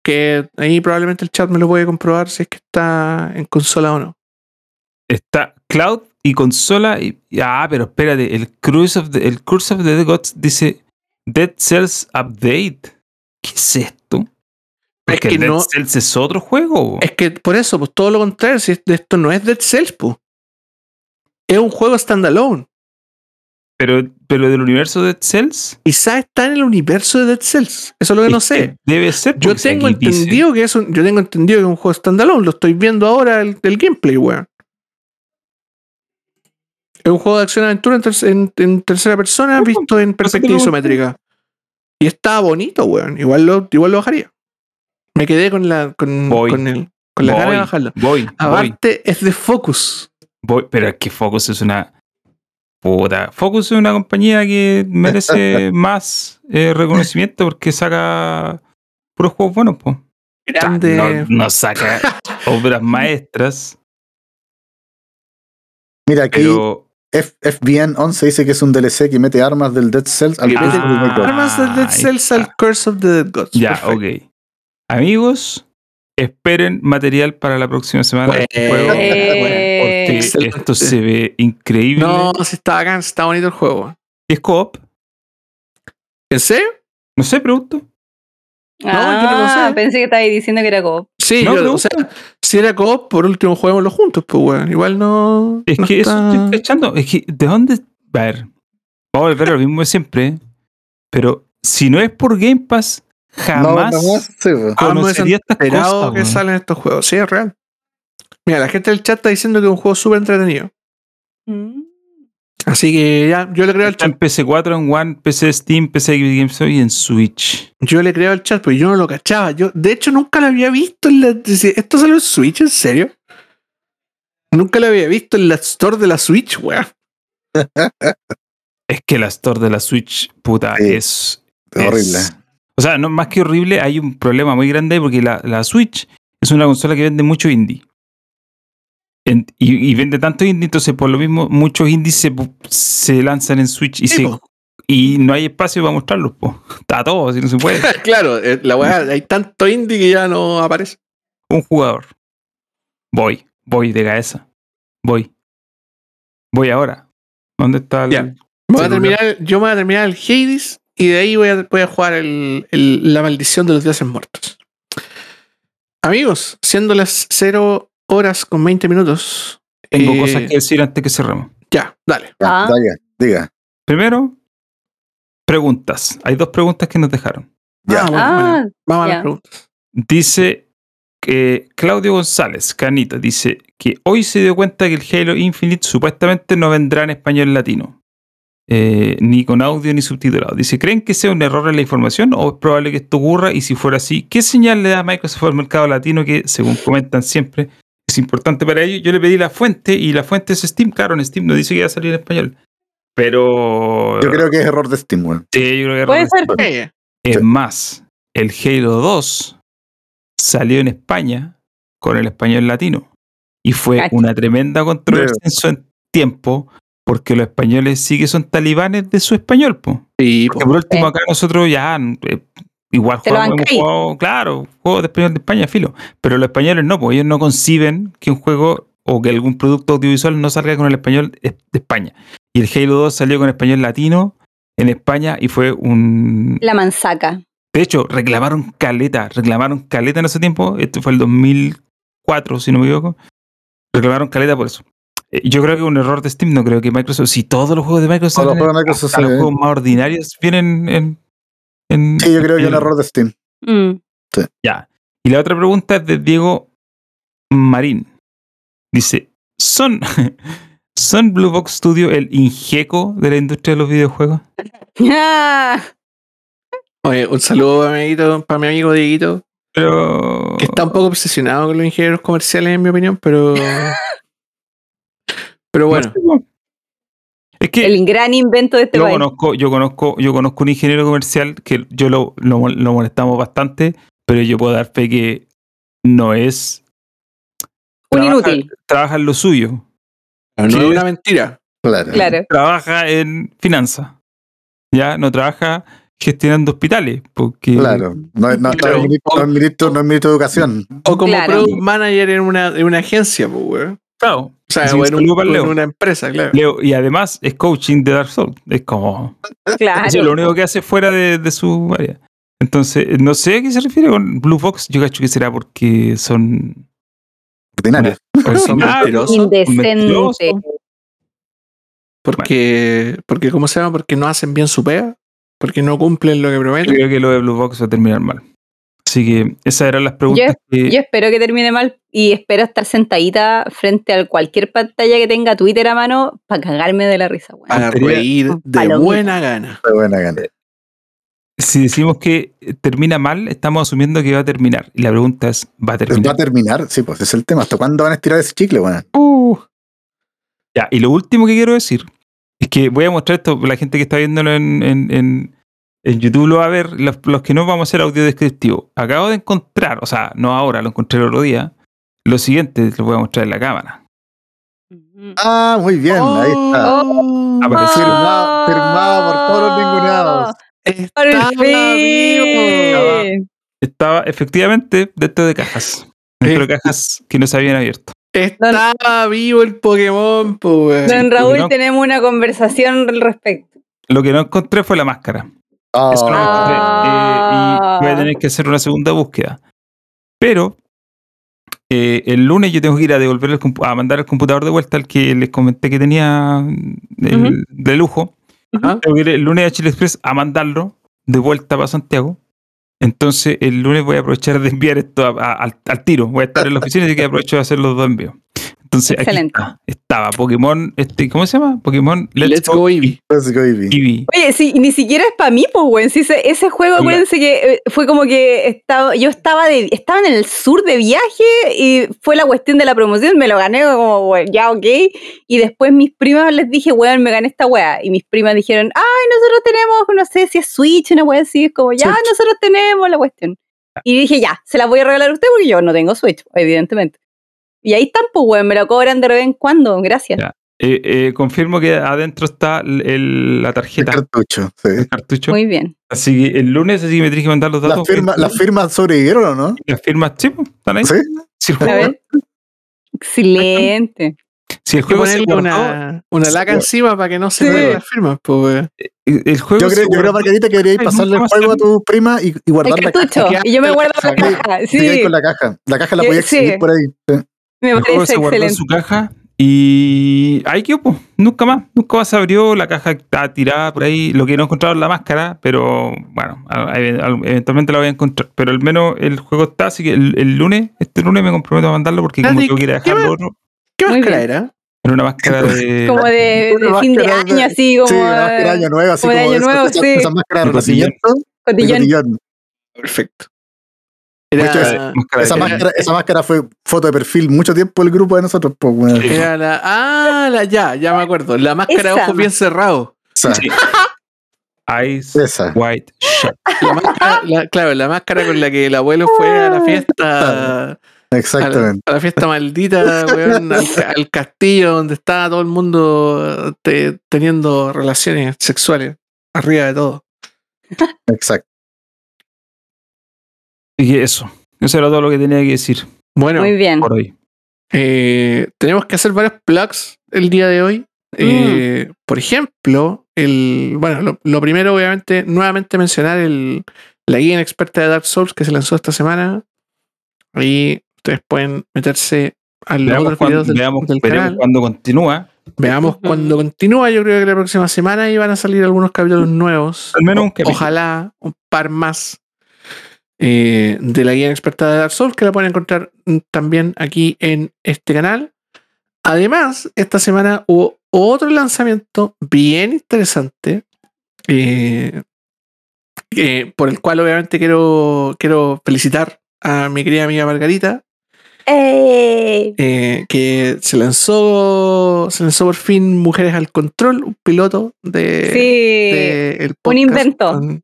[SPEAKER 1] Que ahí probablemente el chat me lo puede comprobar si es que está en consola o no.
[SPEAKER 2] Está Cloud y consola. Y, ah, pero espérate. El Curse of the, el Curse of the Dead Gods dice Dead Cells Update. ¿Qué es esto?
[SPEAKER 1] Es
[SPEAKER 2] Porque
[SPEAKER 1] que
[SPEAKER 2] Dead
[SPEAKER 1] no-
[SPEAKER 2] Cells es otro juego.
[SPEAKER 1] Es que por eso, pues todo lo contrario, si es- esto no es Dead Cells, pues. Es un juego standalone.
[SPEAKER 2] Pero, pero del universo Dead Cells.
[SPEAKER 1] Quizá está en el universo de Dead Cells. Eso es lo que no sé.
[SPEAKER 2] que Debe ser.
[SPEAKER 1] Yo tengo
[SPEAKER 2] dice-
[SPEAKER 1] entendido que es un, yo tengo entendido que es un juego standalone. Lo estoy viendo ahora el, el gameplay, weón. Es un juego de acción aventura en, ter- en- en tercera persona
[SPEAKER 2] Bueno,
[SPEAKER 1] visto en perspectiva isométrica. Y está bonito, weón. Igual lo, igual lo bajaría. Me quedé con la con,
[SPEAKER 2] Voy.
[SPEAKER 1] con el con la gana de bajarlo.
[SPEAKER 2] Voy, voy,
[SPEAKER 1] Aparte es de Focus.
[SPEAKER 2] voy. Pero es que Focus es una. Puta. Focus es una compañía que merece (laughs) más eh, reconocimiento porque saca puros juegos buenos, pues.
[SPEAKER 1] Grande.
[SPEAKER 2] No, no saca (laughs) obras maestras,
[SPEAKER 3] Mira, aquí
[SPEAKER 2] pero
[SPEAKER 3] F- FBN 11 dice que es un DLC que mete armas del Dead Cells al Curse
[SPEAKER 1] mete
[SPEAKER 3] of the Dead Gods.
[SPEAKER 1] Armas de Dead Cells al Curse of the Dead Gods.
[SPEAKER 2] ya,
[SPEAKER 1] Perfecto.
[SPEAKER 2] ok. Amigos, esperen material para la próxima semana de este juego.
[SPEAKER 4] Eh,
[SPEAKER 2] Porque
[SPEAKER 1] Excelente.
[SPEAKER 2] esto se ve increíble.
[SPEAKER 1] No, si está bacán, está bonito el juego.
[SPEAKER 2] ¿Es co-op?
[SPEAKER 1] ¿En serio?
[SPEAKER 2] No sé, pregunto.
[SPEAKER 1] No, yo no lo
[SPEAKER 4] Ah,
[SPEAKER 1] sé.
[SPEAKER 4] pensé que estabas diciendo que era co
[SPEAKER 1] Sí,
[SPEAKER 2] No,
[SPEAKER 1] yo-
[SPEAKER 2] no.
[SPEAKER 1] o sea, si era co por último juguémoslo juntos, pues weón. Igual no.
[SPEAKER 2] Es
[SPEAKER 1] no
[SPEAKER 2] que eso estoy echando. Es que, ¿de dónde? A ver, vamos a volver a lo mismo de siempre. Pero si no es por Game Pass, jamás
[SPEAKER 3] no más, sí, pues.
[SPEAKER 1] Ah, esperado que salen estos juegos. Sí, es real. Mira, la gente del chat está diciendo que es un juego súper entretenido.
[SPEAKER 4] Mm.
[SPEAKER 1] Así que ya, yo le creo al chat.
[SPEAKER 2] en PC4, en One, PC Steam, PC Epic Games Store y en Switch.
[SPEAKER 1] Yo le creo al chat, pero yo no lo cachaba. Yo, de hecho, nunca lo había visto en la. ¿Esto salió en Switch? ¿En serio? Nunca lo había visto en la store de la Switch, weón. (laughs)
[SPEAKER 2] Es que la Store de la Switch, puta,
[SPEAKER 3] Sí.
[SPEAKER 2] es,
[SPEAKER 3] Es horrible.
[SPEAKER 2] es- O sea, no, más que horrible, hay un problema muy grande porque la, la Switch es una consola que vende mucho indie. En- y, y vende tanto indie, entonces por lo mismo muchos indies se, lanzan en Switch y,
[SPEAKER 1] Sí,
[SPEAKER 2] se-
[SPEAKER 1] po.
[SPEAKER 2] y no hay espacio para mostrarlos. Po. Está todo, así no se puede. (laughs)
[SPEAKER 1] claro, eh, la weá, hay tanto indie que ya no aparece.
[SPEAKER 2] Un jugador. Voy, voy de cabeza. Voy. Voy ahora. ¿Dónde está el...?
[SPEAKER 1] Me voy a terminar, yo me voy a terminar el Hades y de ahí voy a, voy a jugar el, el- la maldición de los dioses muertos. Amigos, siendo las 0 horas con 20 minutos.
[SPEAKER 2] Tengo
[SPEAKER 1] eh,
[SPEAKER 2] cosas que decir antes que cerremos.
[SPEAKER 1] Ya, dale.
[SPEAKER 3] Ya,
[SPEAKER 4] Ah.
[SPEAKER 3] diga, diga.
[SPEAKER 2] Primero, preguntas. Hay dos preguntas que nos dejaron.
[SPEAKER 3] Ya.
[SPEAKER 1] Ah, bueno,
[SPEAKER 4] Ah,
[SPEAKER 1] bueno. Vamos a las
[SPEAKER 4] ya.
[SPEAKER 1] preguntas.
[SPEAKER 2] Dice que Claudio González, Canita, dice que hoy se dio cuenta que el Halo Infinite supuestamente no vendrá en español latino. Eh, ni con audio ni subtitulado. Dice, ¿creen que sea un error en la información o es probable que esto ocurra? Y si fuera así, ¿qué señal le da Microsoft al mercado latino que, según comentan siempre, es importante para ellos? Yo le pedí la fuente y la fuente es Steam. Claro, en Steam no dice que va a salir en español. Pero...
[SPEAKER 3] Yo creo que es error de Steam.
[SPEAKER 2] Sí, yo creo que
[SPEAKER 4] Puede
[SPEAKER 2] error de
[SPEAKER 4] ser.
[SPEAKER 2] Steam.
[SPEAKER 1] Eh,
[SPEAKER 2] Es
[SPEAKER 3] Sí.
[SPEAKER 2] más, el Halo 2 salió en España con el español latino y fue una tremenda controversia en su tiempo porque los españoles sí que son talibanes de su español. Po.
[SPEAKER 1] sí,
[SPEAKER 2] Porque
[SPEAKER 1] po.
[SPEAKER 2] por último acá nosotros ya eh, igual jugamos, hemos jugado, claro, juegos de español de España, filo. Pero los españoles no, pues ellos no conciben que un juego o que algún producto audiovisual no salga con el español de de España. Y el Halo 2 salió con español latino en España y fue un,
[SPEAKER 4] La manzaca.
[SPEAKER 2] de hecho, reclamaron caleta, reclamaron caleta en ese tiempo. Esto fue el 2004, si no me equivoco. Reclamaron caleta por eso. Eh, Yo creo que un error de Steam, no creo que Microsoft. Si todos los juegos de Microsoft,
[SPEAKER 3] Todos los juegos de Microsoft
[SPEAKER 2] los juegos más ordinarios vienen en. en-
[SPEAKER 3] Sí, yo creo que es
[SPEAKER 2] en-
[SPEAKER 3] un error de Steam.
[SPEAKER 4] Mm.
[SPEAKER 2] Ya. Y la otra pregunta es de Diego Marín. Dice: ¿Son, (laughs) ¿Son Blue Box Studio el ingeco de la industria de los videojuegos?
[SPEAKER 4] Ah, (laughs)
[SPEAKER 1] Oye, un saludo para mi, amiguito- para mi amigo Dieguito,
[SPEAKER 2] Pero.
[SPEAKER 1] que está un poco obsesionado con los ingenieros comerciales, en mi opinión, pero. (laughs) Pero bueno,
[SPEAKER 2] No sé, po. Es que.
[SPEAKER 4] el gran invento de este
[SPEAKER 2] yo
[SPEAKER 4] país.
[SPEAKER 2] conozco, yo conozco, yo conozco un ingeniero comercial que yo lo, lo, mol- lo molestamos bastante, pero yo puedo dar fe que no es
[SPEAKER 4] Un
[SPEAKER 2] trabaja-
[SPEAKER 4] inútil.
[SPEAKER 2] trabaja en lo suyo.
[SPEAKER 1] No es una mentira.
[SPEAKER 3] Claro.
[SPEAKER 4] Claro.
[SPEAKER 2] trabaja en finanzas. Ya no trabaja gestionando hospitales. Porque
[SPEAKER 3] Claro. No, es- no, no
[SPEAKER 1] Claro.
[SPEAKER 3] es ministro, no es ministro, no es ministro de educación.
[SPEAKER 1] O como
[SPEAKER 4] Claro.
[SPEAKER 1] product manager en una, en una agencia, pues, weón.
[SPEAKER 2] Claro.
[SPEAKER 1] O sea,
[SPEAKER 2] Sí,
[SPEAKER 1] o en, un-
[SPEAKER 2] para Leo.
[SPEAKER 1] una empresa, claro.
[SPEAKER 2] Leo, y además es coaching de Dark Souls. Es como.
[SPEAKER 4] Claro.
[SPEAKER 2] Eso es lo único que hace fuera de, de su área. Entonces, no sé a qué se refiere con Blue Fox. Yo cacho que será porque son.
[SPEAKER 3] Ordinario. (laughs)
[SPEAKER 1] Son mentirosos. Porque, porque, ¿cómo se llama? Porque no hacen bien su pega. Porque no cumplen lo que
[SPEAKER 2] Yo
[SPEAKER 1] prometen.
[SPEAKER 2] creo que lo de Blue Fox va a terminar mal. Así que esas eran las preguntas que.
[SPEAKER 4] Yo espero que termine mal y espero estar sentadita frente a cualquier pantalla que tenga Twitter a mano para cagarme de la risa, weón.
[SPEAKER 1] Para reír de
[SPEAKER 4] Palomita.
[SPEAKER 1] buena gana.
[SPEAKER 3] Fue buena gana.
[SPEAKER 2] Si decimos que termina mal, estamos asumiendo que va a terminar. Y la pregunta es: ¿va a
[SPEAKER 3] ¿Va
[SPEAKER 2] terminar?
[SPEAKER 3] a terminar? Sí, pues ese es el tema. ¿Hasta cuándo van a estirar ese chicle, weón?
[SPEAKER 1] Uh,
[SPEAKER 2] Ya, y lo último que quiero decir es que voy a mostrar esto, la gente que está viéndolo en, en, en- en YouTube lo va a ver, los, los que no vamos a hacer audio descriptivo. Acabo de encontrar, o sea, no ahora, lo encontré el otro día. Lo siguiente lo voy a mostrar en la cámara.
[SPEAKER 3] Ah, muy bien, ahí está.
[SPEAKER 1] Oh,
[SPEAKER 2] Apareció.
[SPEAKER 3] Firmado, firmado por todos los ninguneados.
[SPEAKER 1] Estaba vivo.
[SPEAKER 2] Estaba efectivamente dentro de cajas. Dentro de cajas que no se habían abierto.
[SPEAKER 1] Estaba vivo el Pokémon, pues.
[SPEAKER 4] Don Raúl,
[SPEAKER 2] no.
[SPEAKER 4] tenemos una conversación al respecto.
[SPEAKER 2] Lo que no encontré fue la máscara.
[SPEAKER 3] Ah,
[SPEAKER 2] Eso no.
[SPEAKER 4] Ah.
[SPEAKER 2] Eh, y voy a tener que hacer una segunda búsqueda. Pero eh, el lunes yo tengo que ir a devolver el a mandar el computador de vuelta al que les comenté que tenía el- de lujo. Tengo que ir el lunes a Chile Express a mandarlo de vuelta para Santiago. Entonces el lunes voy a aprovechar de enviar esto a- a- al, al tiro. Voy a estar en la oficina y que aprovecho de hacer los dos envíos. Entonces aquí
[SPEAKER 4] Excelente.
[SPEAKER 2] está. Estaba Pokémon, este, ¿cómo se llama? Pokémon
[SPEAKER 1] Let's, go, Eevee.
[SPEAKER 3] let's go, Ivy.
[SPEAKER 2] Eevee.
[SPEAKER 4] Oye, sí, ni siquiera es para mí, pues, güey. Sí, ese, ese juego,
[SPEAKER 2] Oiga.
[SPEAKER 4] acuérdense que eh, fue como que estaba, yo estaba de, estaba en el sur de viaje y fue la cuestión de la promoción, me lo gané como, güey, ya, ok. Y después mis primas les dije, weón, me gané esta weá. Y mis primas dijeron, ay, nosotros tenemos, no sé si es Switch, una weá así, es como, ya,
[SPEAKER 3] Switch.
[SPEAKER 4] nosotros tenemos la cuestión. Y dije, ya, se la voy a regalar a usted porque yo no tengo Switch, evidentemente. Y ahí están, pues, weón, me lo cobran de vez en cuando, gracias.
[SPEAKER 2] Ya. Eh, eh, confirmo que adentro está el- el- la
[SPEAKER 3] El
[SPEAKER 2] tarjeta,
[SPEAKER 3] cartucho, sí.
[SPEAKER 2] el cartucho.
[SPEAKER 4] Muy bien.
[SPEAKER 2] Así que el lunes así que me tienes que mandar los datos.
[SPEAKER 3] ¿Las firmas, ¿Las firmas sobrevivieron o no?
[SPEAKER 2] Las firmas, sí, pues, están ahí.
[SPEAKER 3] Sí.
[SPEAKER 2] El.
[SPEAKER 4] Excelente.
[SPEAKER 2] si el juego se
[SPEAKER 1] ponerle
[SPEAKER 2] guardó,
[SPEAKER 1] una, una laca encima para que no se
[SPEAKER 4] Sí.
[SPEAKER 1] vean las firmas, pues.
[SPEAKER 2] el el juego
[SPEAKER 3] Yo creo, yo creo. Margarita, que deberíais
[SPEAKER 2] Ay,
[SPEAKER 3] pasarle el juego a tu prima y, y
[SPEAKER 4] El
[SPEAKER 3] guardar la caja.
[SPEAKER 4] cartucho. Y yo me guardo la caja. Sí,
[SPEAKER 3] con la caja. La caja la
[SPEAKER 4] Eh,
[SPEAKER 3] podías
[SPEAKER 4] sí.
[SPEAKER 3] exhibir por ahí.
[SPEAKER 4] Me
[SPEAKER 2] El juego se guardó en
[SPEAKER 4] excelente.
[SPEAKER 2] su caja y ahí quedó, pues. Nunca más, nunca más se abrió. La caja está tirada por ahí. Lo que no encontraron la máscara, pero bueno, eventualmente la voy a encontrar. Pero al menos el juego está, así que el, el lunes, este lunes me comprometo a mandarlo porque como
[SPEAKER 1] Andy,
[SPEAKER 2] tengo que ir a
[SPEAKER 1] ¿qué
[SPEAKER 2] dejarlo
[SPEAKER 1] ¿Qué
[SPEAKER 4] Muy
[SPEAKER 1] máscara era?
[SPEAKER 2] en una máscara (laughs) de. (laughs)
[SPEAKER 4] Como de, de fin de
[SPEAKER 3] máscara de-
[SPEAKER 4] año, así como.
[SPEAKER 3] Sí, una máscara de año nuevo, así
[SPEAKER 4] como
[SPEAKER 3] como,
[SPEAKER 4] de año nuevo, sí.
[SPEAKER 3] esas máscaras de
[SPEAKER 2] cotillón.
[SPEAKER 1] Perfecto.
[SPEAKER 3] De hecho,
[SPEAKER 1] Era,
[SPEAKER 2] máscara
[SPEAKER 3] Esa máscara, esa máscara fue foto de perfil mucho tiempo el grupo de nosotros. Pues, bueno.
[SPEAKER 2] Sí.
[SPEAKER 1] era la. Ah, la, ya, ya me acuerdo. La máscara de ojos bien cerrados.
[SPEAKER 3] Esa,
[SPEAKER 2] Sí.
[SPEAKER 3] Esa.
[SPEAKER 2] White Shut.
[SPEAKER 1] La máscara, la- claro, la máscara con la que el abuelo fue a la fiesta. A la, (laughs)
[SPEAKER 3] Exactamente.
[SPEAKER 1] a la fiesta maldita, weón, al, (laughs) al castillo donde estaba todo el mundo te- teniendo relaciones sexuales arriba de todo.
[SPEAKER 3] Exacto.
[SPEAKER 2] Y eso. Eso era todo lo que tenía que decir
[SPEAKER 1] Bueno,
[SPEAKER 4] Muy bien.
[SPEAKER 2] por hoy.
[SPEAKER 1] eh, tenemos que hacer varios plugs el día de hoy. Eh, Por ejemplo, el, bueno, lo, lo primero, obviamente, nuevamente mencionar el, la guía experta de Dark Souls que se lanzó esta semana. Ahí ustedes pueden meterse a los
[SPEAKER 2] Veamos,
[SPEAKER 1] otros
[SPEAKER 2] cuándo,
[SPEAKER 1] videos del,
[SPEAKER 2] veamos-
[SPEAKER 1] del
[SPEAKER 2] veremos
[SPEAKER 1] canal.
[SPEAKER 2] cuándo continúa.
[SPEAKER 1] Veamos cuando continúa. Yo creo que la próxima semana ahí van a salir algunos capítulos nuevos.
[SPEAKER 2] Al menos un
[SPEAKER 1] O-
[SPEAKER 2] capítulo.
[SPEAKER 1] Ojalá un par más eh, de la guía experta de Dark Souls que la pueden encontrar también aquí en este canal. Además, esta semana hubo otro lanzamiento bien interesante. eh, eh, por el cual obviamente quiero, quiero felicitar a mi querida amiga Margarita, eh, que se lanzó, se lanzó por fin Mujeres al Control, un piloto de,
[SPEAKER 4] Sí.
[SPEAKER 1] de el
[SPEAKER 4] un invento.
[SPEAKER 1] con-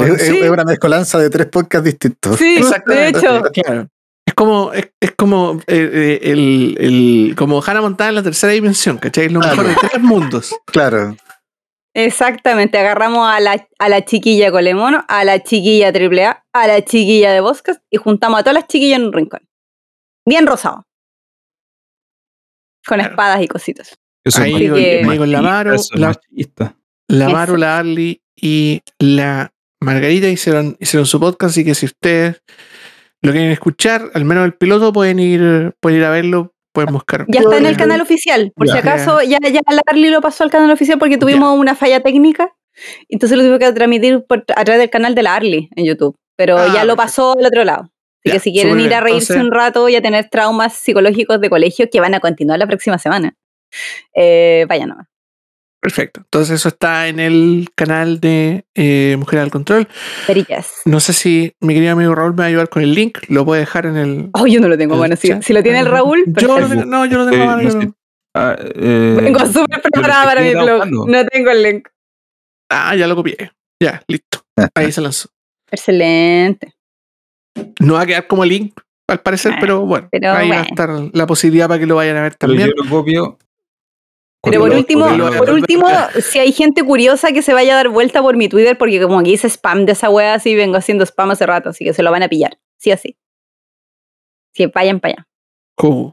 [SPEAKER 3] Es, es-
[SPEAKER 1] sí,
[SPEAKER 3] es una mezcolanza de tres podcasts distintos.
[SPEAKER 4] Sí, de hecho.
[SPEAKER 1] claro. Es como, es, es como eh, eh, el, el- como Hannah Montana en la tercera dimensión, ¿cachai? Es lo
[SPEAKER 3] Claro.
[SPEAKER 1] mejor de tres mundos.
[SPEAKER 3] Claro.
[SPEAKER 4] Exactamente, agarramos a la, a la chiquilla Colemono, a la chiquilla AAA, a la chiquilla de Boscas y juntamos a todas las chiquillas en un rincón. Bien rosado. Con
[SPEAKER 1] Claro.
[SPEAKER 4] espadas y cositas.
[SPEAKER 2] Eso
[SPEAKER 1] Ahí
[SPEAKER 4] con-
[SPEAKER 1] la
[SPEAKER 2] es
[SPEAKER 1] la-. La. Maru, la Arly y la Margarita hicieron, hicieron su podcast, así que si ustedes lo quieren escuchar, al menos el piloto, pueden ir, pueden ir a verlo, pueden buscar.
[SPEAKER 4] Ya está en el canal oficial. Por
[SPEAKER 3] Ya.
[SPEAKER 4] si acaso, ya, ya Larly lo pasó al canal oficial porque tuvimos una falla técnica. Entonces lo tuvimos que transmitir por, a través del canal de la Arly en YouTube. Pero
[SPEAKER 1] Ah,
[SPEAKER 4] ya lo
[SPEAKER 1] perfecto.
[SPEAKER 4] pasó al otro lado. Así que si quieren ir a reírse
[SPEAKER 1] Entonces-
[SPEAKER 4] un rato y a tener traumas psicológicos de colegio que van a continuar la próxima semana, eh, vayan nomás.
[SPEAKER 1] Perfecto. Entonces eso está en el canal de eh, Mujeres al Control.
[SPEAKER 4] Perillas.
[SPEAKER 1] No sé si mi querido amigo Raúl me va a ayudar con el link, lo puede dejar en el...
[SPEAKER 4] Oh, yo no lo tengo. Bueno, si, si lo tiene el Raúl,
[SPEAKER 1] Yo lo tengo- no, yo lo tengo
[SPEAKER 2] Eh,
[SPEAKER 1] a
[SPEAKER 2] no sé. Ah, eh,
[SPEAKER 4] Vengo súper preparada para mi blog. No tengo el link.
[SPEAKER 1] Ah, ya lo copié. Ya, listo. Ahí se lanzó.
[SPEAKER 4] Excelente.
[SPEAKER 1] No va a quedar como link, al parecer,
[SPEAKER 4] Ah,
[SPEAKER 1] pero bueno,
[SPEAKER 4] pero
[SPEAKER 1] ahí va a estar la posibilidad para que lo vayan a ver
[SPEAKER 2] Pero
[SPEAKER 1] también.
[SPEAKER 2] yo lo copio.
[SPEAKER 4] Pero por último, por último, si hay gente curiosa que se vaya a dar vuelta por mi Twitter, porque como que hice spam de esa wea, así vengo haciendo spam hace rato, así que se lo van a pillar. Sí o sí. Sí, vayan para allá.
[SPEAKER 1] Cool.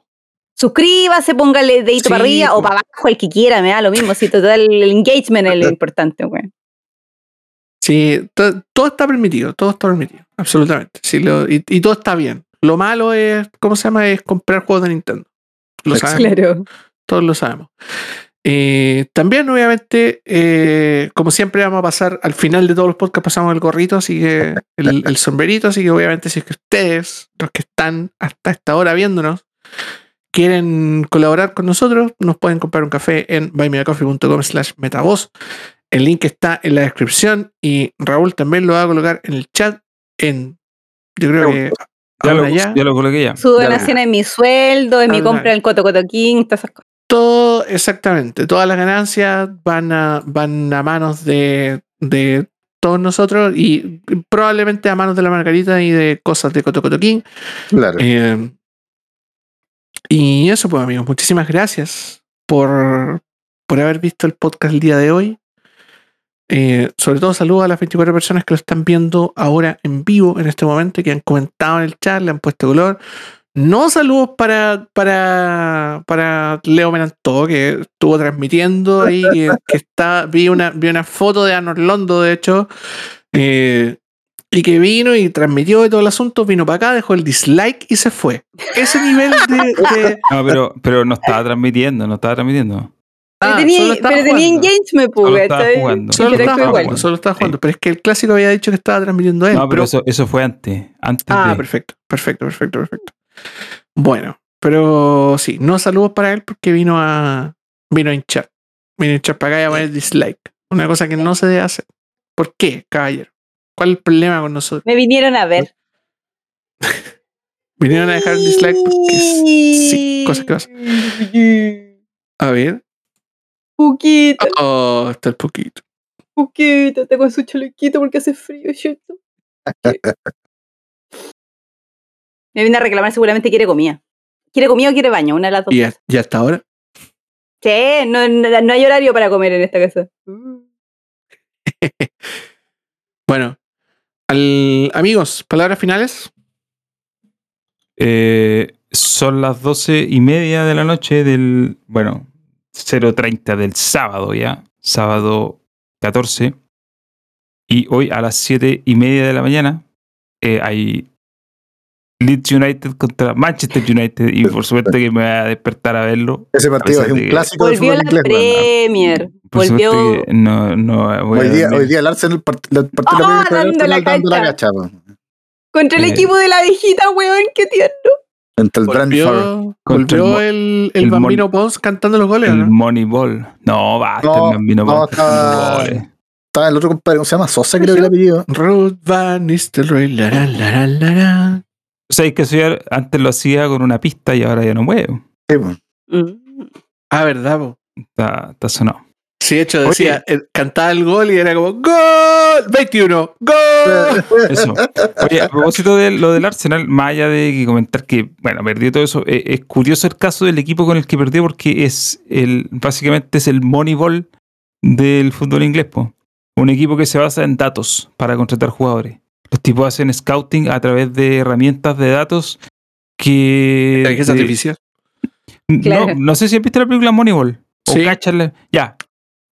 [SPEAKER 4] Suscríbase, póngale dedito
[SPEAKER 1] Sí,
[SPEAKER 4] para arriba o
[SPEAKER 1] po.
[SPEAKER 4] para abajo, el que quiera, me da lo mismo. Si total, el engagement es lo (laughs) importante, weón.
[SPEAKER 1] Sí, to- todo está permitido, todo está permitido, absolutamente. Sí, lo- y, y todo está bien. Lo malo es, ¿cómo se llama? Es comprar juegos de Nintendo. Lo sabemos,
[SPEAKER 4] Claro.
[SPEAKER 1] Todos lo sabemos. Eh, también, obviamente, eh, como siempre, vamos a pasar al final de todos los podcasts, pasamos el gorrito, así que el, el sombrerito, así que obviamente, si es que ustedes, los que están hasta esta hora viéndonos, quieren colaborar con nosotros, nos pueden comprar un café en buymeacoffee.com slash metavoz. El link está en la descripción y Raúl también lo va a colocar en el chat en, yo creo que
[SPEAKER 2] Ya lo,
[SPEAKER 1] ya.
[SPEAKER 2] lo coloqué ya.
[SPEAKER 4] Su donación es mi sueldo, es mi compra del Coto Coto King, todas esas cosas.
[SPEAKER 1] Todo, exactamente. Todas las ganancias van a, van a manos de, de todos nosotros y probablemente a manos de la Margarita y de cosas de Coto Coto King.
[SPEAKER 3] Claro.
[SPEAKER 1] Eh, y eso, pues, amigos, muchísimas gracias por, por haber visto el podcast el día de hoy. Eh, sobre todo, saludos a las 24 personas que lo están viendo ahora en vivo en este momento y que han comentado en el chat, le han puesto color. No saludos para, para, para Leo Menantó, que estuvo transmitiendo ahí, que, que está, vi una, vi una foto de Arnold Londo, de hecho, eh, y que vino y transmitió de todo el asunto, vino para acá, dejó el dislike y se fue. Ese nivel de... de- (laughs)
[SPEAKER 2] No, pero, pero no estaba transmitiendo, no estaba transmitiendo.
[SPEAKER 4] Pero
[SPEAKER 1] Ah,
[SPEAKER 4] tenía,
[SPEAKER 1] solo estaba
[SPEAKER 4] pero tenía
[SPEAKER 1] jugando.
[SPEAKER 4] engagement,
[SPEAKER 2] Solo
[SPEAKER 4] pues,
[SPEAKER 2] estaba
[SPEAKER 4] ¿cachai?
[SPEAKER 2] jugando.
[SPEAKER 1] Solo estaba jugando, solo estaba jugando. Pero es que el clásico había dicho que estaba transmitiendo él.
[SPEAKER 2] No, pero
[SPEAKER 1] pero-
[SPEAKER 2] eso, eso fue antes. Antes
[SPEAKER 1] Ah,
[SPEAKER 2] de.
[SPEAKER 1] perfecto, perfecto, perfecto, perfecto. Bueno, pero sí, no saludos para él porque vino a vino a hinchar. Vino a hinchar para acá y a poner dislike. Una cosa que no se debe hacer. ¿Por qué, caballero? ¿Cuál es el problema con nosotros?
[SPEAKER 4] Me vinieron a ver. (laughs)
[SPEAKER 1] Vinieron a dejar un dislike porque sí, cosas que pasan. A ver.
[SPEAKER 4] Poquito,
[SPEAKER 1] Oh, está el poquito.
[SPEAKER 4] poquito, tengo su chalequito porque hace frío, ¿cierto? (laughs) Me viene a reclamar, seguramente quiere comida. ¿Quiere comida o quiere baño? Una de las dos.
[SPEAKER 1] ¿Y, a- y hasta ahora?
[SPEAKER 4] Sí, no, no, no hay horario para comer en esta casa. (laughs)
[SPEAKER 1] Bueno, al, amigos, palabras finales.
[SPEAKER 2] Eh, son las doce y media de la noche del. Bueno, 0.30 del sábado ya. Sábado 14. Y hoy a las 7 y media de la mañana eh, hay Leeds United contra Manchester United. Y por suerte que me voy a despertar a verlo.
[SPEAKER 3] Ese partido es un
[SPEAKER 2] que-
[SPEAKER 3] clásico del
[SPEAKER 4] Volvió
[SPEAKER 3] fútbol
[SPEAKER 4] la
[SPEAKER 3] inglés.
[SPEAKER 4] Premier.
[SPEAKER 2] Por
[SPEAKER 4] Volvió.
[SPEAKER 2] que no, no voy a
[SPEAKER 3] Hoy día, hoy día el Arsenal part- el partido
[SPEAKER 4] Ah,
[SPEAKER 3] de la Premier
[SPEAKER 4] dando la
[SPEAKER 3] dando la po.
[SPEAKER 4] Contra el
[SPEAKER 2] Eh.
[SPEAKER 4] equipo de la viejita, weón, qué tierno.
[SPEAKER 3] Entre el Brentford.
[SPEAKER 1] Volvió,
[SPEAKER 2] Contra el
[SPEAKER 1] volvió el, el
[SPEAKER 2] el
[SPEAKER 1] bambino Pons cantando los goles, ¿o
[SPEAKER 2] El
[SPEAKER 1] ¿no?
[SPEAKER 2] Moneyball. No, basta,
[SPEAKER 3] No,
[SPEAKER 2] el Bambino
[SPEAKER 3] no,
[SPEAKER 2] Pons
[SPEAKER 3] estaba- el otro compadre, ¿cómo se llama? Sosa, creo que el apellido.
[SPEAKER 1] Ruth Van Nistelrooy, lara, lara, lara.
[SPEAKER 2] O sea, es que eso ya antes lo hacía con una pista y ahora ya no mueve.
[SPEAKER 3] Sí.
[SPEAKER 4] Mm.
[SPEAKER 1] Ah, verdad, po.
[SPEAKER 2] Está, está sonado.
[SPEAKER 1] Sí, de hecho decía, eh, cantaba el gol y era como ¡Gol! 21, ¡Gol! (laughs)
[SPEAKER 2] Eso. Oye, a propósito de lo del Arsenal, más allá de que comentar que, bueno, perdió todo eso, eh, es curioso el caso del equipo con el que perdió porque es el, básicamente es el Moneyball del fútbol inglés, po. Un equipo que se basa en datos para contratar jugadores. Los tipos hacen scouting a través de herramientas de datos que...
[SPEAKER 1] Inteligencia
[SPEAKER 2] de-
[SPEAKER 1] artificial.
[SPEAKER 4] Claro.
[SPEAKER 2] no, no sé si has visto la película Moneyball. O
[SPEAKER 1] Sí.
[SPEAKER 2] Ya.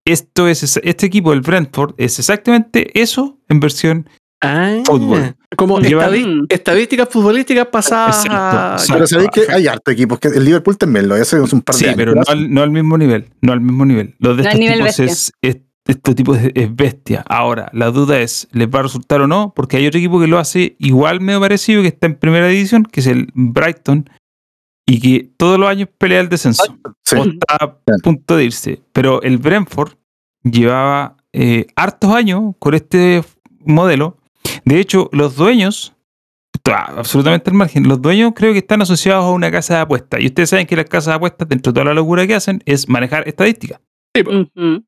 [SPEAKER 2] Esto es, este equipo, el Brentford, es exactamente eso en versión
[SPEAKER 1] Ah,
[SPEAKER 2] Fútbol.
[SPEAKER 1] Como estadísticas futbolísticas pasadas
[SPEAKER 2] Exacto,
[SPEAKER 1] a-.
[SPEAKER 3] Pero sabéis que hay harto equipos que el Liverpool también lo hace un par de
[SPEAKER 2] Sí,
[SPEAKER 3] años.
[SPEAKER 2] pero no al, no al mismo nivel. No al mismo nivel. Los de
[SPEAKER 4] No
[SPEAKER 2] estos
[SPEAKER 4] nivel
[SPEAKER 2] tipos es, es- estos tipos es, es bestia. Ahora, la duda es, ¿les va a resultar o no? Porque hay otro equipo que lo hace igual medio parecido, que está en primera división, que es el Brighton, y que todos los años pelea el descenso.
[SPEAKER 3] Sí.
[SPEAKER 2] O está a punto de irse. Pero el Brentford llevaba eh, hartos años con este modelo. De hecho, los dueños, absolutamente al margen, los dueños creo que están asociados a una casa de apuestas. Y ustedes saben que las casas de apuestas, dentro de toda la locura que hacen, es manejar estadísticas.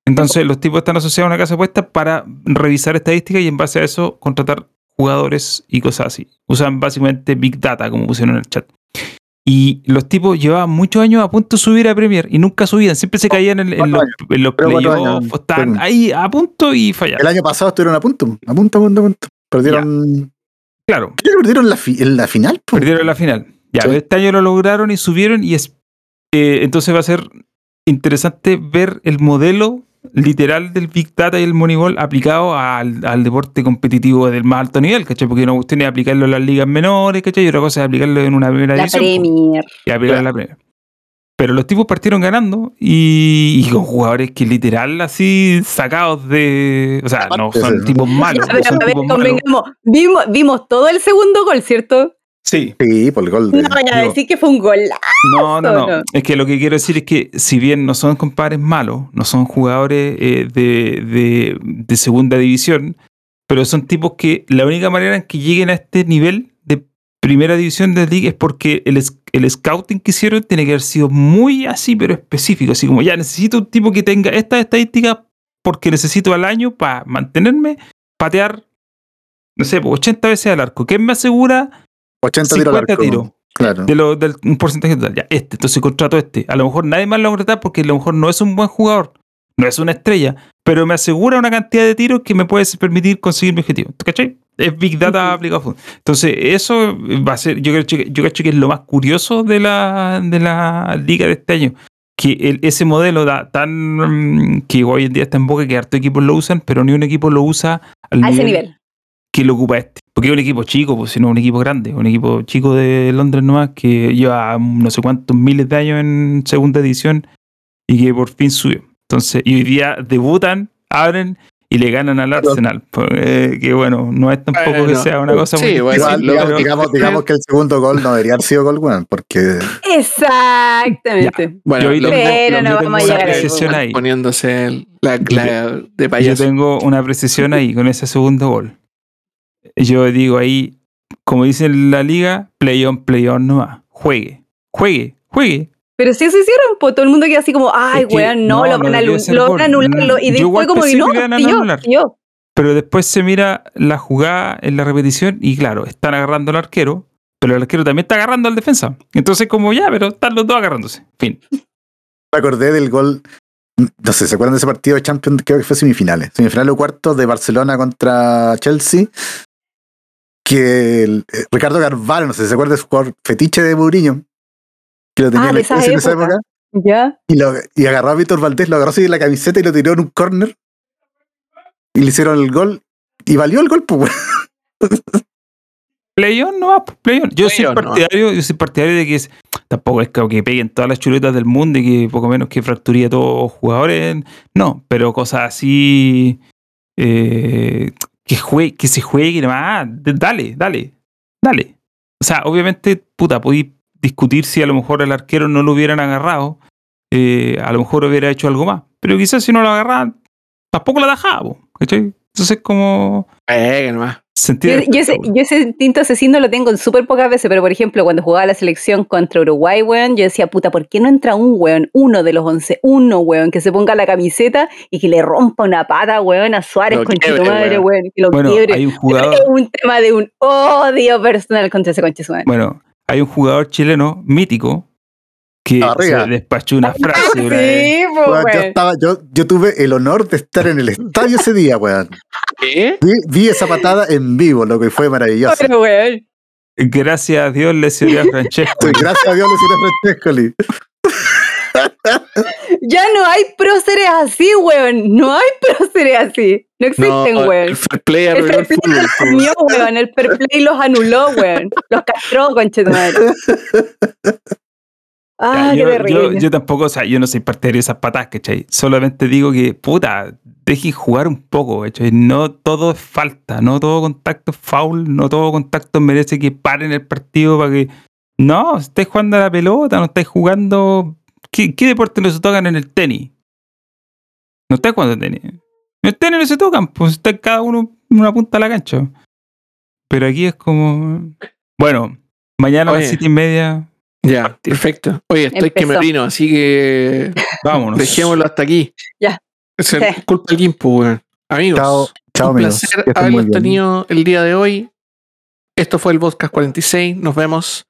[SPEAKER 2] Entonces, los tipos están asociados a una casa de apuestas para revisar estadísticas y en base a eso contratar jugadores y cosas así. Usan básicamente Big Data, como pusieron en el chat. Y los tipos llevaban muchos años a punto de subir a Premier y nunca subían. Siempre se caían en, los, en playoffs. Estaban ahí a punto y
[SPEAKER 3] El
[SPEAKER 2] fallaron.
[SPEAKER 3] año pasado estuvieron a punto, a punto, a punto, a punto. Perdieron.
[SPEAKER 2] Claro,
[SPEAKER 3] que perdieron la, fi- en la final. po.
[SPEAKER 2] perdieron la final. Ya,
[SPEAKER 3] Sí.
[SPEAKER 2] pero este año lo lograron y subieron y es, eh, entonces va a ser interesante ver el modelo literal del Big Data y el Moneyball aplicado al, al deporte competitivo del más alto nivel, ¿cachai? Porque una cuestión es aplicarlo en las ligas menores, ¿cachai? Y otra cosa es aplicarlo en una primera
[SPEAKER 4] La
[SPEAKER 2] división. po,
[SPEAKER 4] Premier.
[SPEAKER 2] y aplicarlo en la primera. Pero los tipos partieron ganando y, y con jugadores que literal así sacados de... O sea, no son
[SPEAKER 3] sí.
[SPEAKER 2] tipos malos.
[SPEAKER 4] A ver, convengamos, vimos, vimos todo el segundo gol, ¿cierto?
[SPEAKER 2] Sí.
[SPEAKER 3] Sí, por el gol de.
[SPEAKER 4] No vayan a decir que fue un gol.
[SPEAKER 2] No, no, no.
[SPEAKER 4] no.
[SPEAKER 2] Es que lo que quiero decir es que si bien no son compadres malos, no son jugadores eh, de, de- de segunda división, pero son tipos que la única manera en que lleguen a este nivel de primera división de la liga es porque el, el scouting que hicieron tiene que haber sido muy así, pero específico. Así como ya necesito un tipo que tenga estas estadísticas porque necesito al año para mantenerme, patear, no sé, pues, 80 veces al arco. ¿Qué me asegura
[SPEAKER 3] 80 tiros al
[SPEAKER 2] 50
[SPEAKER 3] arco.
[SPEAKER 2] tiros?
[SPEAKER 3] Claro.
[SPEAKER 2] de lo, del un porcentaje total. Ya, este, entonces contrato este. A lo mejor nadie más lo va a contratar porque a lo mejor no es un buen jugador, no es una estrella, pero me asegura una cantidad de tiros que me puede permitir conseguir mi objetivo. ¿Tú cachai? Es Big Data aplicado. Entonces, eso va a ser, yo creo, que- yo cacho que es lo más curioso de la, de la liga de este año. Que el- ese modelo da tan que hoy en día está en boca que harto equipos lo usan, pero ni un equipo lo usa al
[SPEAKER 4] A ese nivel.
[SPEAKER 2] que lo ocupa este. Porque es un equipo chico, pues, sino un equipo grande, un equipo chico de Londres nomás que lleva no sé cuántos miles de años en segunda edición y que por fin subió. Entonces, y hoy día debutan, abren y le ganan al Arsenal. Pues, eh, que bueno, no es tampoco que
[SPEAKER 1] Bueno,
[SPEAKER 2] sea una cosa
[SPEAKER 1] sí,
[SPEAKER 2] muy
[SPEAKER 1] bueno,
[SPEAKER 2] difícil,
[SPEAKER 3] digamos,
[SPEAKER 2] pero-
[SPEAKER 3] digamos, (laughs) digamos que el segundo gol no debería haber sido gol, weón, porque
[SPEAKER 4] Exactamente.
[SPEAKER 1] Bueno,
[SPEAKER 2] Yo tengo-
[SPEAKER 4] Pero
[SPEAKER 2] yo
[SPEAKER 4] no
[SPEAKER 2] tengo
[SPEAKER 4] vamos a
[SPEAKER 2] una
[SPEAKER 4] llegar ahí.
[SPEAKER 1] poniéndose la, la de
[SPEAKER 2] Yo
[SPEAKER 1] payaso.
[SPEAKER 2] tengo una precisión ahí con ese segundo gol. Yo digo ahí, como dice en la liga, play on, play on nomás. Juegue, juegue, juegue.
[SPEAKER 4] Pero si eso hicieron, pues todo el mundo queda así como, ay,
[SPEAKER 2] Es que
[SPEAKER 4] weón, no,
[SPEAKER 2] no,
[SPEAKER 4] lo van a, anularlo. Y después como
[SPEAKER 2] pensé
[SPEAKER 4] no, yo.
[SPEAKER 2] Pero después se mira la jugada en la repetición y claro, están agarrando al arquero, pero el arquero también está agarrando al defensa. Entonces como ya, pero están los dos agarrándose. Fin.
[SPEAKER 3] me acordé del gol. No sé, ¿se acuerdan de ese partido de Champions? Creo que fue semifinales. Semifinales o cuartos de Barcelona contra Chelsea. Que el- eh, Ricardo Carvalho, no sé, ¿se acuerda de su jugador fetiche de Mourinho? Que lo tenía
[SPEAKER 4] Ah,
[SPEAKER 3] en la
[SPEAKER 4] esa
[SPEAKER 3] en esa
[SPEAKER 4] época. Ya.
[SPEAKER 3] Y, lo, y agarró a Víctor Valdés, lo agarró así de la camiseta y lo tiró en un corner. Y le hicieron el gol. Y valió el gol, pues, weón.
[SPEAKER 2] Play on no va. Yo
[SPEAKER 1] Play
[SPEAKER 2] soy
[SPEAKER 1] no
[SPEAKER 2] partidario, yo soy partidario de que es- tampoco es como que peguen todas las chuletas del mundo y que poco menos que fracturía a todos los jugadores. No, pero cosas así eh, que jue- que se juegue nomás. d- Dale, dale, dale. O sea, obviamente, puta, podéis discutir si a lo mejor el arquero no lo hubieran agarrado. eh, a lo mejor hubiera hecho algo más. Pero quizás si no lo agarraban, tampoco la dejaba, po, ¿cachai? Entonces como
[SPEAKER 1] Pegue nomás.
[SPEAKER 2] Sentir
[SPEAKER 4] Yo, yo ese, yo ese instinto asesino lo tengo en súper pocas veces, pero por ejemplo, cuando jugaba la selección contra Uruguay, weón, yo decía, puta, ¿por qué no entra un weón, uno de los once, uno, weón, que se ponga la camiseta y que le rompa una pata, weón, a Suárez con
[SPEAKER 1] quiebre,
[SPEAKER 4] madre,
[SPEAKER 1] weón.
[SPEAKER 4] weón, que lo
[SPEAKER 2] Bueno,
[SPEAKER 4] quiebre?
[SPEAKER 2] hay un
[SPEAKER 4] Es
[SPEAKER 2] jugador,
[SPEAKER 4] un tema de un odio personal contra ese conche
[SPEAKER 2] bueno, hay un jugador chileno mítico que
[SPEAKER 3] Arriba.
[SPEAKER 2] se despachó una frase. (laughs)
[SPEAKER 4] Sí, pues,
[SPEAKER 3] Weón, yo, estaba, yo, yo tuve el honor de estar en el estadio ese día, weón.
[SPEAKER 1] ¿Qué?
[SPEAKER 3] Vi, vi esa patada en vivo, lo que fue maravilloso.
[SPEAKER 4] Pero, weón.
[SPEAKER 2] Gracias a Dios le sirvió a Francesco.
[SPEAKER 3] Sí, (laughs) gracias a Dios le hicieron Francescoli.
[SPEAKER 4] Ya no hay próceres así, weón. No hay próceres así. No existen,
[SPEAKER 1] No,
[SPEAKER 4] weón.
[SPEAKER 1] el fair play
[SPEAKER 4] El fair
[SPEAKER 1] el
[SPEAKER 4] play
[SPEAKER 1] fútbol.
[SPEAKER 4] los
[SPEAKER 1] po.
[SPEAKER 4] comió, weón. El fair play los anuló, weón. Los castró, conche tu madre. (laughs) Ah,
[SPEAKER 2] Ya,
[SPEAKER 4] qué
[SPEAKER 2] yo,
[SPEAKER 4] terrible.
[SPEAKER 2] yo, yo tampoco, o sea, yo no soy partidario de esas patas, ¿cachai? Solamente digo que, puta, dejen jugar un poco, ¿cachai? No todo es falta, no todo contacto es foul, no todo contacto merece que paren el partido para que. No, estáis jugando a la pelota, no estáis jugando. ¿Qué, qué deporte no se tocan en el tenis? No estáis jugando tenis. En el tenis no se tocan, pues está cada uno en una punta de la cancha. Pero aquí es como. Bueno, mañana a las siete y media,
[SPEAKER 1] Ya, perfecto. Oye, estoy que me
[SPEAKER 4] Empezó.
[SPEAKER 1] orino, así que (laughs)
[SPEAKER 2] vámonos.
[SPEAKER 1] dejémoslo hasta aquí.
[SPEAKER 4] Ya.
[SPEAKER 1] Es el-
[SPEAKER 4] Sí.
[SPEAKER 1] culpa del Gimpo, weón. Amigos,
[SPEAKER 3] Chao, chao,
[SPEAKER 1] un
[SPEAKER 3] amigos.
[SPEAKER 1] placer haberlos tenido el día de hoy. Esto fue el podcast 46. Nos vemos,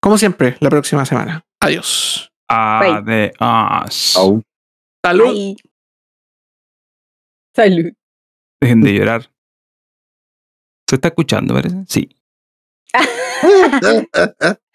[SPEAKER 1] como siempre, la próxima semana. Adiós.
[SPEAKER 2] Adiós.
[SPEAKER 3] Chao.
[SPEAKER 1] Salud.
[SPEAKER 4] Salud.
[SPEAKER 2] Dejen de llorar. ¿Se está escuchando, parece? Sí. (laughs) (laughs)